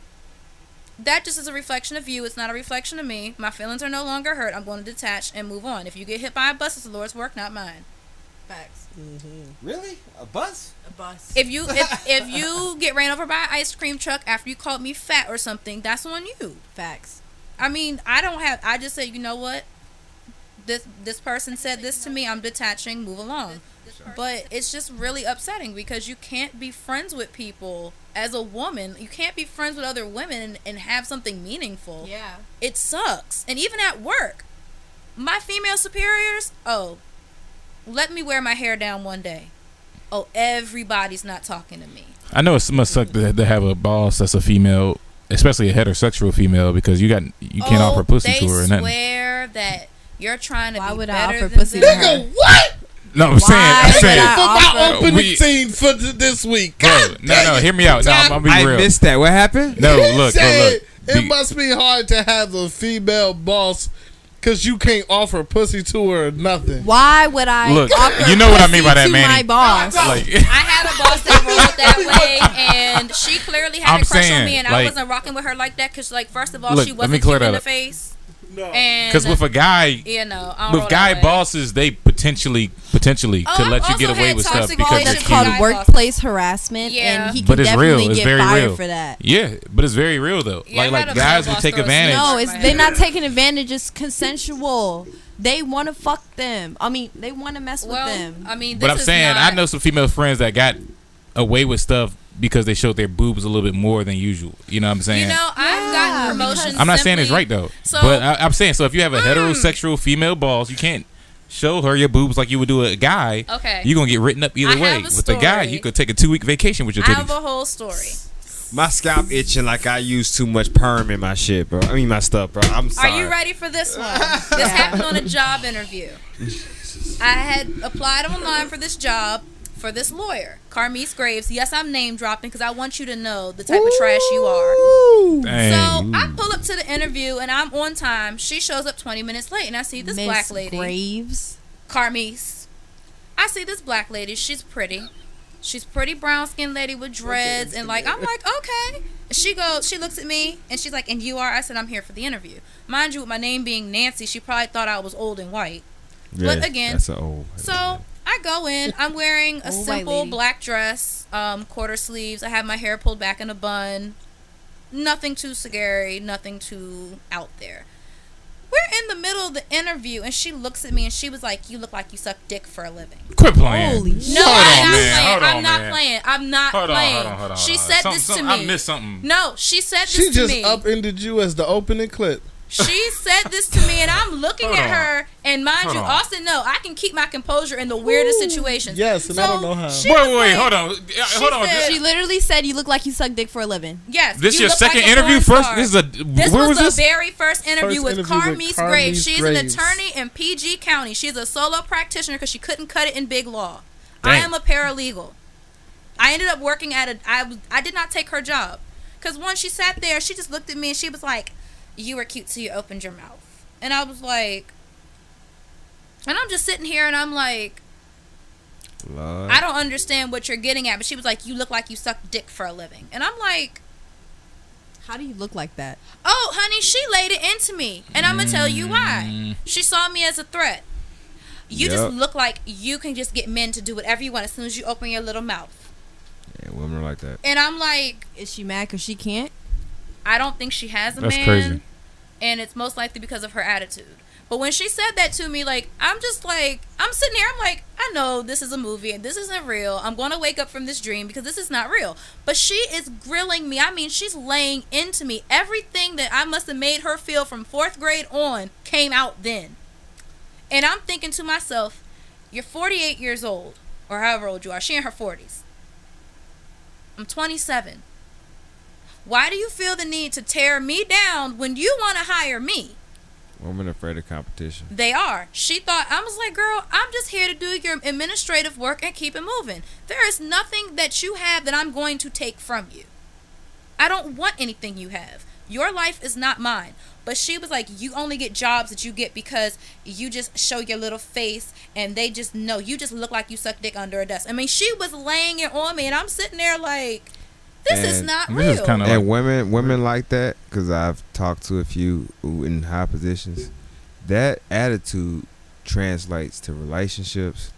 That just is a reflection of you. It's not a reflection of me. My feelings are no longer hurt. I'm going to detach and move on. If you get hit by a bus, it's the Lord's work, not mine. Facts. Mm-hmm. Really? A bus? A bus. If you if, if you get ran over by an ice cream truck after you called me fat or something, that's on you. Facts. I mean, I don't have. I just said, you know what? This this person said this to me. I'm detaching. Move along. But it's just really upsetting because you can't be friends with people as a woman. You can't be friends with other women and, and have something meaningful. Yeah. It sucks. And even at work, my female superiors, oh, let me wear my hair down one day. Oh, everybody's not talking to me. I know it must suck to, to have a boss that's a female, especially a heterosexual female, because you got you can't oh, offer pussy to her or nothing. swear that you're trying to Why be would I better offer than pussy to them. her? Nigga, what? No, I'm saying, I'm saying, I For my offer- opening scene for th- this week. bro, God no, no, hear me out. No, I'm, I'm be I missed that. What happened? No, look, said look, It. Be- must be hard to have a female boss because you can't offer pussy to her or nothing. Why would I Look, offer you know what I mean by that, to Manny. my boss? like, I had a boss that rolled that way, and she clearly had I'm a crush saying, on me, and I wasn't rocking with her like that because, like, first of all, Look, she wasn't clear cute in the face. And Because with a guy, you know, I don't roll with guy bosses, they potentially potentially Oh, could I've let you get away with stuff because It's you're relationships cute. called guy workplace harassment, Yeah. and he But can it's real. It's get very fired real. for that. Yeah, but it's very real though. Yeah, like like guys male will take advantage. No, it's they're not taking advantage. It's consensual. They want to fuck them. I mean, they want to mess Well, with them. I mean, But I'm is saying not, I know some female friends that got away with stuff because they showed their boobs a little bit more than usual. You know what I'm saying? You know, I've Yeah, gotten because- promotions. I'm not saying it's right though. So- but I, I'm saying so if you have a Mm. heterosexual female boss, you can't show her your boobs like you would do a guy. Okay. You're gonna get written up either I way. have a With a guy, you could take a two week vacation with your I have titties. a whole story. My scalp itching like I use too much perm in my shit, bro. I mean my stuff, bro. I'm sorry. Are you ready for this one? this happened on a job interview. I had applied online for this job for this lawyer, Carmise Graves. Yes, I'm name dropping because I want you to know the type of trash you are. Dang. So I pull up to the interview and I'm on time. She shows up 20 minutes late and I see this Miss black lady. Graves. Carmise. I see this black lady. She's pretty. She's pretty brown skinned lady with dreads and like I'm like okay. She goes. She looks at me and she's like, "And you are?" I said, "I'm here for the interview." Mind you, with my name being Nancy, she probably thought I was old and white. But again, that's a old. So I go in. I'm wearing a Old simple black dress, um, quarter sleeves. I have my hair pulled back in a bun. Nothing too scary. Nothing too out there. We're in the middle of the interview, and she looks at me and she was like, "You look like you suck dick for a living." Quit playing. Holy No, shit. Hold I'm on, not man. playing. Hold I'm on, not man. playing. I'm not Hold on, playing. hold on, hold on. she hold on. said Some- this some- to me. I missed something. No, she said this She to just upended you as the opening clip. She said this to me, and I'm looking Hold at on. her. And mind Hold you, on. Austin, no, I can keep my composure in the weirdest situations. Yes, and I don't know how. she Wait, wait, wait, hold on. Yeah, Hold on. said- She literally said, "You look like you suck dick for a living." Yes. This you your look like second a interview porn first? star. This is a This where was, was the this? very first interview First with interview with Carmise Carmise Graves. She's an Graves. attorney in PG County. She's a solo practitioner because she couldn't cut it in big law. I Dang. am a paralegal. I ended up working at a. I was. I did not take her job because once she sat there, she just looked at me and she was like, "You were cute so you opened your mouth," and I was like, and I'm just sitting here and I'm like, Lord. I don't understand what you're getting at, but she was like, "You look like you suck dick for a living," and I'm like. How do you look like that? Oh, honey, she laid it into me. And I'm going to tell you Mm. why. She saw me as a threat. You Yep. just look like you can just get men to do whatever you want as soon as you open your little mouth. Yeah, women are like that. And I'm like, Is she mad because she can't? I don't think she has a That's man. crazy. And it's most likely because of her attitude. But when she said that to me, like, I'm just like, I'm sitting here, I'm like, I know this is a movie and this isn't real. I'm going to wake up from this dream because this is not real. But she is grilling me. I mean, she's laying into me. Everything that I must have made her feel from fourth grade on came out then. And I'm thinking to myself, you're 48 years old, or however old you are. She in her 40s. I'm 27. Why do you feel the need to tear me down when you want to hire me? Women are afraid of competition. They are. She thought, I was like, girl, I'm just here to do your administrative work and keep it moving. There is nothing that you have that I'm going to take from you. I don't want anything you have. Your life is not mine. But she was like, you only get jobs that you get because you just show your little face and they just know. You just look like you suck dick under a desk. I mean, she was laying it on me and I'm sitting there like, this is And not this real. is kinda- and like- women, women like that because I've talked to a few who in high positions. That attitude translates to relationships,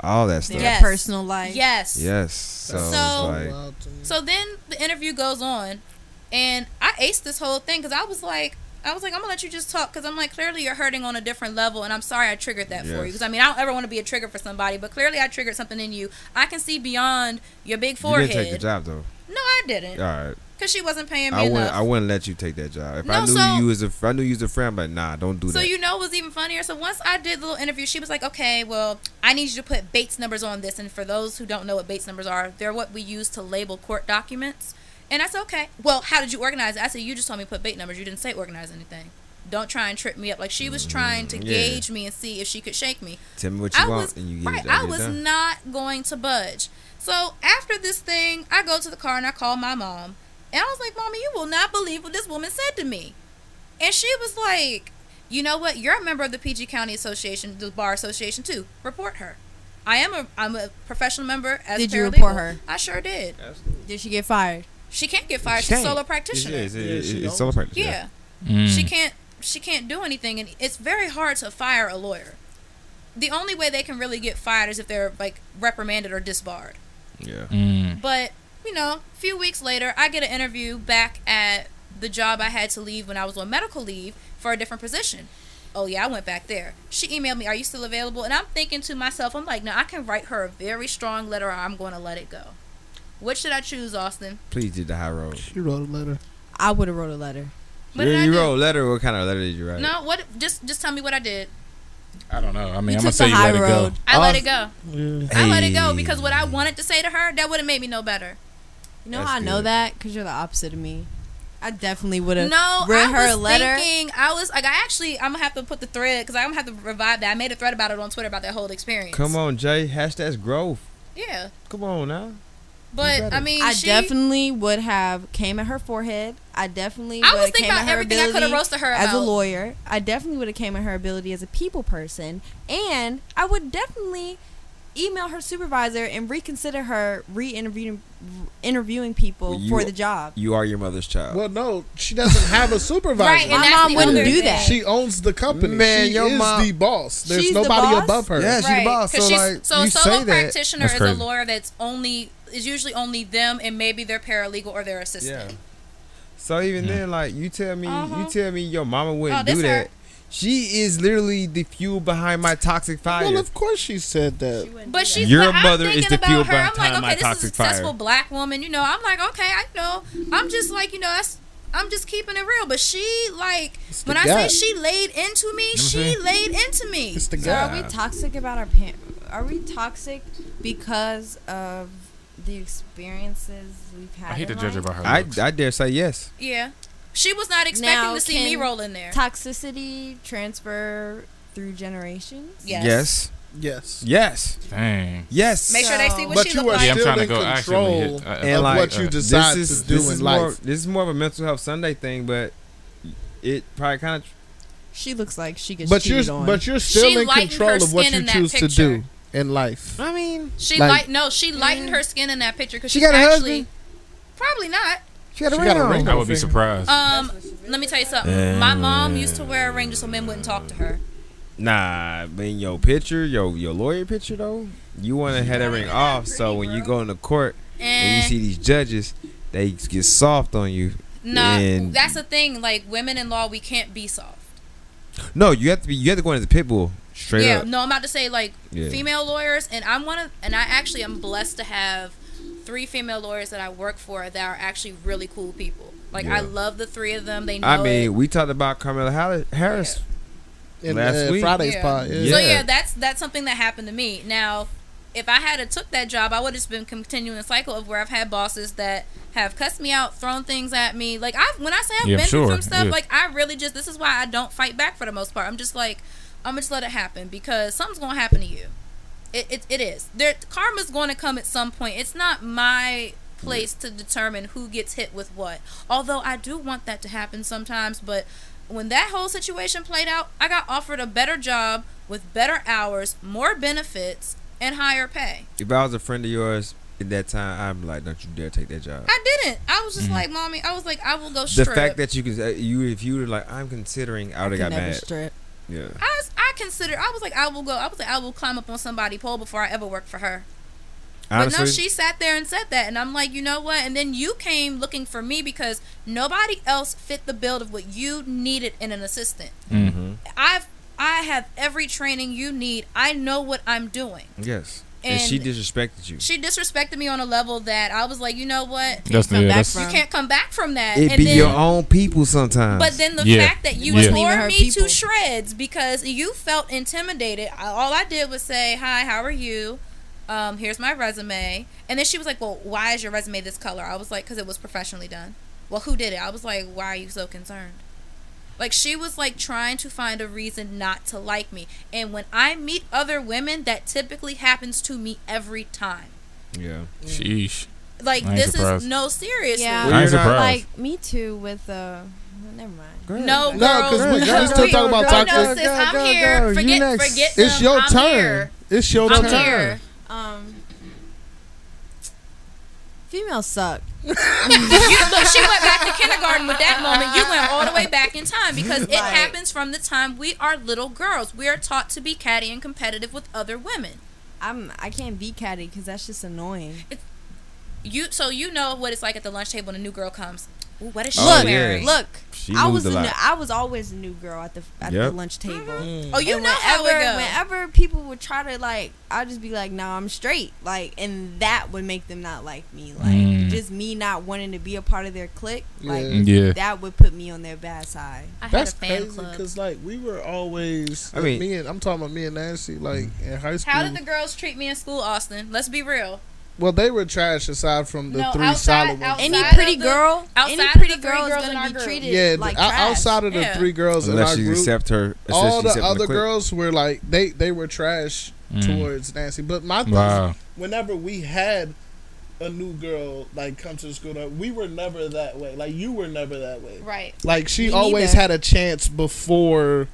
all that stuff. Yes. personal life. yes. Yes. So, So- like, Wild to me. So then the interview goes on, and I aced this whole thing because I was like, I was like, I'm gonna let you just talk because I'm like, clearly you're hurting on a different level, and I'm sorry I triggered that for you because I mean I don't ever want to be a trigger for somebody, but clearly I triggered something in you. I can see beyond your big you forehead. didn't take the job though. No, I didn't All right. because she wasn't paying me I wouldn't. enough. I wouldn't let you take that job. If I No, knew so- you was a, if I knew you was a friend, but nah, don't do So that. So you know what was even funnier? So once I did the little interview, she was like, "Okay, well, I need you to put Bates numbers on this." And for those who don't know what Bates numbers are, they're what we use to label court documents. And I said, "Okay, well, how did you organize it?" I said, "You just told me to put Bates numbers. You didn't say organize anything. Don't try and trip me up." Like she was trying to Mm, yeah. gauge me and see if she could shake me. Tell me what you I want, was and you get right. it. I was done. not going to budge. So after this thing, I go to the car and I call my mom, and I was like, "Mommy, you will not believe what this woman said to me." And she was like, "You know what? You're a member of the PG County Association, the bar association too. Report her." I am a I'm a professional member as Did a you paralegal. report her? I sure did. Absolutely. Did she get fired? She can't get fired. She She's a can't. solo practitioner. it's, Yeah, it's, she it's don't. solo practice. yeah. Mm. She can't she can't do anything, and it's very hard to fire a lawyer. The only way they can really get fired is if they're like reprimanded or disbarred. Yeah. Mm. But you know, a few weeks later, I get an interview back at the job I had to leave when I was on medical leave for a different position. Oh yeah, I went back there. She emailed me, "Are you still available?" And I'm thinking to myself, I'm like, "No, I can write her a very strong letter. or I'm going to let it go." What should I choose, Austin? Please do the high road. She wrote a letter. I would have wrote a letter. What you did you do? wrote a letter. What kind of letter did you write? No, what? Just just tell me what I did. I don't know. I mean, You I'm gonna took say the you high let it road. go. I let it go. Yeah. I let it go because what I wanted to say to her, that would have made me no better. You know That's how I know that? Because you're the opposite of me. I definitely would have No, read I her was a letter. thinking. I was like, I actually, I'm gonna have to put the thread because I'm gonna have to revive that. I made a thread about it on Twitter about that whole experience. Come on, Jay. Hashtag growth. Yeah, Come on now. But. I mean, I she, definitely would have came at her forehead. I definitely I would was thinking about everything I could have ability roasted her about. as a lawyer. I definitely would have came at her ability as a people person, and I would definitely email her supervisor and reconsider her re-interviewing interviewing people Well, you- for the job. You are your mother's child. Well, no, she doesn't have a supervisor. Right, and My mom wouldn't do thing. that. She owns the company. Man, she your is mom- the boss. There's She's the nobody boss? above her. Yeah, she's the boss. 'cause So, like, so you a solo say practitioner That's is a lawyer that's only is usually only them and maybe their paralegal or their assistant. Yeah. So even then, like you tell me, Uh-huh. you tell me your mama wouldn't Oh, do that. her. She is literally the fuel behind my toxic fire. Well, of course she said that. But she's Your but I'm mother is the about fuel her. I'm behind like, my okay, this is a toxic fire. successful black woman. You know, I'm like, okay, I know. I'm just like, you know, that's. I'm just keeping it real. But she like It's the when I say she laid into me, me she laid into me. It's the So guy. are we toxic about our parents? Are we toxic because of the experiences we've had? I hate to in judge her by her I, looks. I dare say yes. Yeah, she was not expecting Now, to see me can roll in there. Toxicity transfer through generations. Yes. Yes. yes. Yes. Dang. Yes. Make sure they see So- what But she you look are like. Yeah, I'm still trying to in go control hit, uh, And of like, what you uh, decide this is to do this is in more this is more of a mental health Sunday thing, but it probably kind of She looks like she gets But cheated you're on. but you're still She in control of what you in that choose to do in life. I mean She Like- light no, she lightened her skin in that picture because She got a actually husband? probably not. she got a She ring got a on. ring I would be surprised. Um, let me tell you something. My mom used to wear a ring just so men wouldn't talk to her. Nah, but in your picture, your your lawyer picture though, you want to have that ring off. So when you go into court and you see these judges, they get soft on you. no, and- that's the thing. Like women in law, we can't be soft. No, you have to be. You have to go into the pit bull straight yeah, up. no, I'm about to say like Yeah. female lawyers, and I'm one of, and I actually am blessed to have three female lawyers that I work for that are actually really cool people. Like I love the three of them. They know I mean, it. we talked about Carmela Hall- Harris. In Last uh, week. Friday's Yeah. pod. Yeah. So Yeah. yeah, that's that's something that happened to me. Now, if I had took that job, I would have been continuing the cycle of where I've had bosses that have cussed me out, thrown things at me. Like I, when I say I've Yeah, been through some stuff, Yeah. like I really just this is why I don't fight back for the most part. I'm just like I'm gonna just let it happen because something's gonna happen to you. It it, it is. There karma's going to come at some point. It's not my place to determine who gets hit with what. Although I do want that to happen sometimes, but when that whole situation played out, I got offered a better job with better hours, more benefits, and higher pay. If I was a friend of yours at that time, I'm like, don't you dare take that job. I didn't. I was just Mhm. like, mommy. I was like, I will go straight. the fact that you can, uh, you if you were like, I'm considering, I I would have got never mad. strip. Yeah. I was, I consider. I was like, I will go. I was like, I will climb up on somebody's pole before I ever work for her. Honestly, but no, she sat there and said that, and I'm like, you know what? And then you came looking for me because nobody else fit the build of what you needed in an assistant. Mm. I've, I have every training you need. I know what I'm doing. yes. And, she disrespected you. She disrespected me on a level that I was like, you know what? That's come yeah, back that's from- You can't come back from that. It and be then, your own people sometimes. But then the Yeah. fact that you Yeah. Tore me people. to shreds because you felt intimidated. All I did was say, "Hi, how are you? Um, here's my resume." And then she was like, "Well, why is your resume this color?" I was like, "Cause it was professionally done." Well, who did it? I was like, "Why are you so concerned?" Like she was like trying to find a reason not to like me. And when I meet other women, that typically happens to me every time. yeah. sheesh. Like this surprised. is no seriously. Yeah. Well, I ain't you're not- surprised. Like me too. With uh, well, never mind. Go ahead. No, No, girl. 'cause we- we no, still we- talking about no, toxic. No, sis, Go, I'm here. You Forget, next. forget It's them. your I'm turn. Here. It's your I'm turn. here. Um, Females suck. you, look, she went back to kindergarten with that moment. You went all the way back in time because it Right. happens from the time we are little girls. We are taught to be catty and competitive with other women. I'm I can't be catty because that's just annoying. You so you know what it's like at the lunch table when a new girl comes. Ooh, what is she Oh, look, yeah. wearing? look. She I was a a lot. new, I was always a new girl at the at Yep. the lunch table. Oh, you And know how it whenever, goes. whenever people would try to like, I'd just be like, "No, I'm straight." Like, and that would make them not like me. Like, Mm. just me not wanting to be a part of their clique. Like, Yeah. Yeah. that would put me on their bad side. I had That's a fan crazy because like we were always. I mean- me and I'm talking about me and Nancy. Like in high school. How did the girls treat me in school, Austin? Let's be real. Well, they were trash aside from the No, three outside- solid ones. outside- Any pretty the- girl, outside any of pretty the three girl is girls in gonna our be treated yeah, like the- trash. outside of the Yeah. three girls in Unless our group, accept her. all the other clique. girls were like they they were trash Mm. towards Nancy. But my thing, Wow. whenever we had a new girl like come to the school, we were never that way. Like you were never that way. Right. Like she Me always neither. had a chance before.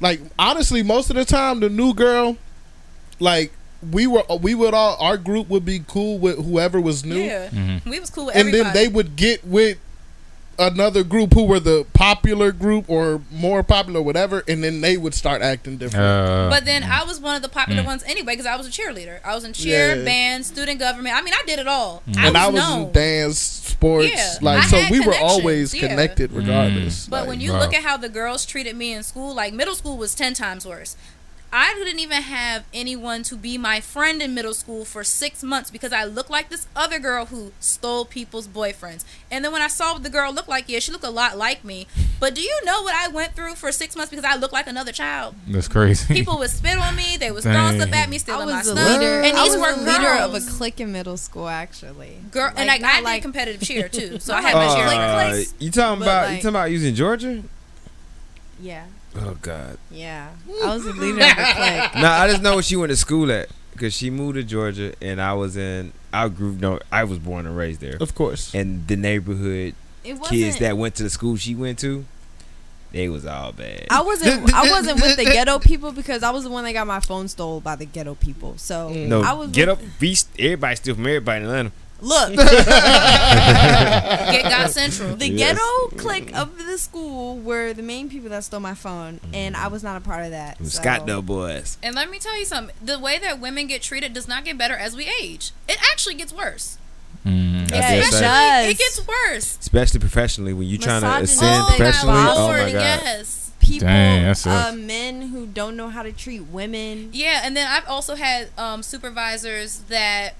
Like honestly, most of the time, the new girl, like we were, we would all our group would be cool with whoever was new, Yeah. Mhm. We was cool with and everybody. then they would get with another group who were the popular group or more popular, whatever, and then they would start acting different. Uh, But then I was one of the popular Mm. ones anyway because I was a cheerleader. I was in cheer, Yeah. band, student government. I mean, I did it all. Mm. I and was I was known. in dance, sports, Yeah. like I so we were always yeah. connected regardless. But Like, when you Wow. look at how the girls treated me in school, like middle school was 10 times worse. I didn't even have anyone to be my friend in middle school for six months because I looked like this other girl who stole people's boyfriends. And then when I saw what the girl looked like, yeah, she looked a lot like me. But do you know what I went through for six months because I looked like another child? that's crazy. People would spit on me, they would throw stuff at me, I stealing my was a stuff. leader. And I these was were a leader of a clique in middle school, actually. Girl, and Like, like, I not did like- competitive cheer too, so I had my like cheer. clique, Uh, you talking But, about you talking about using Georgia? Yeah, Oh God. yeah. I was a leader of a clique. no, I just know where she went to school at because she moved to Georgia, and I was in. I grew. No, I was born and raised there, of course. and the neighborhood kids that went to the school she went to, they was all bad. I wasn't. I wasn't with the ghetto people because I was the one that got my phone stole by the ghetto people. So Mm. no, I was get with- up, beast. Everybody steal from everybody in Atlanta. Look, Get God Central. the Yes. ghetto clique of the school were the main people that stole my phone, and I was not a part of that. Them so- Scott Dub boys. And let me tell you something: the way that women get treated does not get better as we age. It actually gets worse. Mm. Yeah, it does. It gets worse. Especially professionally, when you're trying to ascend Oh, professionally. my Oh lord, my god. yes. People, Dang, uh, men who don't know how to treat women. Yeah, and then I've also had um, supervisors that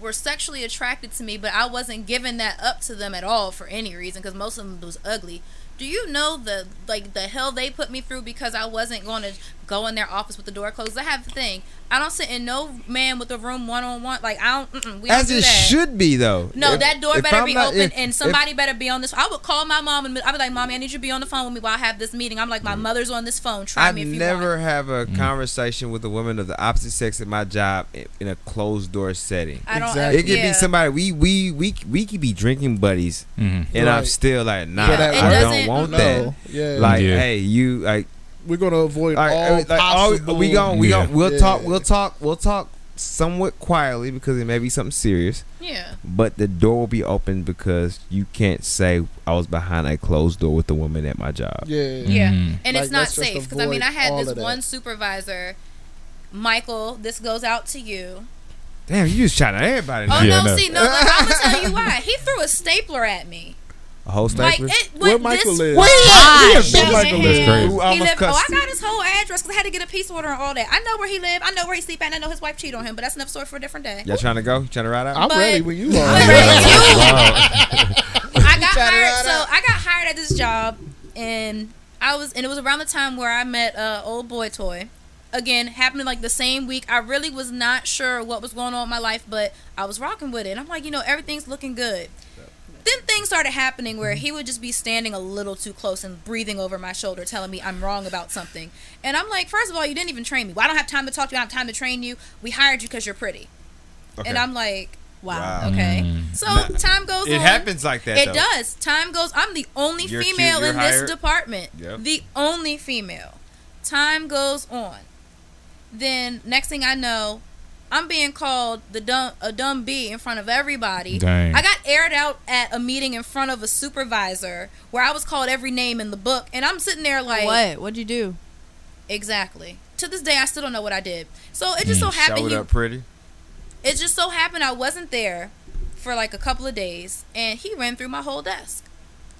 were sexually attracted to me, but I wasn't giving that up to them at all for any reason because most of them was ugly. Do you know the like the hell they put me through because I wasn't going to go in their office with the door closed? I have the thing. I don't sit in no man with a room one on one. Like I don't. Mm-mm, we don't As do it that. should be though. No, If- that door better I'm be not- open, if- and if- somebody better be on this. I would call my mom, and I'd be like, "Mommy, I need you to be on the phone with me while I have this meeting." I'm like, "My mother's on this phone. Try I me if you never have a Mm. conversation with a woman of the opposite sex at my job in, in a closed door setting. I don't. Exactly. It could yeah. be somebody we we we we could be drinking buddies, Mhm. and I'm still like, nah, But at I don't want no, that. yeah, Like, Yeah. hey, you like, we're gonna avoid like, all like, all- possible. we gon' we Yeah. gon' we'll Yeah. talk we'll talk we'll talk somewhat quietly because it may be something serious, Yeah. but the door will be open because you can't say I was behind a closed door with the woman at my job. yeah, Yeah. Mhm. and Like, it's not safe because I mean I had this one supervisor, Michael. This goes out to you. Damn, you just shot at everybody. now. Oh Yeah, no, no. see, no, look, I'm gonna tell you why. He threw a stapler at me. A whole Like it. Where Michael this live? Where Michael Michael? That's crazy. Who He almost lived, oh, I got his whole address because I had to get a peace order and all that. I know where he lived. I know where he sleep at. And I know his wife cheated on him. But that's enough story for a different day. Y'all trying to go? Trying to ride out? I'm But- ready when you are. I'm ready. Wow. I got hired. So. I got hired at this job, and I was, and it was around the time where I met uh, old boy toy. Again, happening like the same week. I really was not sure what was going on in my life, but I was rocking with it. And I'm like, you know, everything's looking good. Then things started happening where he would just be standing a little too close and breathing over my shoulder, telling me I'm wrong about something. And I'm like, first of all, you didn't even train me. Well, I don't have time to talk to you. I don't have time to train you. We hired you because you're pretty. Okay. And I'm like, Wow. Wow. okay. Mm. So Nah, time goes on. It happens like that. It though. does. Time goes. I'm the only You're female you're in this department. Yep. The only female. Time goes on. Then next thing I know, I'm being called the dumb a dumb bee in front of everybody. Dang. I got aired out at a meeting in front of a supervisor where I was called every name in the book, and I'm sitting there like, what? What'd you do? Exactly. To this day, I still don't know what I did. So it just so happened Showed he up pretty. it just so happened I wasn't there for like a couple of days, and he ran through my whole desk.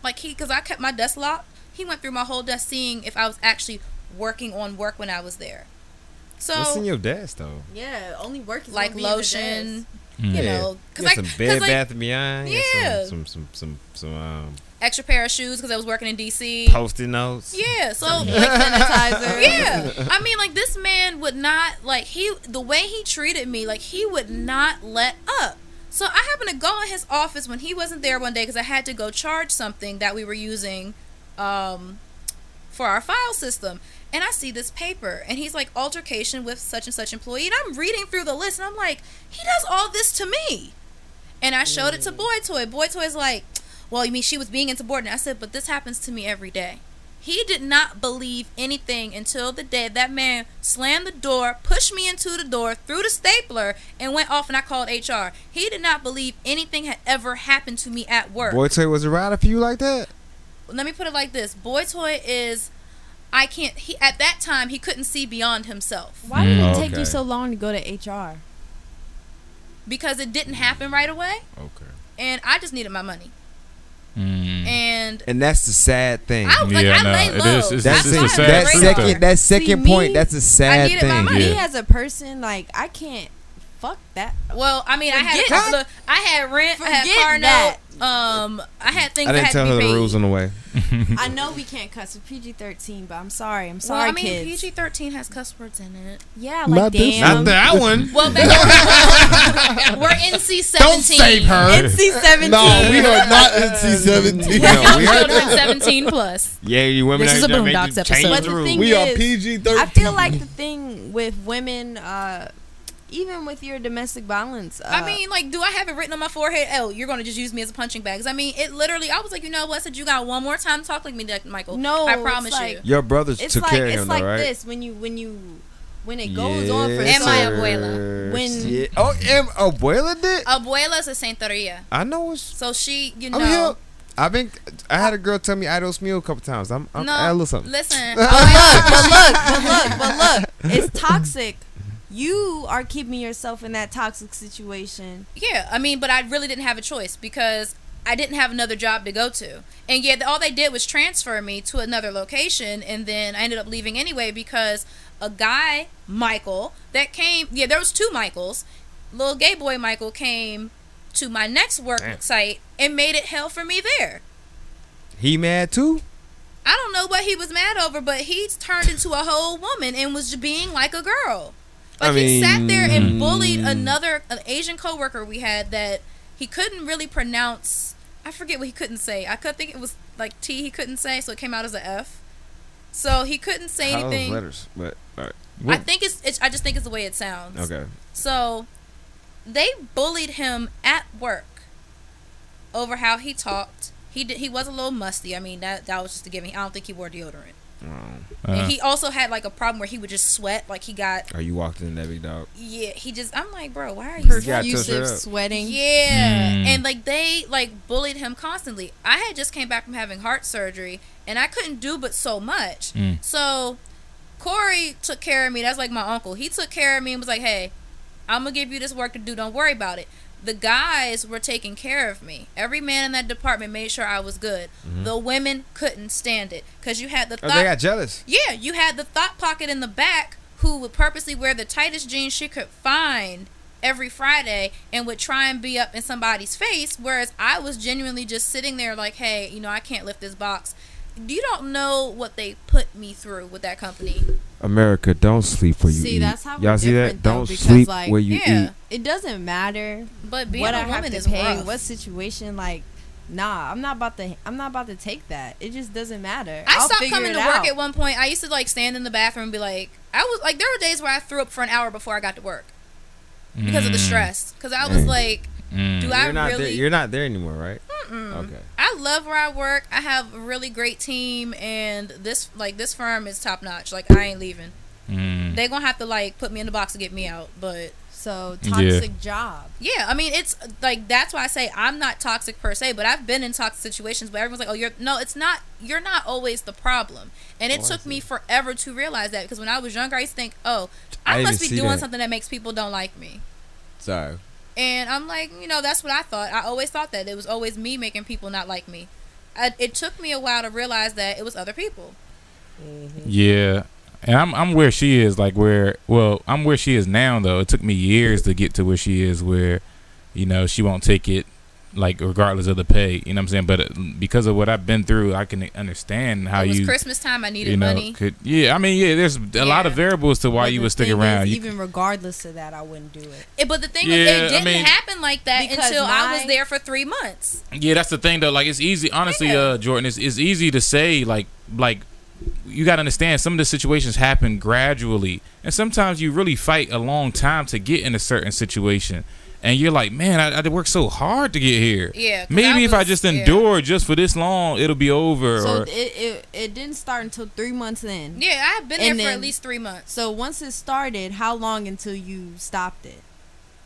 Like he, because I kept my desk locked, he went through my whole desk, seeing if I was actually working on work when I was there. So What's in your desk though? Yeah, only work is like lotion, Mm. you Yeah. know, because You like, some Bed 'cause, like Bath and Beyond. Yeah. Some some some some, some um, extra pair of shoes because I was working in DC. post-it notes. Yeah, so like sanitizer. yeah i mean like this man would not like he the way he treated me like he would not let up so i happened to go in his office when he wasn't there one day because i had to go charge something that we were using um, for our file system and i see this paper and he's like altercation with such and such employee and i'm reading through the list and i'm like he does all this to me and i showed it to mm. boy toy boy toy's like well you mean she was being insubordinate i said but this happens to me every day he did not believe anything until the day that man slammed the door, pushed me into the door, threw the stapler, and went off. And I called HR. He did not believe anything had ever happened to me at work. Boy Toy was a rider for you like that? Let me put it like this: Boy Toy is, I can't. He at that time he couldn't see beyond himself Why did Mm. it take Okay. you so long to go to HR? because it didn't happen right away, Okay. and I just needed my money. Mm. And And that's the sad thing. I like Yeah, I no, lay low. is- it's- that's I it's the, a sad to that break system. up. second that second me, point. That's a sad I needed my thing. money. Me Yeah. as a person, like I can't. Fuck that. Well, I mean, I had a Forget couple that. of, I had rent, I had Forget car note. Um, I had things I didn't had tell to her be the paid. rules in the way. I know we can't cuss with PG thirteen, but I'm sorry. I'm sorry. Well, I mean. PG thirteen has cuss words in it. yeah, Not like this damn. one. that one. Well, that, we're NC seventeen. Don't save her. NC seventeen. No, we are not NC seventeen. no, we are seventeen plus. Yeah, you women. This out is a there Boondocks change episode. But the the rules. thing We are PG thirteen. I feel like the thing with women, uh, even with your domestic violence. Uh, I mean, like, do I have it written on my forehead? Oh, you're gonna just use me as a punching bag? 'Cause I mean, it literally. I was like, you know what? I said you got one more time to talk like me, Michael. No, I promise like- you. Your brothers it's took like care of it's him, like though, right? this when you when you when it goes on for Yes, And my abuela. When- Yeah. Oh, em, abuela did. Abuela's a Santeria, I know it's. so she, you I'm know. here. I've been. I had a girl tell me I don't smell a couple times. I'm. I'm No, add a little something. listen. but look, but look, but look, but look, it's toxic. You are keeping yourself in that toxic situation. Yeah, I mean, but I really didn't have a choice because I didn't have another job to go to. And yet, all they did was transfer me to another location, and then I ended up leaving anyway because a guy, Michael, that came. Yeah, there was two Michaels. Little gay boy Michael came to my next work Damn. site and made it hell for me there. He mad too. I don't know what he was mad over, but he turned into a whole woman and was being like a girl. Like I he sat there and hmm. bullied another an Asian coworker we had that he couldn't really pronounce. I forget what he couldn't say. I could think it was like T he couldn't say, so it came out as a F. So he couldn't say How anything. letters, but all right. I think it's, it's. I just think it's the way it sounds. Okay. So they bullied him at work over how he talked. He did. He was a little musty. I mean that that was just a given. I don't think he wore deodorant. Uh, And he also had like a problem where he would just sweat. Like he got are you walked in that big dog? yeah. He just. I'm like, bro, why are you? gotta sweating? Perfusive sweating. Yeah, Mm. and like they like bullied him constantly. I had just came back from having heart surgery, and I couldn't do but so much. Mm. So Corey took care of me. That's like my uncle. He took care of me and was like, "Hey, I'm gonna give you this work to do. Don't worry about it." The guys were taking care of me. Every man in that department made sure I was good. The women couldn't stand it because you had the Mm-hmm. Oh, thought. they got jealous. Yeah, you had the thought pocket in the back who would purposely wear the tightest jeans she could find every Friday and would try and be up in somebody's face, whereas I was genuinely just sitting there like, hey, you know, I can't lift this box. You don't know what they put me through with that company. America, don't sleep where you See, eat. that's how Y'all see that? though, Don't sleep like, where you yeah. eat. It doesn't matter But being what a I have woman to is pay, rough. what situation. Like, nah, I'm not about to. I'm not about to take that. It just doesn't matter. I I'll stopped coming it to work out. at one point. I used to like stand in the bathroom and be like, I was like, there were days where I threw up for an hour before I got to work because of the mm, stress. Because I was Mm. like, mm. do I You're not really? there. You're not there anymore, right? Mm-mm. Okay. I love where I work. I have a really great team, and this like this firm is top notch. Like I ain't leaving. Mm. They gonna have to like put me in the box to get me out, but So Yeah. toxic job. Yeah, I mean it's like that's why I say I'm not toxic per se, but I've been in toxic situations where everyone's like, "Oh, you're no, it's not. You're not always the problem." And it Oh, took me forever to realize that because when I was younger, I used to think, "Oh, I I, must be doing that. something that makes people don't like me." Sorry. And I'm like, you know, that's what I thought. I always thought that it was always me making people not like me. I, it took me a while to realize that it was other people. Mm-hmm. Yeah. And I'm I'm where she is, like where well, I'm where she is now though. It took me years to get to where she is where, you know, she won't take it like regardless of the pay. You know what I'm saying? But uh, because of what I've been through, I can understand how it was you Christmas time. I needed you know money. could yeah, I mean yeah, there's a lot of variables to why But you would stick around. Is, You- even regardless of that, I wouldn't do it. It- but the thing Yeah, is, it didn't mean- happen like that Because until I was there for three months. Yeah, that's the thing though. Like it's easy, honestly, Yeah. uh, Jordan. It's, it's easy to say like like you got to understand some of the situations happen gradually, and sometimes you really fight a long time to get in a certain situation, and you're like, man, I, I did work so hard to get here. Yeah. Maybe I if I was- just yeah. endure just for this long, it'll be over. So or, it, it it didn't start until three months in. Yeah, I've been there And for at least three months. So once it started, how long until you stopped it?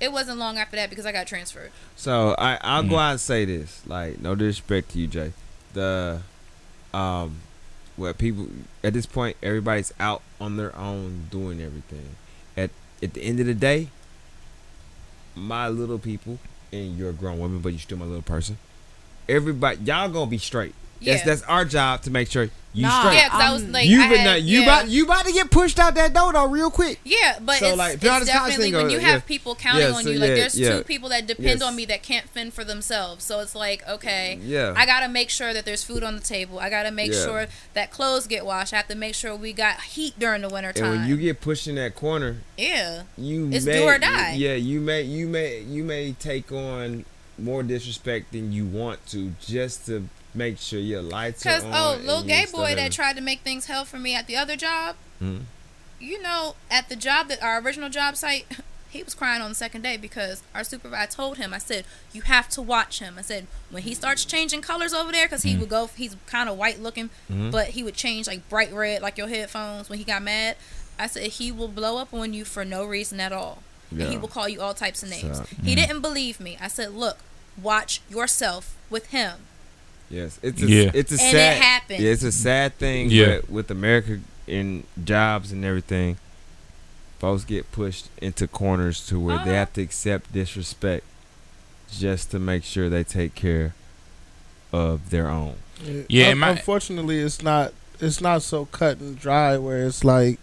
It wasn't long after that because I got transferred. So I I'll Mm. go out and say this, like no disrespect to you, Jay. The um where people at this point everybody's out on their own doing everything. At at the end of the day, my little people and you're a grown woman, but you're still my little person. Everybody y'all gonna be straight. Yeah. That's that's our job to make sure you Nah, straight. yeah, because I was like, you I been had, not, you yeah. about you about to get pushed out that door though real quick. Yeah, but So, it's, like, it's be honest, college definitely when uh, you yeah. have people counting Yeah, on so you. Like, there's yeah. two people that depend Yes. on me that can't fend for themselves. So it's like, okay, Yeah. I gotta make sure that there's food on the table. I gotta make Yeah. sure that clothes get washed. I have to make sure we got heat during the winter time. and when you get pushed in that corner, yeah, you It's may, do or die. Yeah, you may you may you may take on more disrespect than you want to just to make sure your lights on. oh, little gay boy that tried to make things hell for me at the other job. Mhm. You know, at the job that our original job site. He was crying on the second day because our supervisor told him, I said, you have to watch him. I said, when he starts changing colors over there, because he would go, he's kind of white looking, Mhm. but he would change like bright red, like your headphones when he got mad. I said, he will blow up on you for no reason at all. And he will call you all types of names. So- He didn't believe me. I said, look, watch yourself with him. Yes, it's a, Yeah. it's a And it sad. happened. Yeah, it's a sad thing. Yeah. But with America in jobs and everything, folks get pushed into corners to where they Uh-huh. have to accept disrespect just to make sure they take care of their own. Yeah, Un- and my- unfortunately, it's not. It's not so cut and dry where it's like.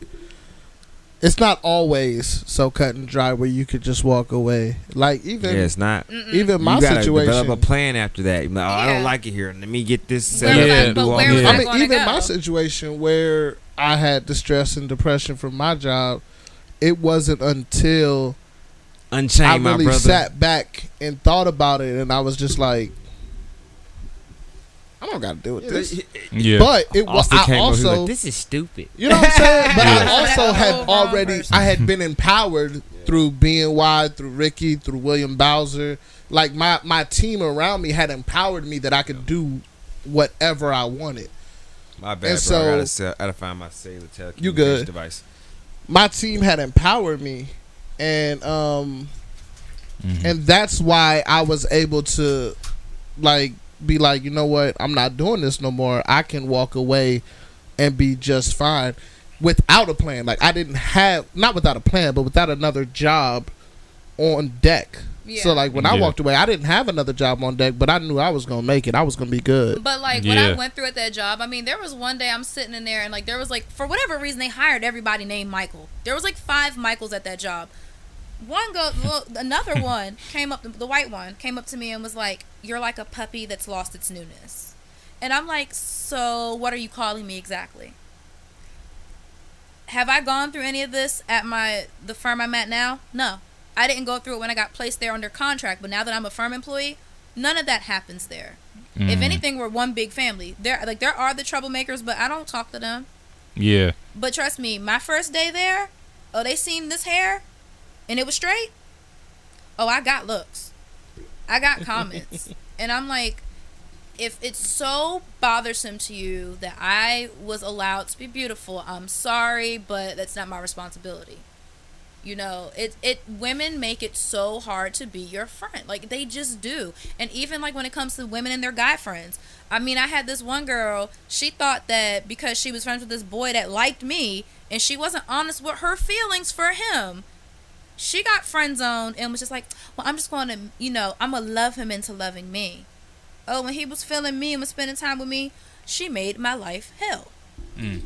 It's not always so cut and dry where you could just walk away. Like even yeah, it's not. Mm-mm. even my situation. you gotta situation. develop a plan after that. Like, oh, I don't like it here. Let me get this set Where up I- and but do all where this. I I mean, even go? my situation where I had distress and depression from my job, it wasn't until Unchained, I really brother. sat back and thought about it, and I was just like, I don't got to deal with this. yeah, But it was Austin I came over, he was also like, this is stupid. You know what I'm saying? But Yeah. I also had already person. I had been empowered through BNY, through Ricky, through William Bowser. Like my my team around me had empowered me that I could do whatever I wanted. My bad, And bro. I so- gotta, sell, I gotta find my cellular telecommunications You good. device. My team had empowered me and um Mhm. and that's why I was able to like be like, you know what, I'm not doing this no more. I can walk away and be just fine without a plan. Like I didn't have not without a plan, but without another job on deck. Yeah. So like when I walked away, I didn't have another job on deck, but I knew I was gonna make it. I was gonna be good. But like what I went through at that job, I mean, there was one day I'm sitting in there and like there was like for whatever reason they hired everybody named Michael. There was like five Michaels at that job. One go, well, another one came up, the white one came up to me and was like, "You're like a puppy that's lost its newness," and I'm like, "So what are you calling me exactly?" Have I gone through any of this at my the firm I'm at now? No, I didn't go through it when I got placed there under contract. But now that I'm a firm employee, none of that happens there. If Mhm. anything, we're one big family. There, like there are the troublemakers, but I don't talk to them. yeah, But trust me, my first day there, oh, they seen this hair, and it was straight. Oh, I got looks, I got comments, and I'm like, if it's so bothersome to you that I was allowed to be beautiful, I'm sorry, but that's not my responsibility. You know, it it women make it so hard to be your friend. Like they just do. And even like when it comes to women and their guy friends. I mean, I had this one girl, she thought that because she was friends with this boy that liked me and she wasn't honest with her feelings for him, she got friend zoned and was just like, Well, I'm just gonna you know, I'm gonna love him into loving me. Oh, when he was feeling me and was spending time with me, she made my life hell. Mm.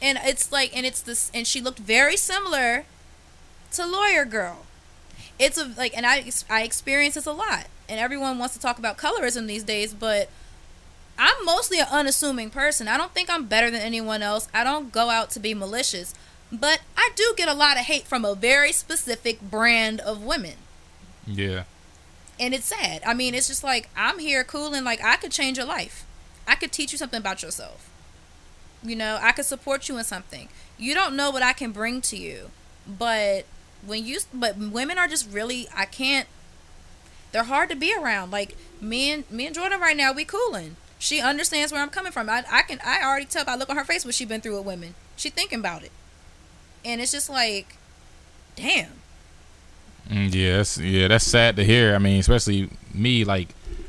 and it's like and it's this and she looked very similar to lawyer girl. It's a like and i i experience this a lot. And everyone wants to talk about colorism these days but i'm mostly an unassuming person. I don't think i'm better than anyone else. I don't go out to be malicious but i do get a lot of hate from a very specific brand of women. Yeah. and it's sad. I mean it's just like i'm here cool and like i could change your life. I could teach you something about yourself. You know i could support you in something. You don't know what i can bring to you. But when you but women are just really i can't they're hard to be around. Like me and me and jordan right now we cooling. She understands where i'm coming from. I, I can i already tell by look on her face what she's been through with women. She thinking about it and it's just like damn Yes, yeah, that's, sad to hear. I mean, especially me, like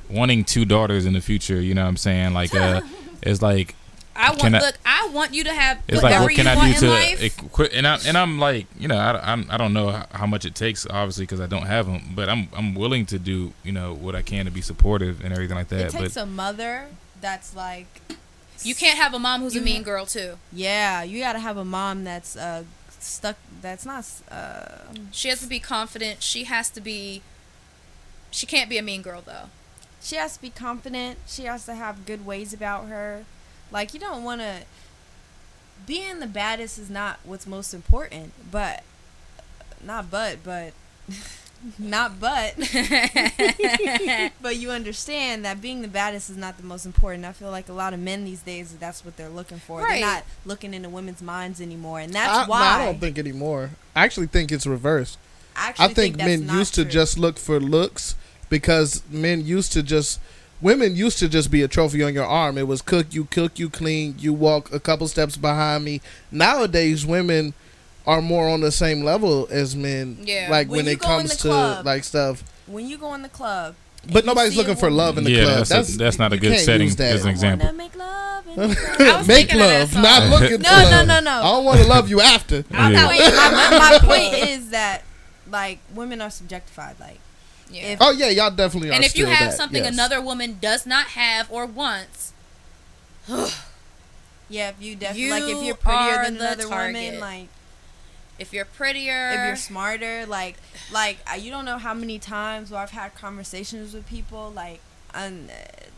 wanting two daughters in the future. You know what I'm saying? Like, uh, it's like I want I- look. I want you to have it's like what can you I want do in to life. equip? And I and I'm like, you know, I I'm, I don't know how, how much it takes, obviously, because I don't have them. But I'm I'm willing to do, you know, what I can to be supportive and everything like that. it takes But a mother that's like you can't have a mom who's a mean ha- girl too. yeah you gotta have a mom that's uh stuck that's not uh She has to be confident. She has to be. She can't be a mean girl though. she has to be confident she has to have good ways about her like you don't want to being the baddest is not what's most important but not but but not but but you understand that being the baddest is not the most important. I feel like a lot of men these days that's what they're looking for. Right. They're not looking into women's minds anymore, and that's I, no, why I don't think anymore. I actually think it's reversed. I actually I think, that's men not used to just look for looks because men used to just women used to just be a trophy on your arm. It was cook you, cook you, clean. You walk a couple steps behind me. Nowadays, women are more on the same level as men. Yeah. like When when, it comes to club, like stuff. when you go in the club. But nobody's looking for love in the Yeah, club. that's a- that's not a good setting as an example. wanna make love in the club. I was Make thinking of that love, not looking No, for no, love. no, no. I don't want to love you after. My, Yeah. point, my, my point is that like women are subjectified. Like Yeah. If- Oh yeah, y'all definitely are. and if you have that, something yes. another woman does not have or wants, yeah, if you definitely You like if you're prettier than the another woman, target. like if you're prettier, if you're smarter like like uh, you don't know how many times where i've had conversations with people like and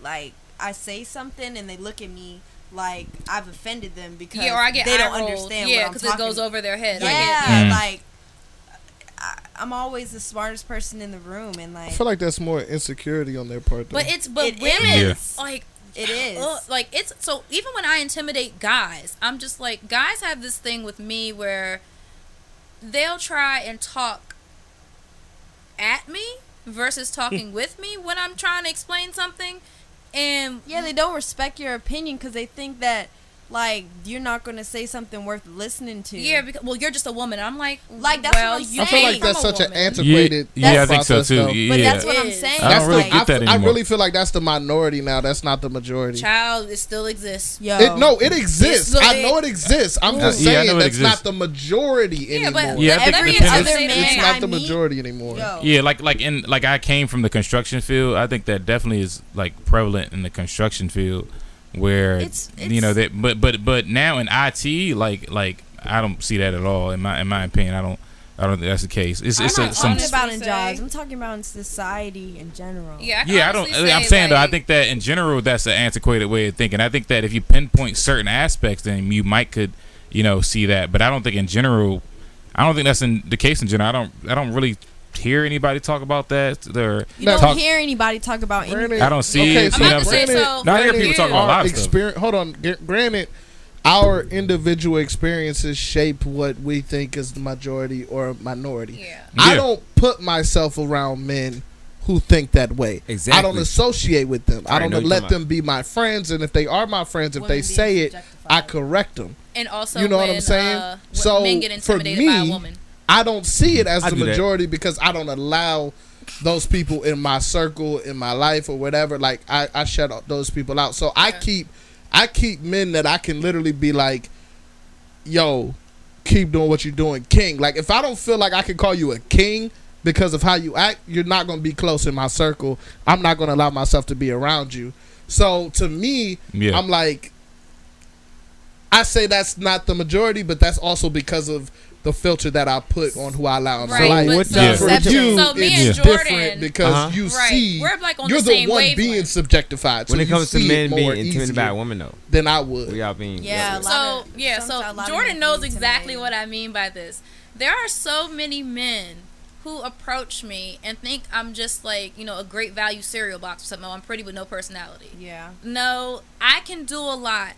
like i say something and they look at me like i've offended them because yeah, or I get they don't rolled. understand Yeah, because it goes over their head. yeah I get Mm. like I, i'm always the smartest person in the room and like I like feel like that's more insecurity on their part. Though. But it's but It women is. like it is Ugh, like it's so even when I intimidate guys, I'm just like guys have this thing with me where they'll try and talk at me versus talking with me when I'm trying to explain something. And yeah they don't respect your opinion because they think that like you're not going to say something worth listening to yeah, because well, you're just a woman. I'm like, Like, that's well, what I'm you I feel like that's such an antiquated. yeah, yeah, I think so process, too. though. Yeah. but that's what i'm saying I don't really like, get that I, I really feel like that's the minority now. That's not the majority. Child, it still exists. yo It, no, it exists. It's- I know it exists. I'm just yeah, saying that's exists. not the majority Yeah, anymore. but Yeah, I every other Other man, it's not I the meet- majority anymore. yo Yeah, like like in like I came from the construction field. I think that definitely is like prevalent in the construction field, where It's- you know that. But but but now in IT, like like I don't see that at all. In my in my opinion, I don't I don't think that's the case. It's I'm it's not a, some. talking about in jobs. I'm talking about in society in general. Yeah, I Yeah, I don't. honestly I'm say, saying though, I think that in general, that's an antiquated way of thinking. I think that if you pinpoint certain aspects, then you might could, you know, see that. But I don't think in general, I don't think that's in the case in general. I don't. I don't really hear anybody talk about that. Or You don't talk, hear anybody talk about anything. I don't see it, I'm you know about to what I'm say saying? so. No, I hear people you- talking about Our a lot of stuff. Hold on. Granted, our individual experiences shape what we think is the majority or minority. Yeah. I don't put myself around men who think that way. Exactly. I don't associate with them. I I don't let them be my friends. And if they are my friends, if Women they say it, I correct them. And also, You know what I'm saying? Uh, So, men get for intimidated by a me- woman. I don't see it as I the do that. majority because I don't allow those people in my circle in my life or whatever. Like I, I shut out those people out. So I keep I keep men that I can literally be like, yo, keep doing what you're doing, king. Like if I don't feel like I can call you a king because of how you act, you're not gonna be close in my circle. I'm not gonna allow myself to be around you. So to me, Yeah. I'm like, I say that's not the majority, but that's also because of the filter that I put on who I allow in my life. but what so, Yeah. For you, so me it's and different Jordan, because Uh-huh. you Right. see We're, like, on you're the the, same one being wavelength. subjectified. when it comes to men being more intimidated by easier women, though, than I would. we all being Yeah, a So of- yeah, so Jordan knows exactly what I mean by this. There are so many men who approach me and think I'm just like you know a great value cereal box or something. Oh, I'm pretty with no personality. Yeah. No, I can do a lot.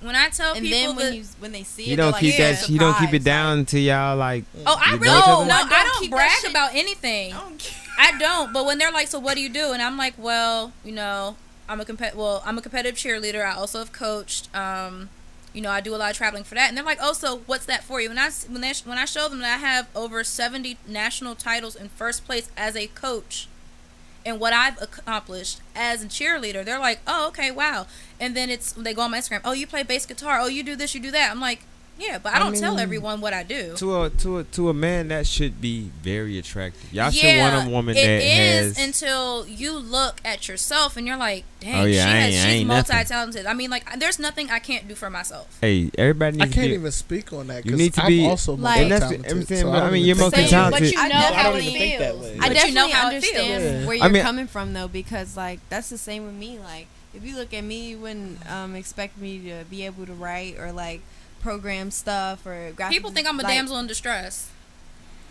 When I tell And people then when that, you when they see You it, don't they're like, keep yeah, that. You don't keep it surprised, down to y'all like. oh, I really no, no, I I don't don't keep brag about anything. I don't. I don't. But when they're like, "So what do you do?" and I'm like, "Well, you know, I'm a compet. Well, I'm a competitive cheerleader. I also have coached. Um, you know, I do a lot of traveling for that." And they're like, "Oh, so what's that for you?" And I s- when they when I show them that I have over 70 national titles in first place as a coach, and what I've accomplished as a cheerleader, they're like, "Oh, okay, wow." And then it's they go on my Instagram. Oh, you play bass guitar. Oh, you do this, you do that. I'm like, yeah, but I I don't tell everyone what I do. To a to a to a man that should be very attractive. Y'all should want a woman it that is has. until you look at yourself and you're like, dang, Oh, yeah, she I has, ain't- I she's multi-talented. I mean, like, there's nothing I can't do for myself. hey, everybody I can't to be. even speak on that. You 'cause need to I'm be- also Like- multi-talented, everything. so but, I don't mean, you're multi-talented. But you I know how definitely it think that feels. way. I But you definitely know how understand Yeah. where you're mean- coming from though, because like that's the same with me. Like if you look at me, you wouldn't um, expect me to be able to write or like program stuff or graphic. People think I'm a like, damsel in distress.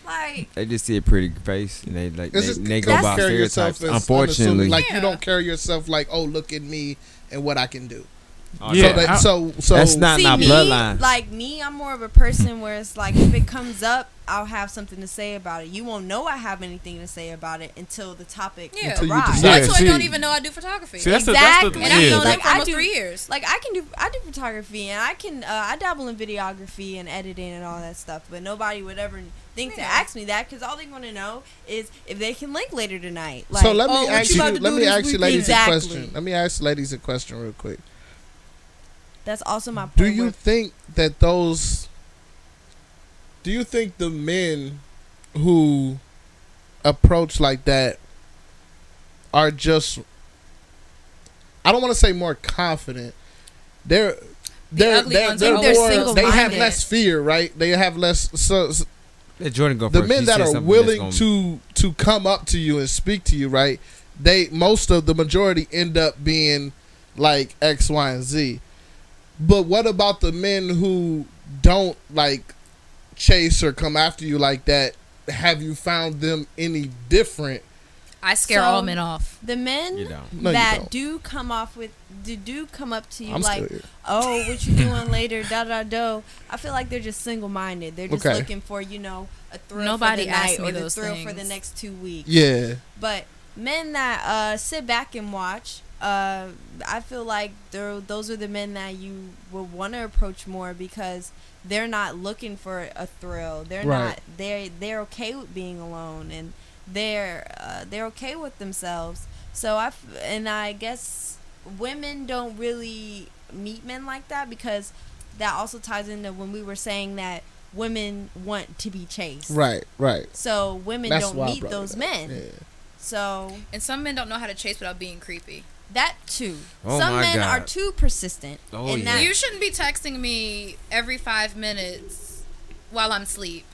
Like They just see a pretty face and they like they, they go by stereotypes. Unfortunately, unassuming, like you don't carry yourself like, oh, look at me and what I can do. Oh, Yeah, so, that, so so That's not- see in our me, bloodline. like me, I'm more of a person where it's like if it comes up, I'll have something to say about it. You won't know I have anything to say about it until the topic Yeah. Until you arrives. decide. Yeah, That's why I don't even know I do photography. See, that's the, that's the, Exactly. and I've yeah, known that- them for almost do- three years. Like I can do, I do photography and I can, uh, I dabble in videography and editing and all that stuff. But nobody would ever think to ask me that because all they want to know is if they can link later tonight. Like, so let me oh, ask you you. Let me ask you, ladies, Exactly. a question. Let me ask ladies a question real quick. That's also my point. Do you where- think that those? Do you think the men who approach like that are just? I don't want to say more confident. They're they're ugly they're, they're They're more. They have less fear, right? They have less. So, so Let Jordan go the first. men She that are willing gonna- to to come up to you and speak to you, right? They most of the majority end up being like X, Y, and Z. But what about the men who don't like chase or come after you like that? Have you found them any different? I scare So- all men off. the men No, that don't. come off with do, do come up to you I'm like still oh what you doing later da da da i feel like they're just single-minded they're just Okay. looking for you know a thrill Nobody for the asked night me or the those thrill for the next two weeks Yeah, but men that uh, sit back and watch uh, i feel like those are the men that you would want to approach more because they're not looking for a thrill they're Right. not they're they're okay with being alone and they're uh, they're okay with themselves so i f- and i guess women don't really meet men like that because that also ties into when we were saying that women want to be chased right, right. so women That's don't meet those up. men Yeah. so And some men don't know how to chase without being creepy. That too. Oh Some men God. are too persistent. Oh, in yeah. that You shouldn't be texting me every five minutes while I'm asleep.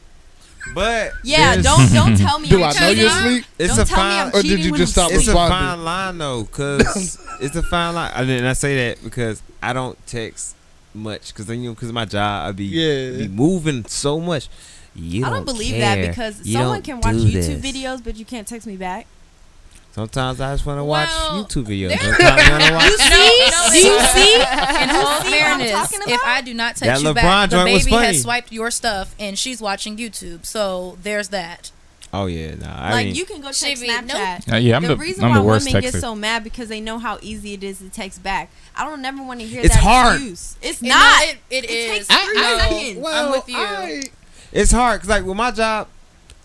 But yeah, don't don't tell me Do I'm I know you're I'm- asleep? It's don't a tell me fine. I'm Or did you just I'm stop It's a fine line though, cause it's a fine line. I and I say that because I don't text much, cause then you know, cause of my job, I be Yeah. be moving so much. You I don't believe care. that because You someone can watch YouTube this. videos, but you can't text me back. Sometimes I just want to watch Well, YouTube videos. Sometimes I want to watch. You see? no, Do you see? In all see what I'm fairness, if? I do not That text you LeBron back, the joint was baby funny. has swiped your stuff and she's watching YouTube. So there's that. Oh yeah, nah. I like mean, you can go check Should be- Snapchat. Uh, yeah, I'm the, the, reason I'm why the worst women texter. get so mad because they know how easy it is to text back. I don't never want to hear It's that hard. excuse. It's It- not. It, it It is. takes three No, seconds. I'm with you. I, It's hard because like with my job,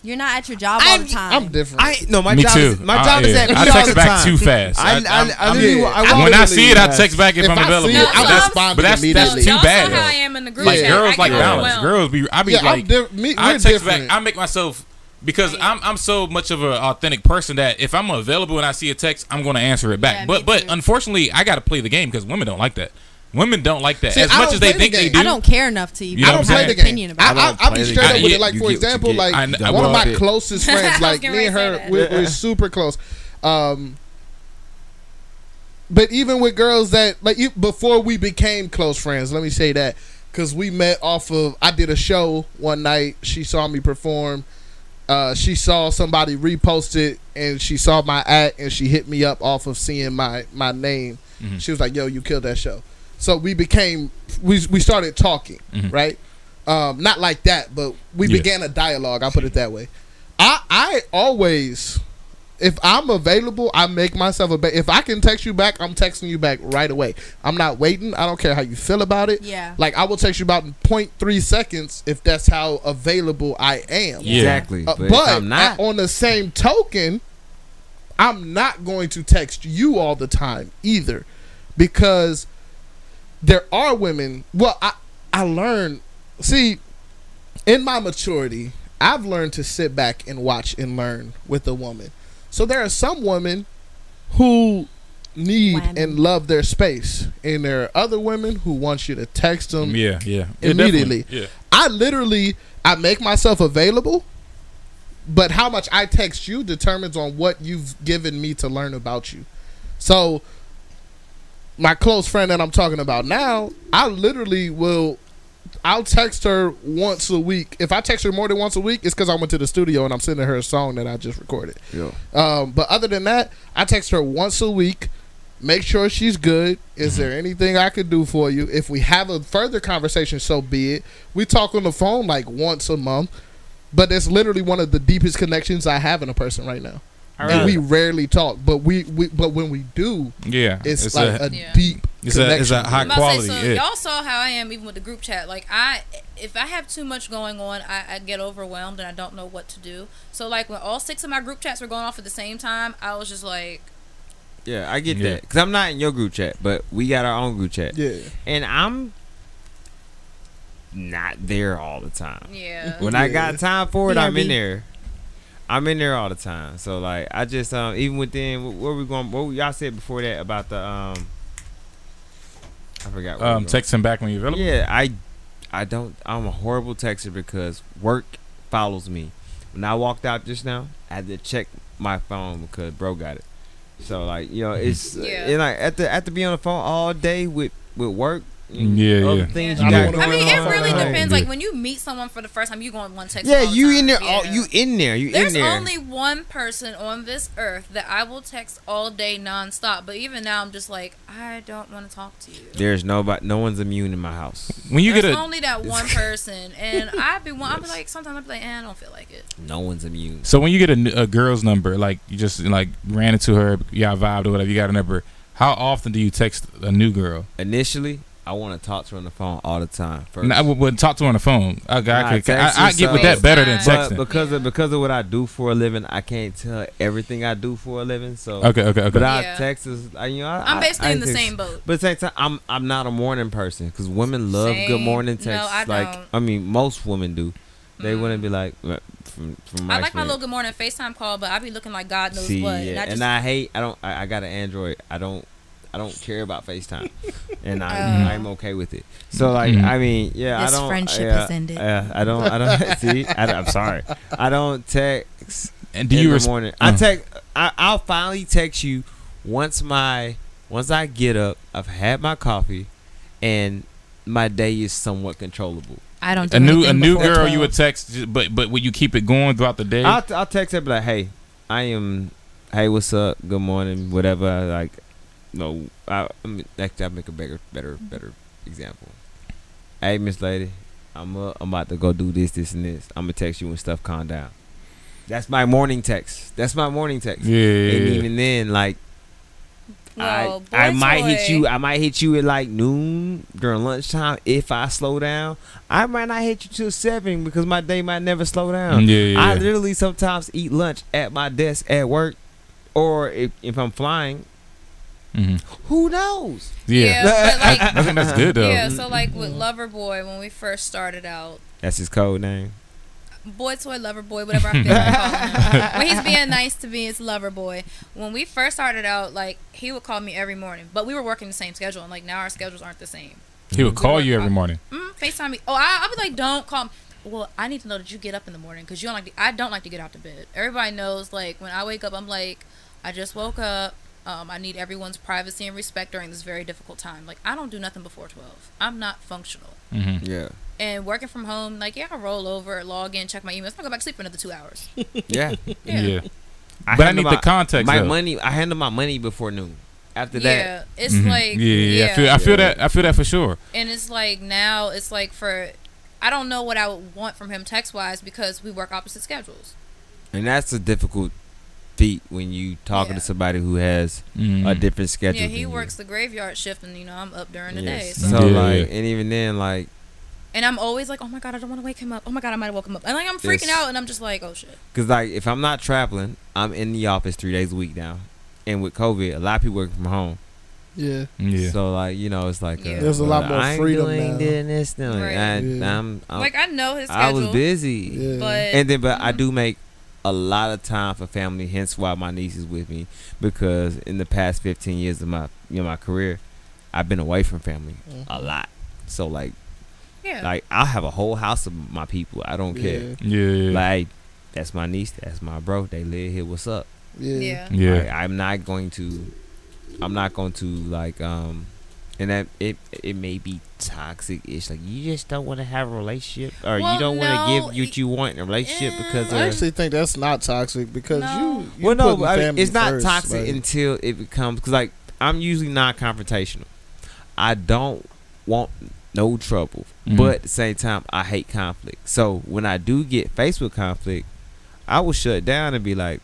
You're not at your job all I'm- the time. I'm different. I no my Me job too. is my I- job is yeah. at me I all text the back time. too fast. I, I, I- I, I'm- I, yeah. I, I when I literally- see it, I Yes. text back if, if I'm I available. see No, it, I'm so but that's- immediately. that's too Y'all bad, saw how though. I am in the group like chat. girls I like get balance. overwhelmed. Girls be I be yeah, I'm like diff- me, I we're text back. I make myself because I'm I'm so much of an authentic person that if I'm available and I see a text, I'm going to answer it back. Yeah, me but but too. unfortunately, I got to play the game because women don't like that. Women don't like that See, as I much as they the think they do. I don't care enough to even You know I don't I'm play the game. opinion about I I, don't I'll be straight up with it. Like you for get example, like I I one of will. my closest friends, like me and her, we're, we're super close. Um, but even with girls that like you, before we became close friends, let me say that because we met off of I did a show one night. She saw me perform. Uh, she saw somebody repost it and she saw my act and she hit me up off of seeing my my name. Mhm. She was like, "Yo, you killed that show." So we became we we started talking, Mhm. right? Um, not like that, but we Yeah. began a dialogue. I'll put it that way. I I always, if I'm available, I make myself a. If I can text you back, I'm texting you back right away. I'm not waiting. I don't care how you feel about it. Yeah. Like I will text you about in 0.3 seconds if that's how available I am. Yeah. Exactly. Uh, but, but I'm not. at- on the same token, I'm not going to text you all the time either, because there are women. Well, I I learned. See, in my maturity, I've learned to sit back and watch and learn with a woman. So there are some women who need Whammy. and love their space, and there are other women who want you to text them Yeah, yeah. Yeah, Immediately. definitely. Yeah. I literally I make myself available, but how much I text you determines on what you've given me to learn about you. So my close friend that I'm talking about now, I literally will I'll text her once a week. If I text her more than once a week, it's because I went to the studio and I'm sending her a song that I just recorded. Yo. Um, but other than that, I text her once a week. Make sure she's good. Is there anything I could do for you? If we have a further conversation, so be it. We talk on the phone like once a month, but it's literally one of the deepest connections I have in a person right now. And we rarely talk, but we, we but when we do, Yeah. it's, like a, Yeah. deep It's a- it's a high I'm about to quality, say, so yeah. y'all saw how I am even with the group chat. Like I, if I have too much going on, I, I get overwhelmed and I don't know what to do. So like when all six of my group chats were going off at the same time, I was just like, Yeah, I get Yeah. that. Because I'm not in your group chat, but we got our own group chat. Yeah. And I'm not there all the time. yeah. When I got time for it, I'm in there. I'm in there all the time. So like, I just um even within wh- where we going? What y'all said before that about the um. I forgot. where we Um, going. text him back when you're available. Yeah, I, I don't. I'm a horrible texter because work follows me. When I walked out just now, I had to check my phone because bro got it. So like you know, it's Yeah. and like at the at to be on the phone all day with with work. And Yeah, other yeah. things Yeah. you got I going don't I mean, it really depends. Yeah. Like when you meet someone for the first time, you go on one text. Yeah, all the you in there. All, you in there. You There's in there. only one person on this earth that I will text all day nonstop. But even now, I'm just like, I don't want to talk to you. There's nobody. No one's immune in my house. When you There's get a only that one person, and I'd be one. I'd be like, sometimes I'd be like, eh, I don't feel like it. No one's immune. so when you get a girl's number, like you just like ran into her, y'all vibed or whatever, you got a number. How often do you text a new girl? Initially, I want to talk to her on the phone all the time. First. Nah, I would, would talk to her on the phone. I, I, Nah, could, text I, I is get with that better than But- But texting. because of because of what I do for a living, I can't tell everything I do for a living. So Okay, okay, okay. But I text is, you know, I, I'm basically I in the text- same boat. But at the same time, I'm I'm not a morning person because women love good Same. morning No, texts. I like don't. I mean, most women do. They Mm. wouldn't be like uh, from from my I like my little good morning FaceTime call, but I be looking like God knows See, what. yeah, and I and I hate. I don't. I, I got an Android. I don't. I don't care about FaceTime, and I Oh. I'm okay with it. So like, Mhm. I mean, yeah, This I don't. friendship yeah, has ended. Yeah, I don't. I don't see. I, am sorry. I don't text and do in you the res- morning. I uh. text. I, I'll finally text you once my once I get up. I've had my coffee, and my day is somewhat controllable. I don't do a new a new before girl you would text, but but would you keep it going throughout the day? I'll, I'll text her be like, "Hey, I am. Hey, what's up? Good morning. Whatever. Like, no. I, I mean, actually, I'll make a better, better, better example. Hey, Miss Lady, I'm uh, I'm about to go do this, this, and this. I'm gonna text you when stuff calm down. That's my morning text. That's my morning text. yeah, yeah, And even then, like, Well, I I boy might hit you. I might hit you at like noon during lunchtime if I slow down. I might not hit you till seven because my day might never slow down. Yeah, yeah, I literally sometimes eat lunch at my desk at work, or if, if I'm flying, Mhm. who knows? Yeah. Yeah, but like I think that's good though. yeah. So like with Loverboy, when we first started out, That's his code name. boy toy lover boy whatever i feel like calling him when he's being nice to me it's lover boy when we first started out like he would call me every morning but we were working the same schedule and like now our schedules aren't the same He would call you every work- morning. mm, facetime me oh I, i'll be like don't call me well i need to know that you get up in the morning because you don't like to, i don't like to get out to bed everybody knows like when i wake up i'm like i just woke up um, i need everyone's privacy and respect during this very difficult time like i don't do nothing before 12 i'm not functional hmm Yeah, and working from home like yeah i roll over log in check my emails i'll go back to sleep for another two hours yeah. Yeah. Yeah. I But I need my, the context. My though. money. I handle my money before noon. After that, yeah, it's Mhm. like yeah, yeah, yeah. I feel, I feel that. I feel that for sure. and it's like now it's like for I don't know what I would want from him text wise because we work opposite schedules. and that's a difficult feat when you talking Yeah. to somebody who has Mhm. a different schedule. yeah, than he you. works the graveyard shift, and you know I'm up during the day. So, So Yeah, like, and even then, like, and I'm always like, oh my god, I don't want to wake him up. Oh my god, I might wake him up, and like I'm freaking Yes. out, and I'm just like, oh shit. cause like if I'm not traveling, I'm in the office three days a week now, and with COVID, a lot of people working from home. Yeah. Yeah. So like, you know, it's like Yeah. uh, There's a lot well, more I ain't freedom doing now. this, doing Right. I, Yeah. I'm, I'm like I know his Oh. I was busy. Yeah. but and then but I Mm. do make a lot of time for family hence why my niece is with me because in the past 15 years of my you know my career I've been away from family a lot so like yeah, like I'll have a whole house of my people I don't care yeah. Yeah. like that's my niece that's my bro they live here what's up Yeah. yeah, yeah. Like, I'm not going to I'm not going to like um and that it it may be toxic ish like you just don't want to have a relationship or Well, you don't want to give what you want in a relationship eh, because I actually think that's not toxic because No. you, you well, no, I mean, it's not first, toxic like- until it becomes because, like, I'm usually not confrontational. I don't want no trouble, Mhm. but at the same time, I hate conflict. So when I do get faced with conflict, I will shut down and be like,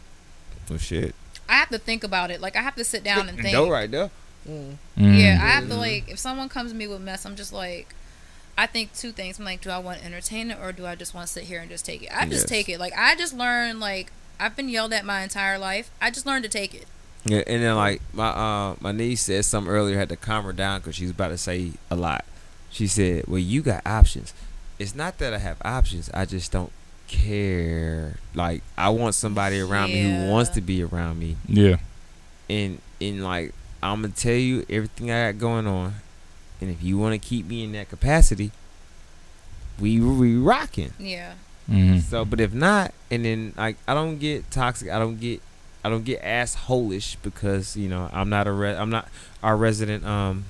"Well, shit, I have to think about it. Like I have to sit down and think. no, right there." Mm. Yeah, I have to like if someone comes to me with mess, I'm just like I think two things. I'm like, do I want to entertain it or do I just want to sit here and just take it? I just Yes. take it. Like I just learned like I've been yelled at my entire life. I just learned to take it. Yeah, and then like my uh my niece said something earlier, had to calm her down because she's about to say a lot. She said, "Well, you got options. It's not that I have options. I just don't care. Like I want somebody around me who wants to be around me, Yeah. and and like I'm gonna tell you everything I got going on, and if you want to keep me in that capacity, we we rocking. Yeah. Mhm. So, but if not, and then like I don't get toxic. I don't get I don't get assholish because you know I'm not a re- I'm not our resident um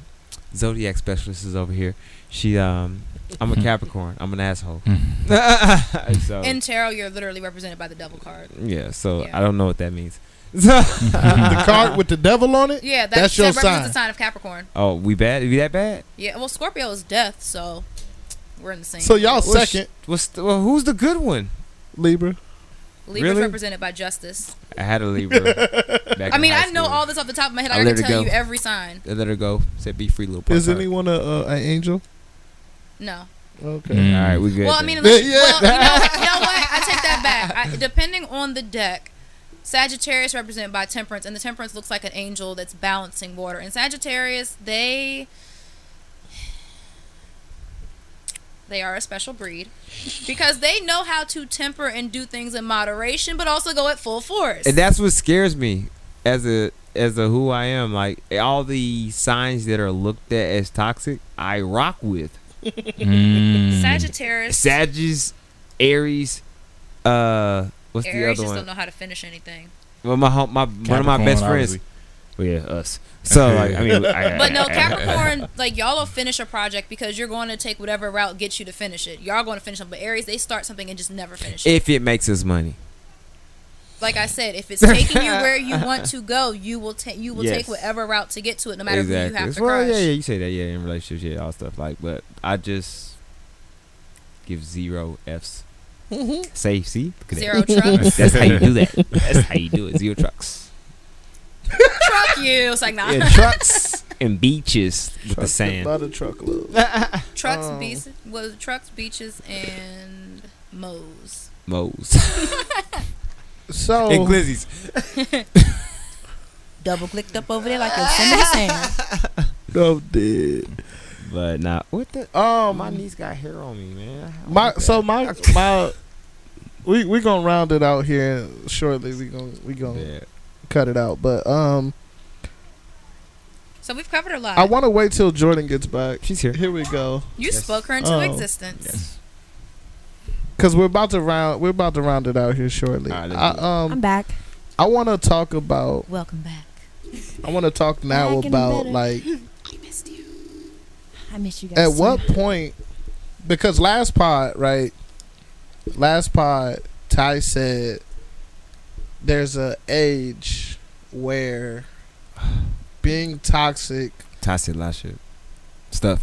zodiac specialist is over here. She um I'm a Capricorn. I'm an asshole. So In tarot, you're literally represented by the devil card. yeah, so Yeah. I don't know what that means. The card with the devil on it. Yeah, that, That's your that represents sign. the sign of Capricorn. oh, we bad? Are We that bad? Yeah. Well, Scorpio is death, so we're in the same. So y'all What's- second What's the, well, who's the good one? Libra. Libra's really? represented by justice. I had a Libra. back I in mean, high I know all this off the top of my head. I I, let can tell go. you every sign. I let her go. Said be free, little. part Is part. anyone a, a an angel? No. Okay. Mm. All right, we good. Well, I mean, unless, Yeah. well, you know, you know what? I take that back. I, depending on the deck, Sagittarius represented by Temperance, and the Temperance looks like an angel that's balancing water. And Sagittarius, they they are a special breed because they know how to temper and do things in moderation, but also go at full force. and that's what scares me as a as a who I am. Like all the signs that are looked at as toxic, I rock with. Mm. Sagittarius, Sagittarius, Aries, uh, what's Aries the other just one? don't know how to finish anything. Well, my hom- my one of my Capricorn, best friends. obviously. Well, yeah, us. So like, I mean, I, But no, Capricorn, like y'all will finish a project because you're going to take whatever route gets you to finish it. Y'all going to finish something. But Aries, they start something and just never finish it. if it makes us money. Like I said, if it's taking you where you want to go, you will take you will Yes. take whatever route to get to it, no matter who you have to well, crush. yeah, yeah, you say that, yeah, in relationships, yeah, all stuff like. But I just give zero Fs. Say, see, Look at that. Zero trucks. That's how you do that. That's how you do it. Zero trucks. Fuck you. It's like nah. Yeah, trucks and beaches with the sand. Not a truckload. trucks, Oh. beaches, was trucks, beaches, and mows. Moles. So and glizzies. Double clicked up over there like Yosemite Sam. I'm dead. But nah, what the? Um, My niece got hair on me, man. My so my my we we gonna round it out here shortly. We gonna we gonna Yeah. cut it out, but um, So we've covered a lot. I want to wait till Jordan gets back. She's here. Here we go, you Yes. spoke her into Oh. existence. Yes. cause we're about to round we're about to round it out here shortly. All right, let's I, do it. I'm um, back. I want to talk about. Welcome back. I want to talk now Back about like I missed you. I miss you guys. at too. what point because last pod right last pod ty said there's a age where being toxic Toxic last shit. Stuff.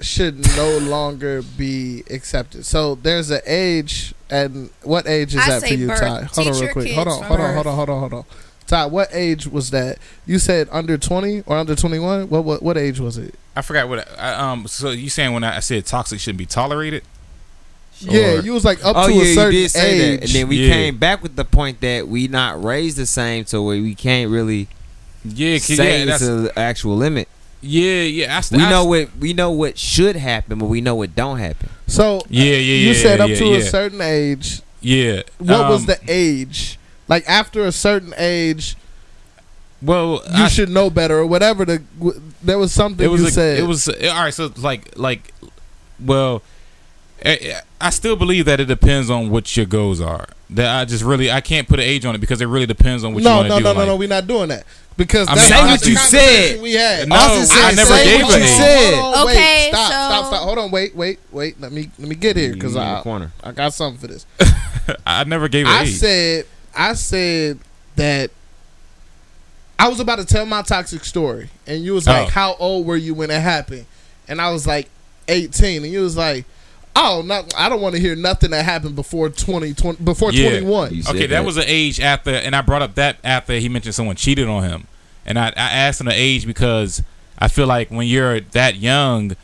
should no longer be accepted so there's an age and what age is I that for you birth. ty hold on real quick hold on hold on hold on hold on hold on ty what age was that you said under 20 or under 21 what what, what age was it I forgot what. I, um. So you saying when I said toxic shouldn't be tolerated? Yeah Or- you was like up oh to yeah, a certain you did say age that, and then we Yeah. came back with the point that we not raised the same, so we, we can't really Yeah, 'cause- say yeah, it's that's, an actual limit. yeah, yeah. I, st- We I know st- what we know what should happen, but we know what don't happen. so Yeah, yeah, yeah you yeah. said up yeah, to yeah. a certain age. Yeah. What was um, the age? Like after a certain age, Well, you I, should know better or whatever. The w- there was something it was you a, said. it was all right. So like like, well, I, I still believe that it depends on what your goals are. That I just really I can't put an age on it because it really depends on what you no, want to no, do. no, in no, no. life. We're not doing that because I that's mean, not what you said. We had. No, Austin I never say gave what an you age. said. Hold on, Okay, wait, stop, so- stop, stop. Hold on, wait, wait, wait. Let me let me get here because You in the I corner. I got something for this. I never gave an I age. said I said that I was about to tell my toxic story, and you was like, Oh. "How old were you when it happened?" And I was like, 18, and you was like, "Oh, not, I don't want to hear nothing that happened before 20, 20 before Yeah. 21." Okay, that was an age after, and I brought up that after he mentioned someone cheated on him, and I, I asked him the age because I feel like when you're that young,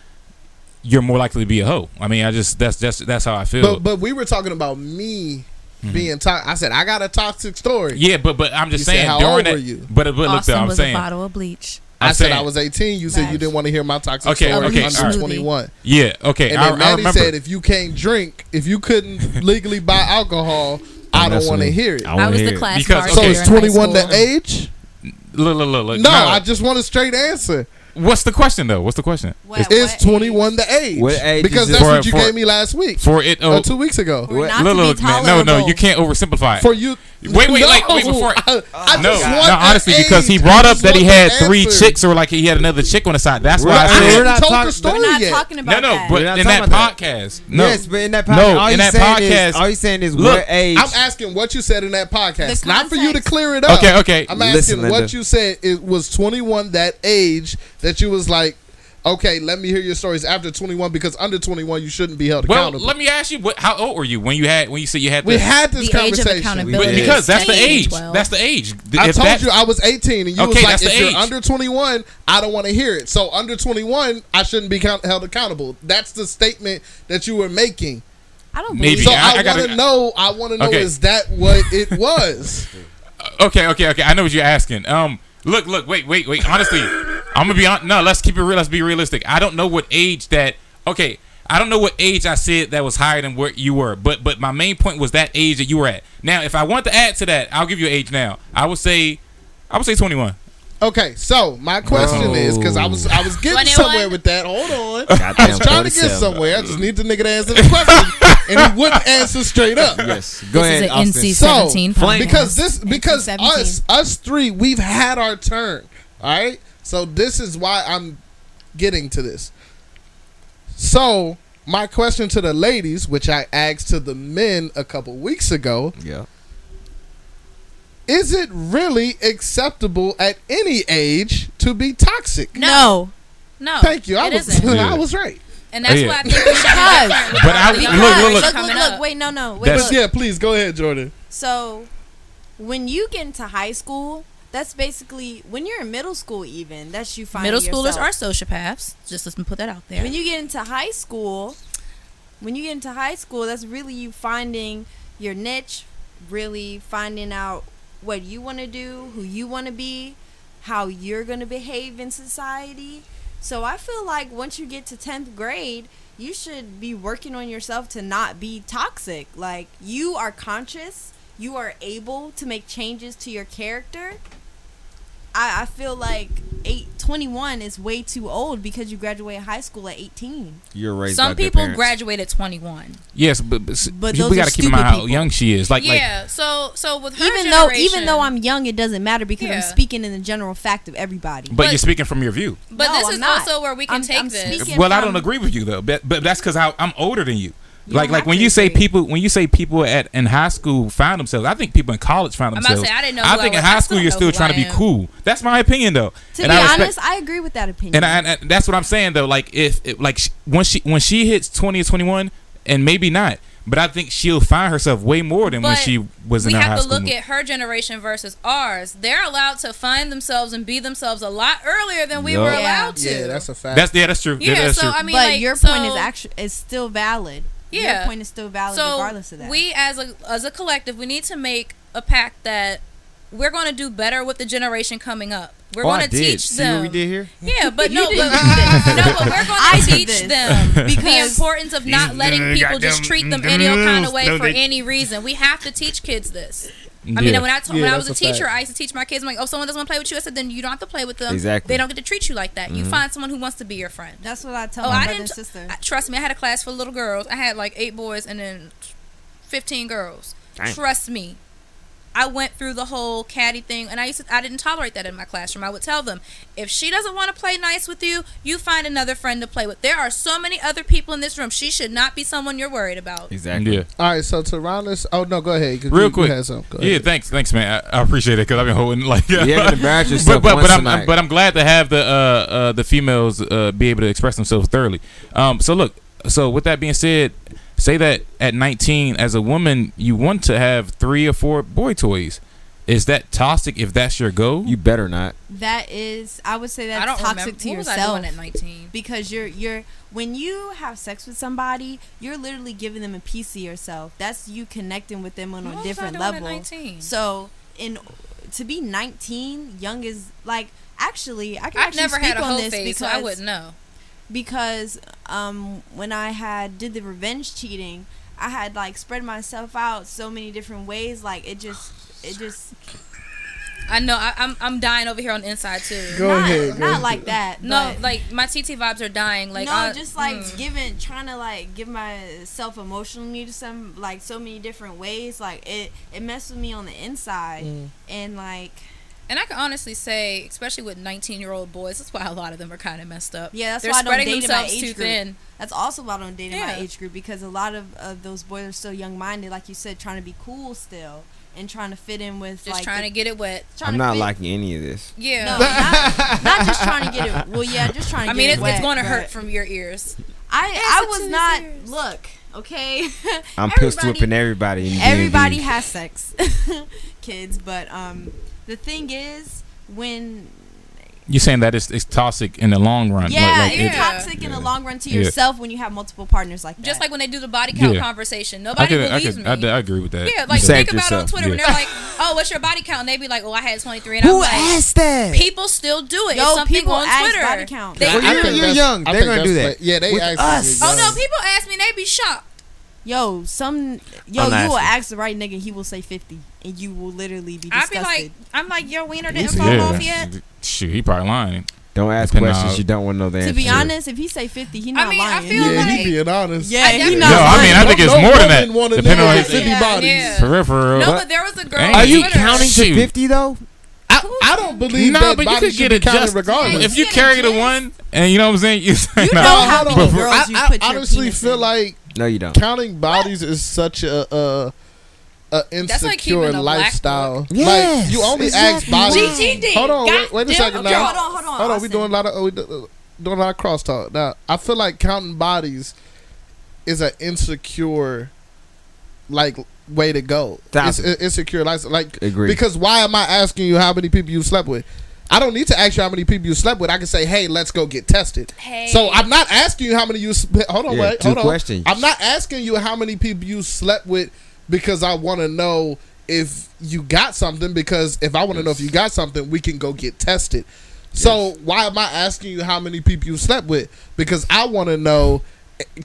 you're more likely to be a hoe. I mean, I just that's that's that's how I feel. But but we were talking about me Mhm. being toxic. I said I got a toxic story. yeah, but but I'm just You said, saying "How during old that. were you?" But but look, Austin though, I'm was saying a bottle of bleach. I'm said saying- I was 18. You said you didn't want to hear my toxic Okay, story okay, under alright. 21. yeah, okay. And I, then I Maddie remember. said if you can't drink, if you couldn't legally buy alcohol, I don't want to hear it. I I was hear the it. class Because- So okay. is 21 the age? look, look, look, look. No, I just want a straight answer. What's the question though? What's the question? What, Is what 21 the age? What age because that's it? what you for- gave me last week For it, or oh, two weeks ago. For it not look, to be look, man. No, no, you can't oversimplify. it. For you, Wait, wait, like, wait, before- I, I no, just no, want the honestly, because he brought up that he had three answer. chicks, or like he had another chick on the side. That's We're why not- I I We're said. haven't not told talk- the story We're not talking about No, no, that. but in that talking about podcast, no, Yes, but in that No, podcast, all in that podcast- is, all you saying is Look, what age? I'm asking what you said in that podcast, The not for you to clear it up. Okay, okay. I'm asking Listen, Linda. what you said. It was 21 that age that you was like, okay, let me hear your stories after 21 because under 21 you shouldn't be held accountable. Well, accountable. let me ask you, what? How old were you when you had when you said you had? we had this The age of conversation. But because that's the age. 12. That's the age. I If told that- you I was 18, and you Okay, was like, if the you're under 21, I don't want to hear it. So under 21, I shouldn't be count- held accountable. That's the statement that you were making. I don't Maybe. So I- I, I want to know. I want to know Okay. is that what it was? Okay, okay, okay. I know what you're asking. Um, look, look, wait, wait, wait. Honestly, I'm gonna be on. No, let's keep it real. Let's be realistic. I don't know what age that. Okay, I don't know what age I said that was higher than where you were. But but my main point was that age that you were at. Now, if I want to add to that, I'll give you an age now. I would say, I would say 21. Okay, so my question Bro. is because I was I was getting 21? somewhere with that. Hold on, I was trying to get somewhere. I just need the nigga to answer the question, and he wouldn't answer straight up. Yes, go This ahead, is an NC-17 So, podcast. because this because us us three we've had our turn. All right, so this is why I'm getting to this. So my question to the ladies, which I asked to the men a couple weeks ago, Yeah. is it really acceptable at any age to be toxic? no. No, Thank you. I it was isn't. I was right. and that's Yeah. why I think we should be Because- But I- the look, look, look. Look, look, wait, no, no, wait. That's- But look. yeah, please go ahead, Jordan. So, when you get into high school, that's basically when you're in middle school. Even that's you find Middle schoolers yourself. are sociopaths. Just let's put that out there. When you get into high school, when you get into high school, that's really you finding your niche, really finding out what you want to do, who you want to be, how you're going to behave in society. So I feel like once you get to 10th grade, you should be working on yourself to not be toxic. Like you are conscious, you are able to make changes to your character. I, I feel like eight, 21 is way too old because you graduate high school at 18. You're right. Some people graduate at 21. Yes, but, but, But we those got to keep in mind stupid how people. young she is. Like, like yeah. so so with her Even though even generation- though I'm young, it doesn't matter because Yeah. I'm speaking in the general fact of everybody. but, But- you're speaking from your view. But No, this I'm is not. also where we can I'm- take I'm this. speaking- Well, I don't agree with you though, but, but that's because I'm older than you. You like like when you say people when you say people at in high school found themselves, I think people in college found I'm about to themselves. say, I didn't know I think I in high school you're still trying to be cool. That's my opinion though. to and be I respect- honest, I agree with that opinion. and, I, and, and that's what I'm saying though. Like if, if like sh- when she when she hits 20 or 21, and maybe not, but I think she'll find herself way more than when she was in we her high have to school. look at her generation versus ours. They're allowed to find themselves and be themselves a lot earlier than we Yup. were Yeah. allowed to. Yeah, that's a fact. that's yeah, that's true. yeah. that's so true. I mean, but like, your so, point is actually is still valid. Yeah. Your point is still valid so regardless of that. we as a as a collective, we need to make a pact that we're going to do better with the generation coming up. We're oh, going to did. teach See them. what we did here? Yeah, but no, but, no, but we're going I to teach this. them the importance of not letting people just treat them any old kind of way no, for they- any reason. We have to teach kids this. I Yeah. mean, when I told, Yeah, when I was a that's a fact. teacher, I used to teach my kids. I'm like, oh, someone doesn't want to play with you. I said, then you don't have to play with them. Exactly. They don't get to treat you like that. You mm-hmm. find someone who wants to be your friend. That's what I tell Oh, my I didn't. sister. I- trust me, I had a class for little girls. I had like eight boys and then fifteen girls. Dang. Trust me. I went through the whole caddy thing, and I used to, I didn't tolerate that in my classroom. I would tell them, if she doesn't want to play nice with you, you find another friend to play with. There are so many other people in this room. She should not be someone you're worried about. Exactly. yeah. All right, so to round this, oh no, go ahead. Real you- you quick. had something. Go Yeah, ahead. thanks, thanks, man. I, I appreciate it because I've been holding like. You haven't embarrassed yourself but but, but I'm. I'm but I'm glad to have the uh, uh the females uh be able to express themselves thoroughly. Um, so look, so with that being said, say that at 19, as a woman, you want to have three or four boy toys. Is that toxic if that's your goal? you better not. that is, I would say I that's don't toxic remember. to what was I yourself. doing at 19? because you're you're when you have sex with somebody, you're literally giving them a piece of yourself. That's you connecting with them on What a was I different doing at level. 19? So in to be 19, young is like actually I can I've actually never speak had a on whole this phase, because so I wouldn't know. Because um when I had did the revenge cheating, I had like spread myself out so many different ways. Like it just it just I know. I, I'm I'm dying over here on the inside too. Go not, ahead. go not ahead. like that. No, like my TT vibes are dying. Like no, I- just like mm. giving, trying to like give myself emotionally to some like so many different ways. Like it, it messed with me on the inside, Mm. and like And I can honestly say, especially with 19 year old boys, that's why a lot of them are kind of messed up. yeah, that's They're why I don't date in my age group. thin. That's also why I don't date in my age group because a lot of, of those boys are still young minded, like you said, trying to be cool still and trying to fit in with Just like trying the- to get it wet. I'm not fit- liking any of this. Yeah. No, not, not just trying to get it. Well, yeah, just trying to. I get mean, it it's, wet, it's going to hurt from your ears. I Yes, I was not. ears. Look, okay. I'm pistol Everybody- whipping everybody. In everybody has sex kids but um the thing is when You're saying that it's, it's toxic in the long run. yeah, like, like it's it- Yeah. toxic in the long run to Yeah. yourself when you have multiple partners like that Just like when they do the body count Yeah. conversation. I Nobody could, I, believes could, me. I, I agree with that. yeah, like saved think about it on yourself. Twitter when they're like, "Oh, what's your body count?" and they be like, "Oh, I had 23," and I'm Who like, asked that? "People still do it. Yo, it's something people on ask Twitter." body count. They I Well, do. you're- think you're young. They're gonna do that. like- yeah, they With actually us. Oh no, people ask me, they be shocked. Yo some yo you not will ask the right nigga he will say 50 and you will literally be I disgusted be like, I'm like, your wiener Me didn't too. fall Yeah. off yet. Shoot, he probably lying. Don't ask Depending questions on- you don't want to know the answer. to be honest if he say 50 he not I mean, I lying feel Yeah, like- he being honest. yeah he definitely- not No, I mean, I think it's No more than that. wanna Depending know on his his city Yeah, bodies. yeah. for real, for real. No, but there was a girl. Are you Twitter. counting to 50 though? I, I don't believe no, that but you could get be it counted just regardless. if you You carry the one, and you know what I'm saying. You, you know No, how many girls I, you I put your honestly penis feel in. like No, you don't. counting bodies is such a a, a That's like insecure keeping a black lifestyle. Yes, like you only ask bodies. GTD. Hold on, wait, wait a second okay, now. hold on hold on Hold on, we doing a lot of we do- doing a lot of crosstalk. Now, I feel like counting bodies is an insecure, like way to go. It's, Thousand. insecure lifestyle. Like Agree. because why am I asking you how many people you slept with? I don't need to ask you how many people you slept with. I can say, hey, let's go get tested. Hey. So I'm not asking you how many you. sp- Hold on, Yeah, wait, two hold on. questions. I'm not asking you how many people you slept with because I want to know if you got something. Because if I want to know if you got something, we can go get tested. So why am I asking you how many people you slept with? Because I want to know.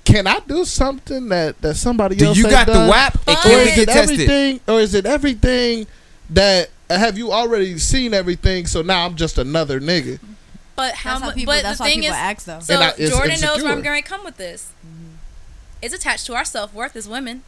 Can I do something that that somebody Do else you has got the done? WAP? And or can we is get it tested? everything or is it everything that have you already seen everything so now i'm just another nigga But how That's how much? people. But That's the thing people is, ask though. so And I- it's Jordan knows where. I'm going to come with this. It's attached to our self worth as women.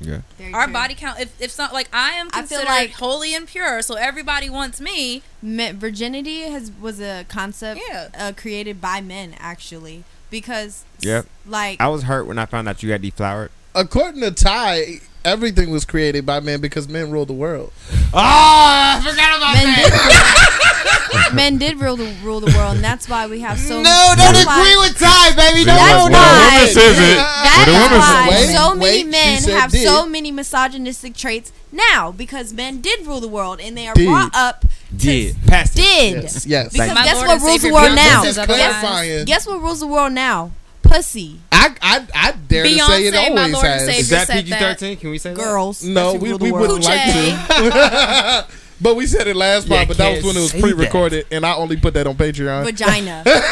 Yeah. Very Our true. body count. If if not like I am I feel considered like- holy and pure, so everybody wants me. Me- virginity has was a concept Yeah. uh, created by men actually because s- Yep. like I was hurt when I found out you got deflowered. according to ty everything was created by men because men rule the world Oh, I forgot about men did rule, men did rule the rule the world and that's why we have so many No, that's don't why- agree with Ty, baby. When That's a- when a why- woman says it, That when a why Wait, so many she men have did. so many misogynistic traits now because men did rule the world and they are Did. brought up Did. Past did yes yes because My guess what rules the world now This is says otherwise. clarifying. guess what rules the world now pussy I, I i dare to say it Beyonce, my always Lord and has Is that said PG thirteen? Can we say that? girls no That should we, we wouldn't like to but we said it last Yeah, part but that was when it was pre-recorded and i only put that on patreon vagina but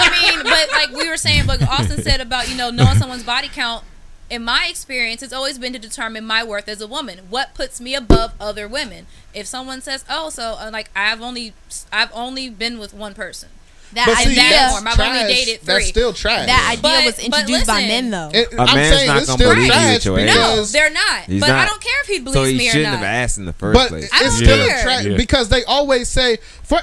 I mean, but like we were saying, but Austin said about you know knowing someone's body count. In my experience, it's always been to determine my worth as a woman. What puts me above other women? If someone says, "Oh, so uh, like I've only I've only been with one person," that but see, idea that's that's I've only trash. dated that's still trash that idea But- was but introduced by men though It- A I'm man's saying not it's gonna still believe you trash at no, they're not. He's but I don't care if he believes So he me or shouldn't have asked in the first but place. I it's still care. trash Yeah. because they always say for,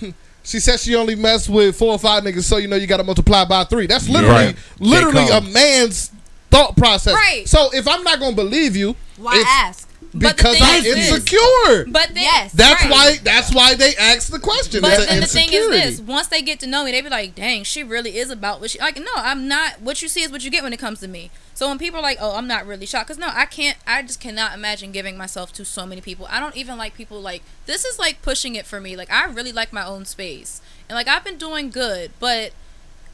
she says she only messed with four or five niggas so you know you got to multiply by three that's literally Right. literally J. a Cole. man's thought process Right. so if i'm not gonna believe you why it's ask But the because i'm is this. insecure But then, Yes. that's right. why that's why they ask the question But then the thing is this: once they get to know me, they be like, "Dang, she really is about what she like." No, I'm not. What you see is what you get when it comes to me. So when people are like, "Oh, I'm not really shocked," because no, I can't. I just cannot imagine giving myself to so many people. I don't even like people like this. Is like pushing it for me. Like I really like my own space, and like I've been doing good, but.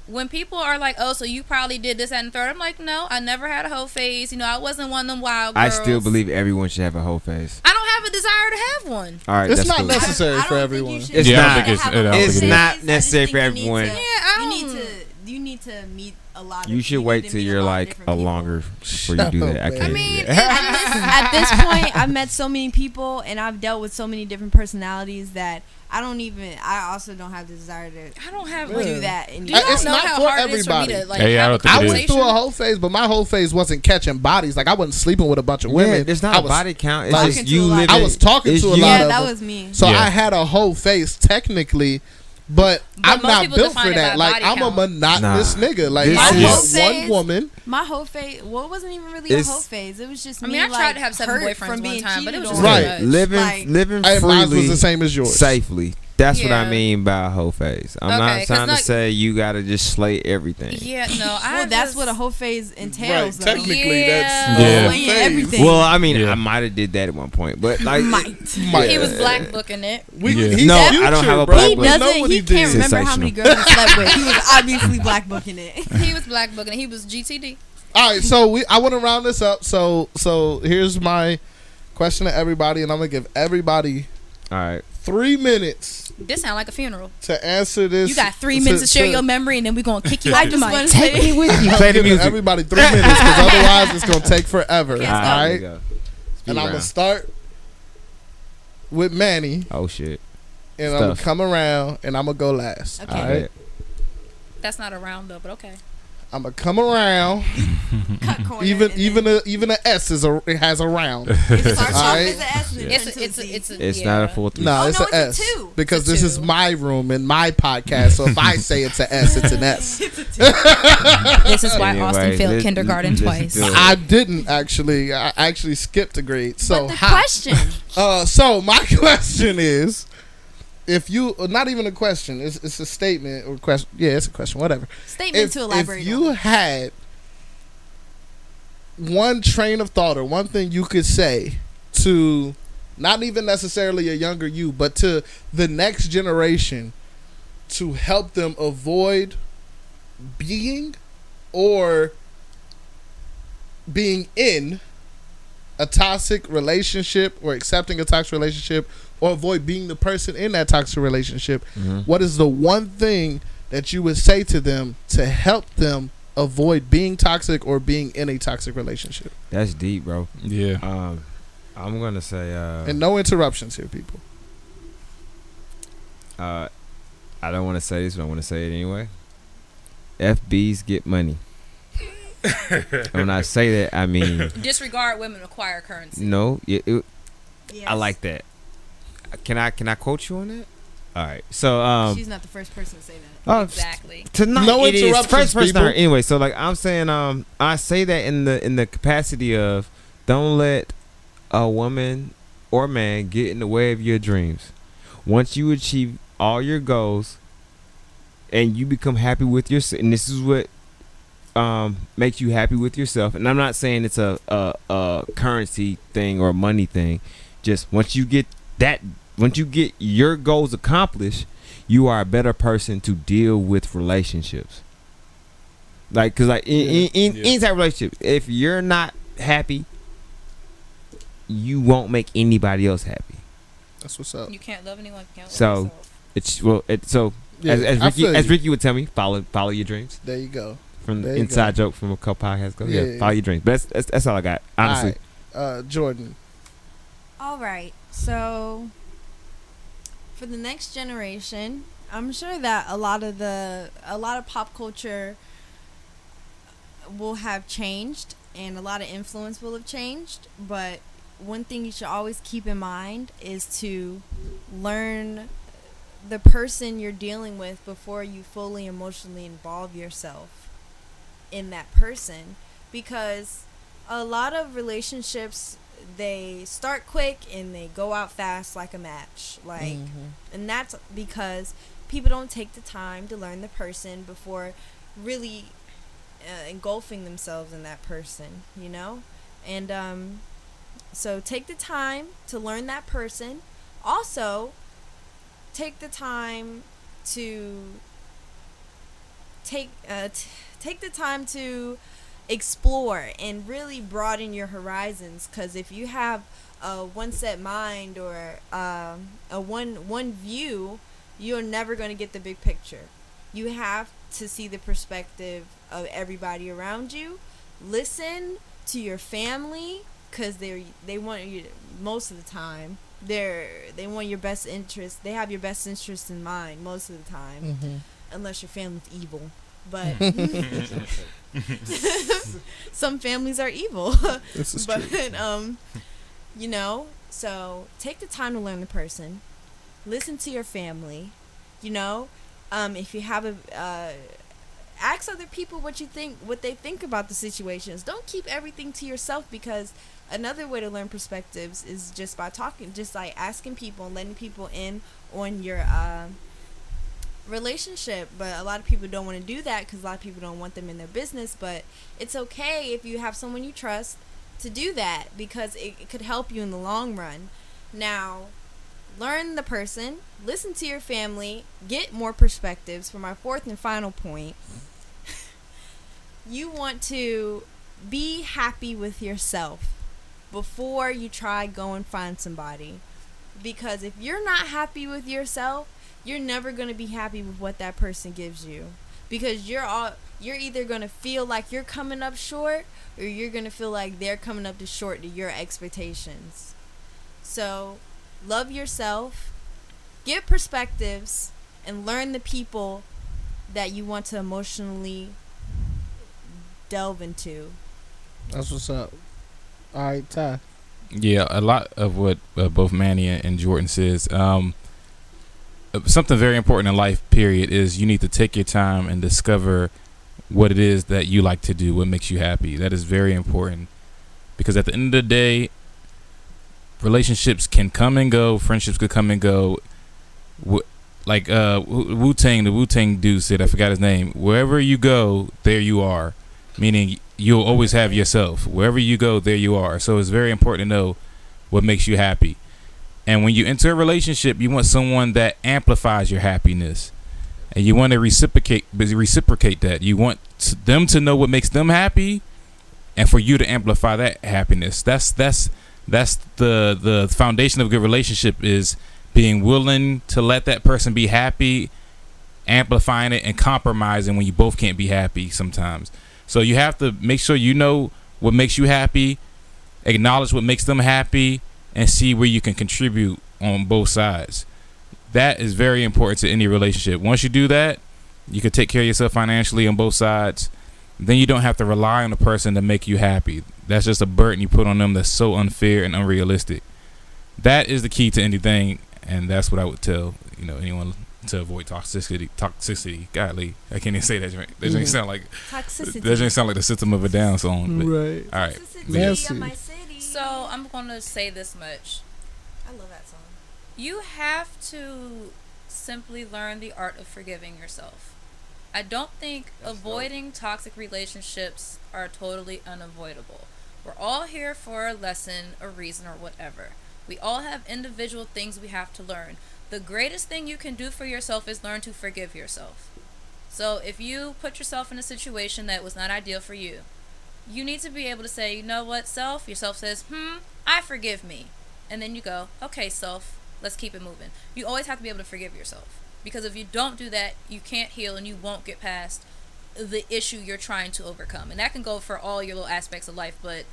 When people are like, "Oh, so you probably did this that, and the third, I'm like, "No, I never had a whole phase. You know, I wasn't one of them wild I still believe everyone should have a whole face. I don't have a desire to have one. All right, It's that's not cool. necessary. I for I don't think everyone. you It's Yeah, don't it's- I don't think It's it is. not phase. I just necessary for everyone. to- Yeah, I don't. You need to you need to meet a lot. Of, You should need wait to till you're lot like a longer before you do that. I can't. I mean, that. at this point, I've met so many people and I've dealt with so many different personalities that I don't even. I also don't have the desire to I don't have Yeah. do that. Do anymore. you Uh, it's know not how for hard it is for me everybody. to like Hey, I don't think I went through a whole phase, but my whole phase wasn't catching bodies. Like I wasn't sleeping with a bunch of women. Yeah, there's not I a was, body count. It's like- just you to a lot live. of- I was talking it's to a you. lot yeah, of that was me. So Yeah. I had a whole face technically, but, But I'm not built for that. Like I'm a monotonous Nah. nigga. Like This I is- want Whole one woman. My whole phase. Well, it wasn't even really It's- a whole phase. It was just I me. mean, I tried like, to have seven boyfriends from one time, but it was just on. Right. much. living Like- living Hey, mine was the same as yours. safely. That's what I mean by a whole phase. I'm Okay, not 'cause trying to like- say you gotta just slay everything. Yeah, no, I Well, that's just- what a whole phase entails. Right, though. technically Yeah. that's Yeah. the Slaying phase. everything. Well, I mean, Yeah. I might have did that at one point, but like, Might. Might. He was black booking it. We, Yeah. he's No, I future, don't have a bro. black He book. We doesn't. He, he can't did. remember how many girls he slept with. He was obviously black booking it. He was black booking it. He was GTD. All right, so we I want to round this up. So so here's my question to everybody, and I'm gonna give everybody all right, three minutes This sound like a funeral. to answer this. You got three minutes to share your memory, and then we're gonna kick you I off the just mic. want to say, with you. I'm Play the music. everybody three minutes because otherwise it's gonna take forever. Okay, all All right, right, here we go. Speed and I'm gonna start with Manny, Oh shit. and I'm gonna come around, and I'm gonna go last. Okay. All All right, right. That's not a round though, but okay. I'm gonna come around. cut. Even even then a even a S is a it has a round. it starts off as an S and It's a, it's a a, Z. it's a, It's yeah. not a full three. No, Oh, it's no, a it's a S two. because It's a this is my room and my podcast. So if I say it's an S, it's an S. This is why Anyway, Austin failed lis- kindergarten listen twice. I didn't actually. I actually skipped a grade. So But the how? question. Uh, so my question is, if you uh, not even a question, it's, it's a statement or question. Yeah, it's a question. Whatever. Statement If, to if elaborate. you on. had one train of thought or one thing you could say to not even necessarily a younger you, but to the next generation to help them avoid being or being in a toxic relationship or accepting a toxic relationship or avoid being the person in that toxic relationship, what is the one thing that you would say to them to help them avoid being toxic or being in a toxic relationship? That's deep, bro. Yeah. Um, I'm gonna say, uh, And no interruptions here, people. uh, I don't want to say this, but I want to say it anyway. FBs get money. When I say that, I mean Disregard women acquire currency. no. It, it, Yes. I like that. Can I can I quote you on that? All right. So um, She's not the first person to say that. oh, Exactly. tonight No it is interruptions, first person. people. Anyway, so like I'm saying, um, I say that in the in the capacity of don't let a woman or man get in the way of your dreams. Once you achieve all your goals and you become happy with yourself, and this is what um makes you happy with yourself. And I'm not saying it's a a, a currency thing or a money thing. Just once you get that, once you get your goals accomplished, you are a better person to deal with relationships. Like, cause like in, in, in Yeah. any type of relationship, if you're not happy, you won't make anybody else happy. That's what's up. You can't love anyone. You can't love So- yourself. It's well, it so Yeah, as, as Ricky as. Ricky would tell me, follow follow your dreams. There you go. From the There you inside joke from a couple podcasts ago. Yeah, Yeah, yeah. follow your dreams. But that's, that's that's all I got. Honestly, All right. Uh, Jordan. All right. So for the next generation, I'm sure that a lot of the a lot of pop culture will have changed and a lot of influence will have changed, but one thing you should always keep in mind is to learn the person you're dealing with before you fully emotionally involve yourself in that person because a lot of relationships they start quick and they go out fast like a match. Like and that's because people don't take the time to learn the person before really uh, engulfing themselves in that person you know? And um so take the time to learn that person. Also take the time to take uh, t- take the time to explore and really broaden your horizons because if you have a one set mind or um, a one one view you're never going to get the big picture you have to see the perspective of everybody around you listen to your family because they they want you most of the time they're they want your best interest they have your best interest in mind most of the time Mm-hmm. unless your family's evil. But some families are evil. This is but true. um, you know, so take the time to learn the person, listen to your family. You know, um, if you have a uh, ask other people what you think, what they think about the situations. Don't keep everything to yourself because another way to learn perspectives is just by talking, just like asking people and letting people in on your uh, relationship. But a lot of people don't want to do that because a lot of people don't want them in their business. But it's okay if you have someone you trust to do that because it, it could help you in the long run. Now, learn the person, listen to your family, get more perspectives. For my fourth and final point, you want to be happy with yourself before you try go and find somebody. Because if you're not happy with yourself, you're never going to be happy with what that person gives you. Because you're all you're either going to feel like you're coming up short or you're going to feel like they're coming up to short to your expectations. So, love yourself, get perspectives, and learn the people that you want to emotionally delve into. That's what's up. All right, Ty. Yeah, a lot of what uh, both Manny and and Jordan says. Um, something very important in life, period, is you need to take your time and discover what it is that you like to do, what makes you happy. That is very important because at the end of the day, relationships can come and go, friendships could come and go. Like uh, Wu Tang, the Wu Tang dude said, I forgot his name. Wherever you go, there you are. meaning you'll always have yourself. Wherever you go, there you are. So it's very important to know what makes you happy. And when you enter a relationship, you want someone that amplifies your happiness. And you want to reciprocate reciprocate that. You want them to know what makes them happy and for you to amplify that happiness. That's that's that's the the foundation of a good relationship is being willing to let that person be happy, amplifying it and compromising when you both can't be happy sometimes. So you have to make sure you know what makes you happy, acknowledge what makes them happy, and see where you can contribute on both sides. That is very important to any relationship. Once you do that, you can take care of yourself financially on both sides. Then you don't have to rely on the person to make you happy. That's just a burden you put on them that's so unfair and unrealistic. That is the key to anything, and that's what I would tell you know anyone to avoid toxicity. Toxicity, godly, I can't even say that. That doesn't Mhm. sound like Toxicity. that doesn't sound like the system of a down song. But, Right. All right, Toxicity So I'm gonna say this much: I love that song. you have to simply learn the art of forgiving yourself. I don't think That's avoiding toxic relationships are totally unavoidable. We're all here for a lesson, a reason, or whatever. We all have individual things we have to learn. The greatest thing you can do for yourself is learn to forgive yourself. So if you put yourself in a situation that was not ideal for you, you need to be able to say, you know what, self? Yourself says, hmm, I forgive me. And then you go, okay, self, let's keep it moving. You always have to be able to forgive yourself. Because if you don't do that, you can't heal and you won't get past the issue you're trying to overcome. And that can go for all your little aspects of life, but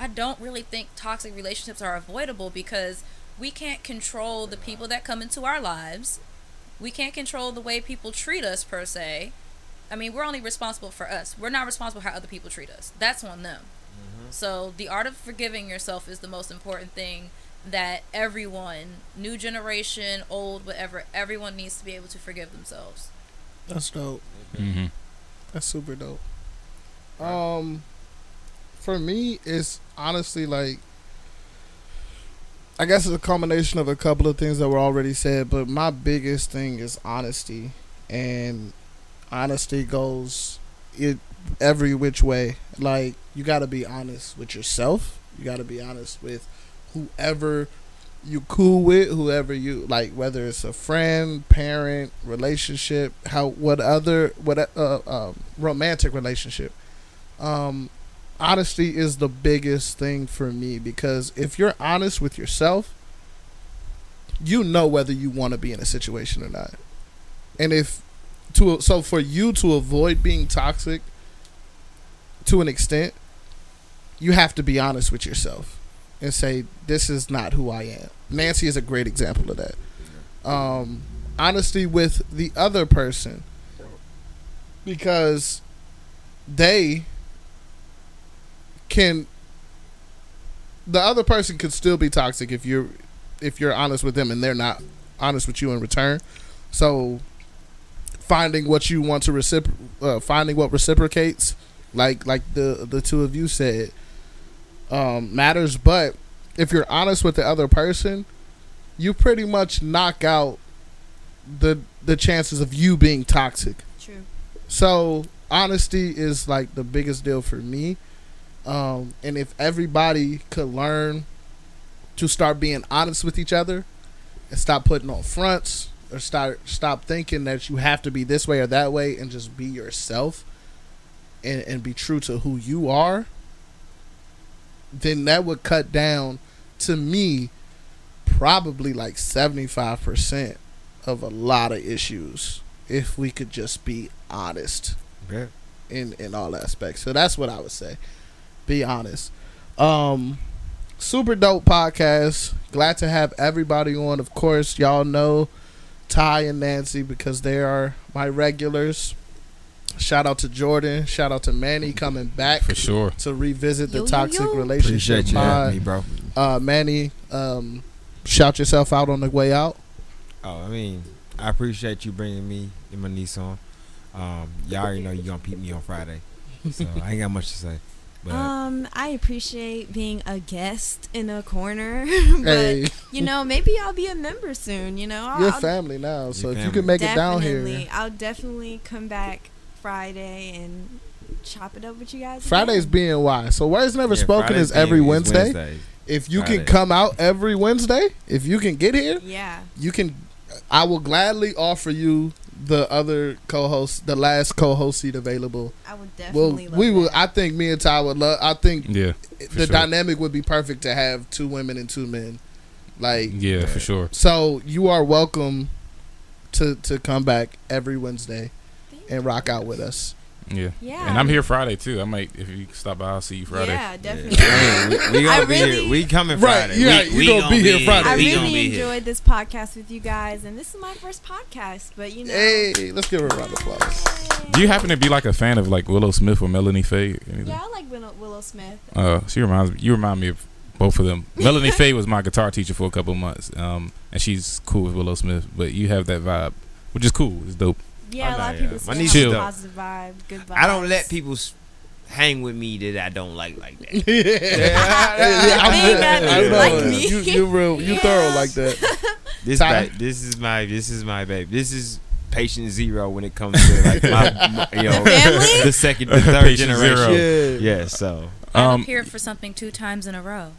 I don't really think toxic relationships are avoidable because we can't control the people that come into our lives. We can't control the way people treat us per se. I mean, we're only responsible for us. We're not responsible for how other people treat us. That's on them. So the art of forgiving yourself is the most important thing that everyone, new generation, old, whatever, everyone needs to be able to forgive themselves. That's dope. Mm-hmm. That's super dope. Um, for me, it's honestly like, I guess it's a combination of a couple of things that were already said, but my biggest thing is honesty, and honesty goes it every which way. Like you got to be honest with yourself. You got to be honest with whoever you cool with, whoever you like, whether it's a friend, parent, relationship, how what other what uh, um, romantic relationship. Um, honesty is the biggest thing for me because if you're honest with yourself, you know whether you want to be in a situation or not, and if to so for you to avoid being toxic to an extent, you have to be honest with yourself and say this is not who I am. Nancy is a great example of that. Um, honesty with the other person because they can the other person could still be toxic if you're if you're honest with them and they're not honest with you in return. So finding what you want to recipro- uh, finding what reciprocates like like the the two of you said um, matters. But if you're honest with the other person, you pretty much knock out the the chances of you being toxic. True. So honesty is like the biggest deal for me. Um, and if everybody could learn to start being honest with each other and stop putting on fronts or start stop thinking that you have to be this way or that way and just be yourself and, and be true to who you are, then that would cut down to me probably like 75% of a lot of issues if we could just be honest Yeah. in in all aspects. So that's what I would say. Be honest. Um super dope podcast. Glad to have everybody on. Of course, y'all know Ty and Nancy because they are my regulars. Shout out to Jordan. Shout out to Manny coming back for sure. to revisit the Yo, yo, toxic yo. relationship Appreciate you having me, bro. Uh Manny, um shout yourself out on the way out. Oh, I mean, I appreciate you bringing me and my niece on. Um, y'all already know you're gonna peep me on Friday, so I ain't got much to say. But Um, I appreciate being a guest in a corner, but Hey, you know, maybe I'll be a member soon. You know, I'll, you're family now, so Your if you can make it down definitely, here, I'll definitely come back Friday and chop it up with you guys. Friday's again. BNY. So words never Yeah, spoken Fridays is every being- Wednesday. If you can come out every Wednesday, if you can get here, Yeah. you can. I will gladly offer you the other co-host, the last co-host seat available. I would Well, definitely. love we would. I think me and Ty would love. I think Yeah, the sure. dynamic would be perfect to have two women and two men. Like yeah, for sure. so, you are welcome to to come back every Wednesday Thank and you. rock out with us. Yeah. Yeah. And I'm here Friday too. I might if you stop by, I'll see you Friday. Yeah, definitely. Yeah, we, we gonna I be really- here. We coming Right, Friday. yeah, we, you we gonna be here Friday. I We gonna really be here. enjoyed this podcast with you guys, and this is my first podcast. But you know, Hey, let's give her a round of applause. Do you happen to be like a fan of like Willow Smith or Melanie Faye? Anything? Yeah, I like Willow, Willow Smith. Uh, she reminds me. You remind me of both of them. Melanie Faye was my guitar teacher for a couple of months. Um, and she's cool with Willow Smith, but you have that vibe, which is cool. It's dope. Yeah, a lot of people My say I niece have is positive vibe, good vibes. I don't let people hang with me that I don't like like that. yeah, I think that I you know like me. You, you real, you Yeah. thorough like that. This ba- this is my this is my babe. This is patient zero when it comes to like my, my you know Family? the second the third Patient generation. zero. Yeah, Yeah. So I'm Um, appeared for something two times in a row.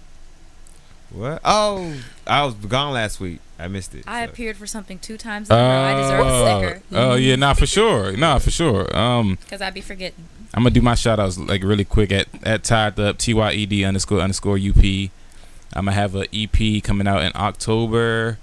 what? Oh, I was gone last week. I missed it. I so. appeared for something two times in a row. I deserve a Oh, sticker oh yeah, nah, for sure, nah, for sure. Um, because I'd be forgetting. I'm gonna do my shout outs like really quick at at tied up T Y E D underscore underscore U P. I'm gonna have a EP coming out in October.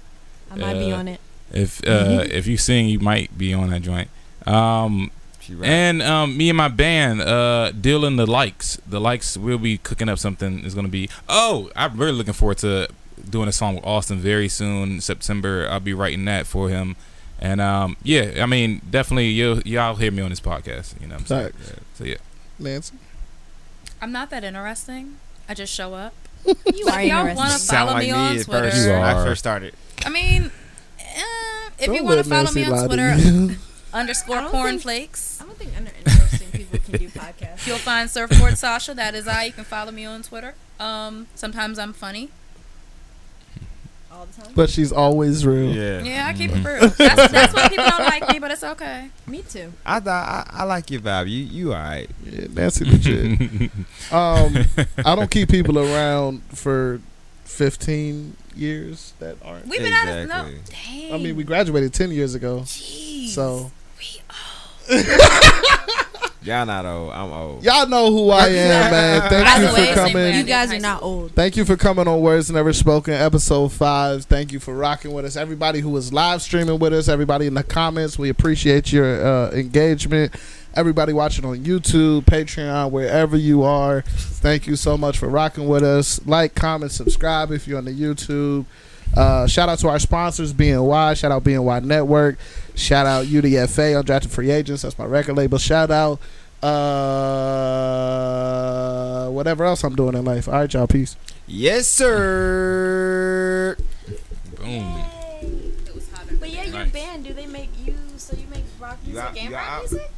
I might be Uh, on it. If uh, if you sing, you might be on that joint. Um, She right. and um, me and my band, uh, Dylan the likes the likes. We'll be cooking up something. It's gonna be. Oh, I'm really looking forward to doing a song with Austin very soon, September. I'll be writing that for him. And um, yeah, I mean, definitely you y'all hear me on this podcast. You know, what I'm saying? Facts. so yeah. Nancy. I'm not that interesting. I just show up. You But are if y'all interesting. want to follow like me me on at Twitter, first. You when I are. first started. I mean, eh, if Don't you want to follow me on Twitter, underscore I don't cornflakes. I don't think uninteresting people can do podcasts. You'll find Surfboard Sasha. That is I. You can follow me on Twitter. Um, sometimes I'm funny. All the time. But she's always real. Yeah. Yeah, I keep it real. That's, that's why people don't like me, but it's okay. Me too. I thought I, I like your vibe. You you alright. Yeah, Nancy legit. um, I don't keep people around for 15 years that aren't. We've been out of no. Dang. I mean, we graduated 10 years ago. Jeez. So We Y'all not old. I'm old. y'all know who I am, man. Thank the you for same coming. You guys are not old. Thank you for coming on Words Never Spoken, episode five. Thank you for rocking with us. Everybody who was live streaming with us, everybody in the comments, we appreciate your uh, engagement. Everybody watching on YouTube, Patreon, wherever you are, thank you so much for rocking with us. Like, comment, subscribe if you're on the YouTube. Uh, shout out to our sponsors, BNY. Shout out BNY Network. Shout out UDFA, Undrafted Free Agents. That's my record label. Shout out uh, whatever else I'm doing in life. All right, y'all. Peace. Yes, sir. Boom. But yeah, your Nice. band, do they make you so you make rock You music got- and you rap got- music?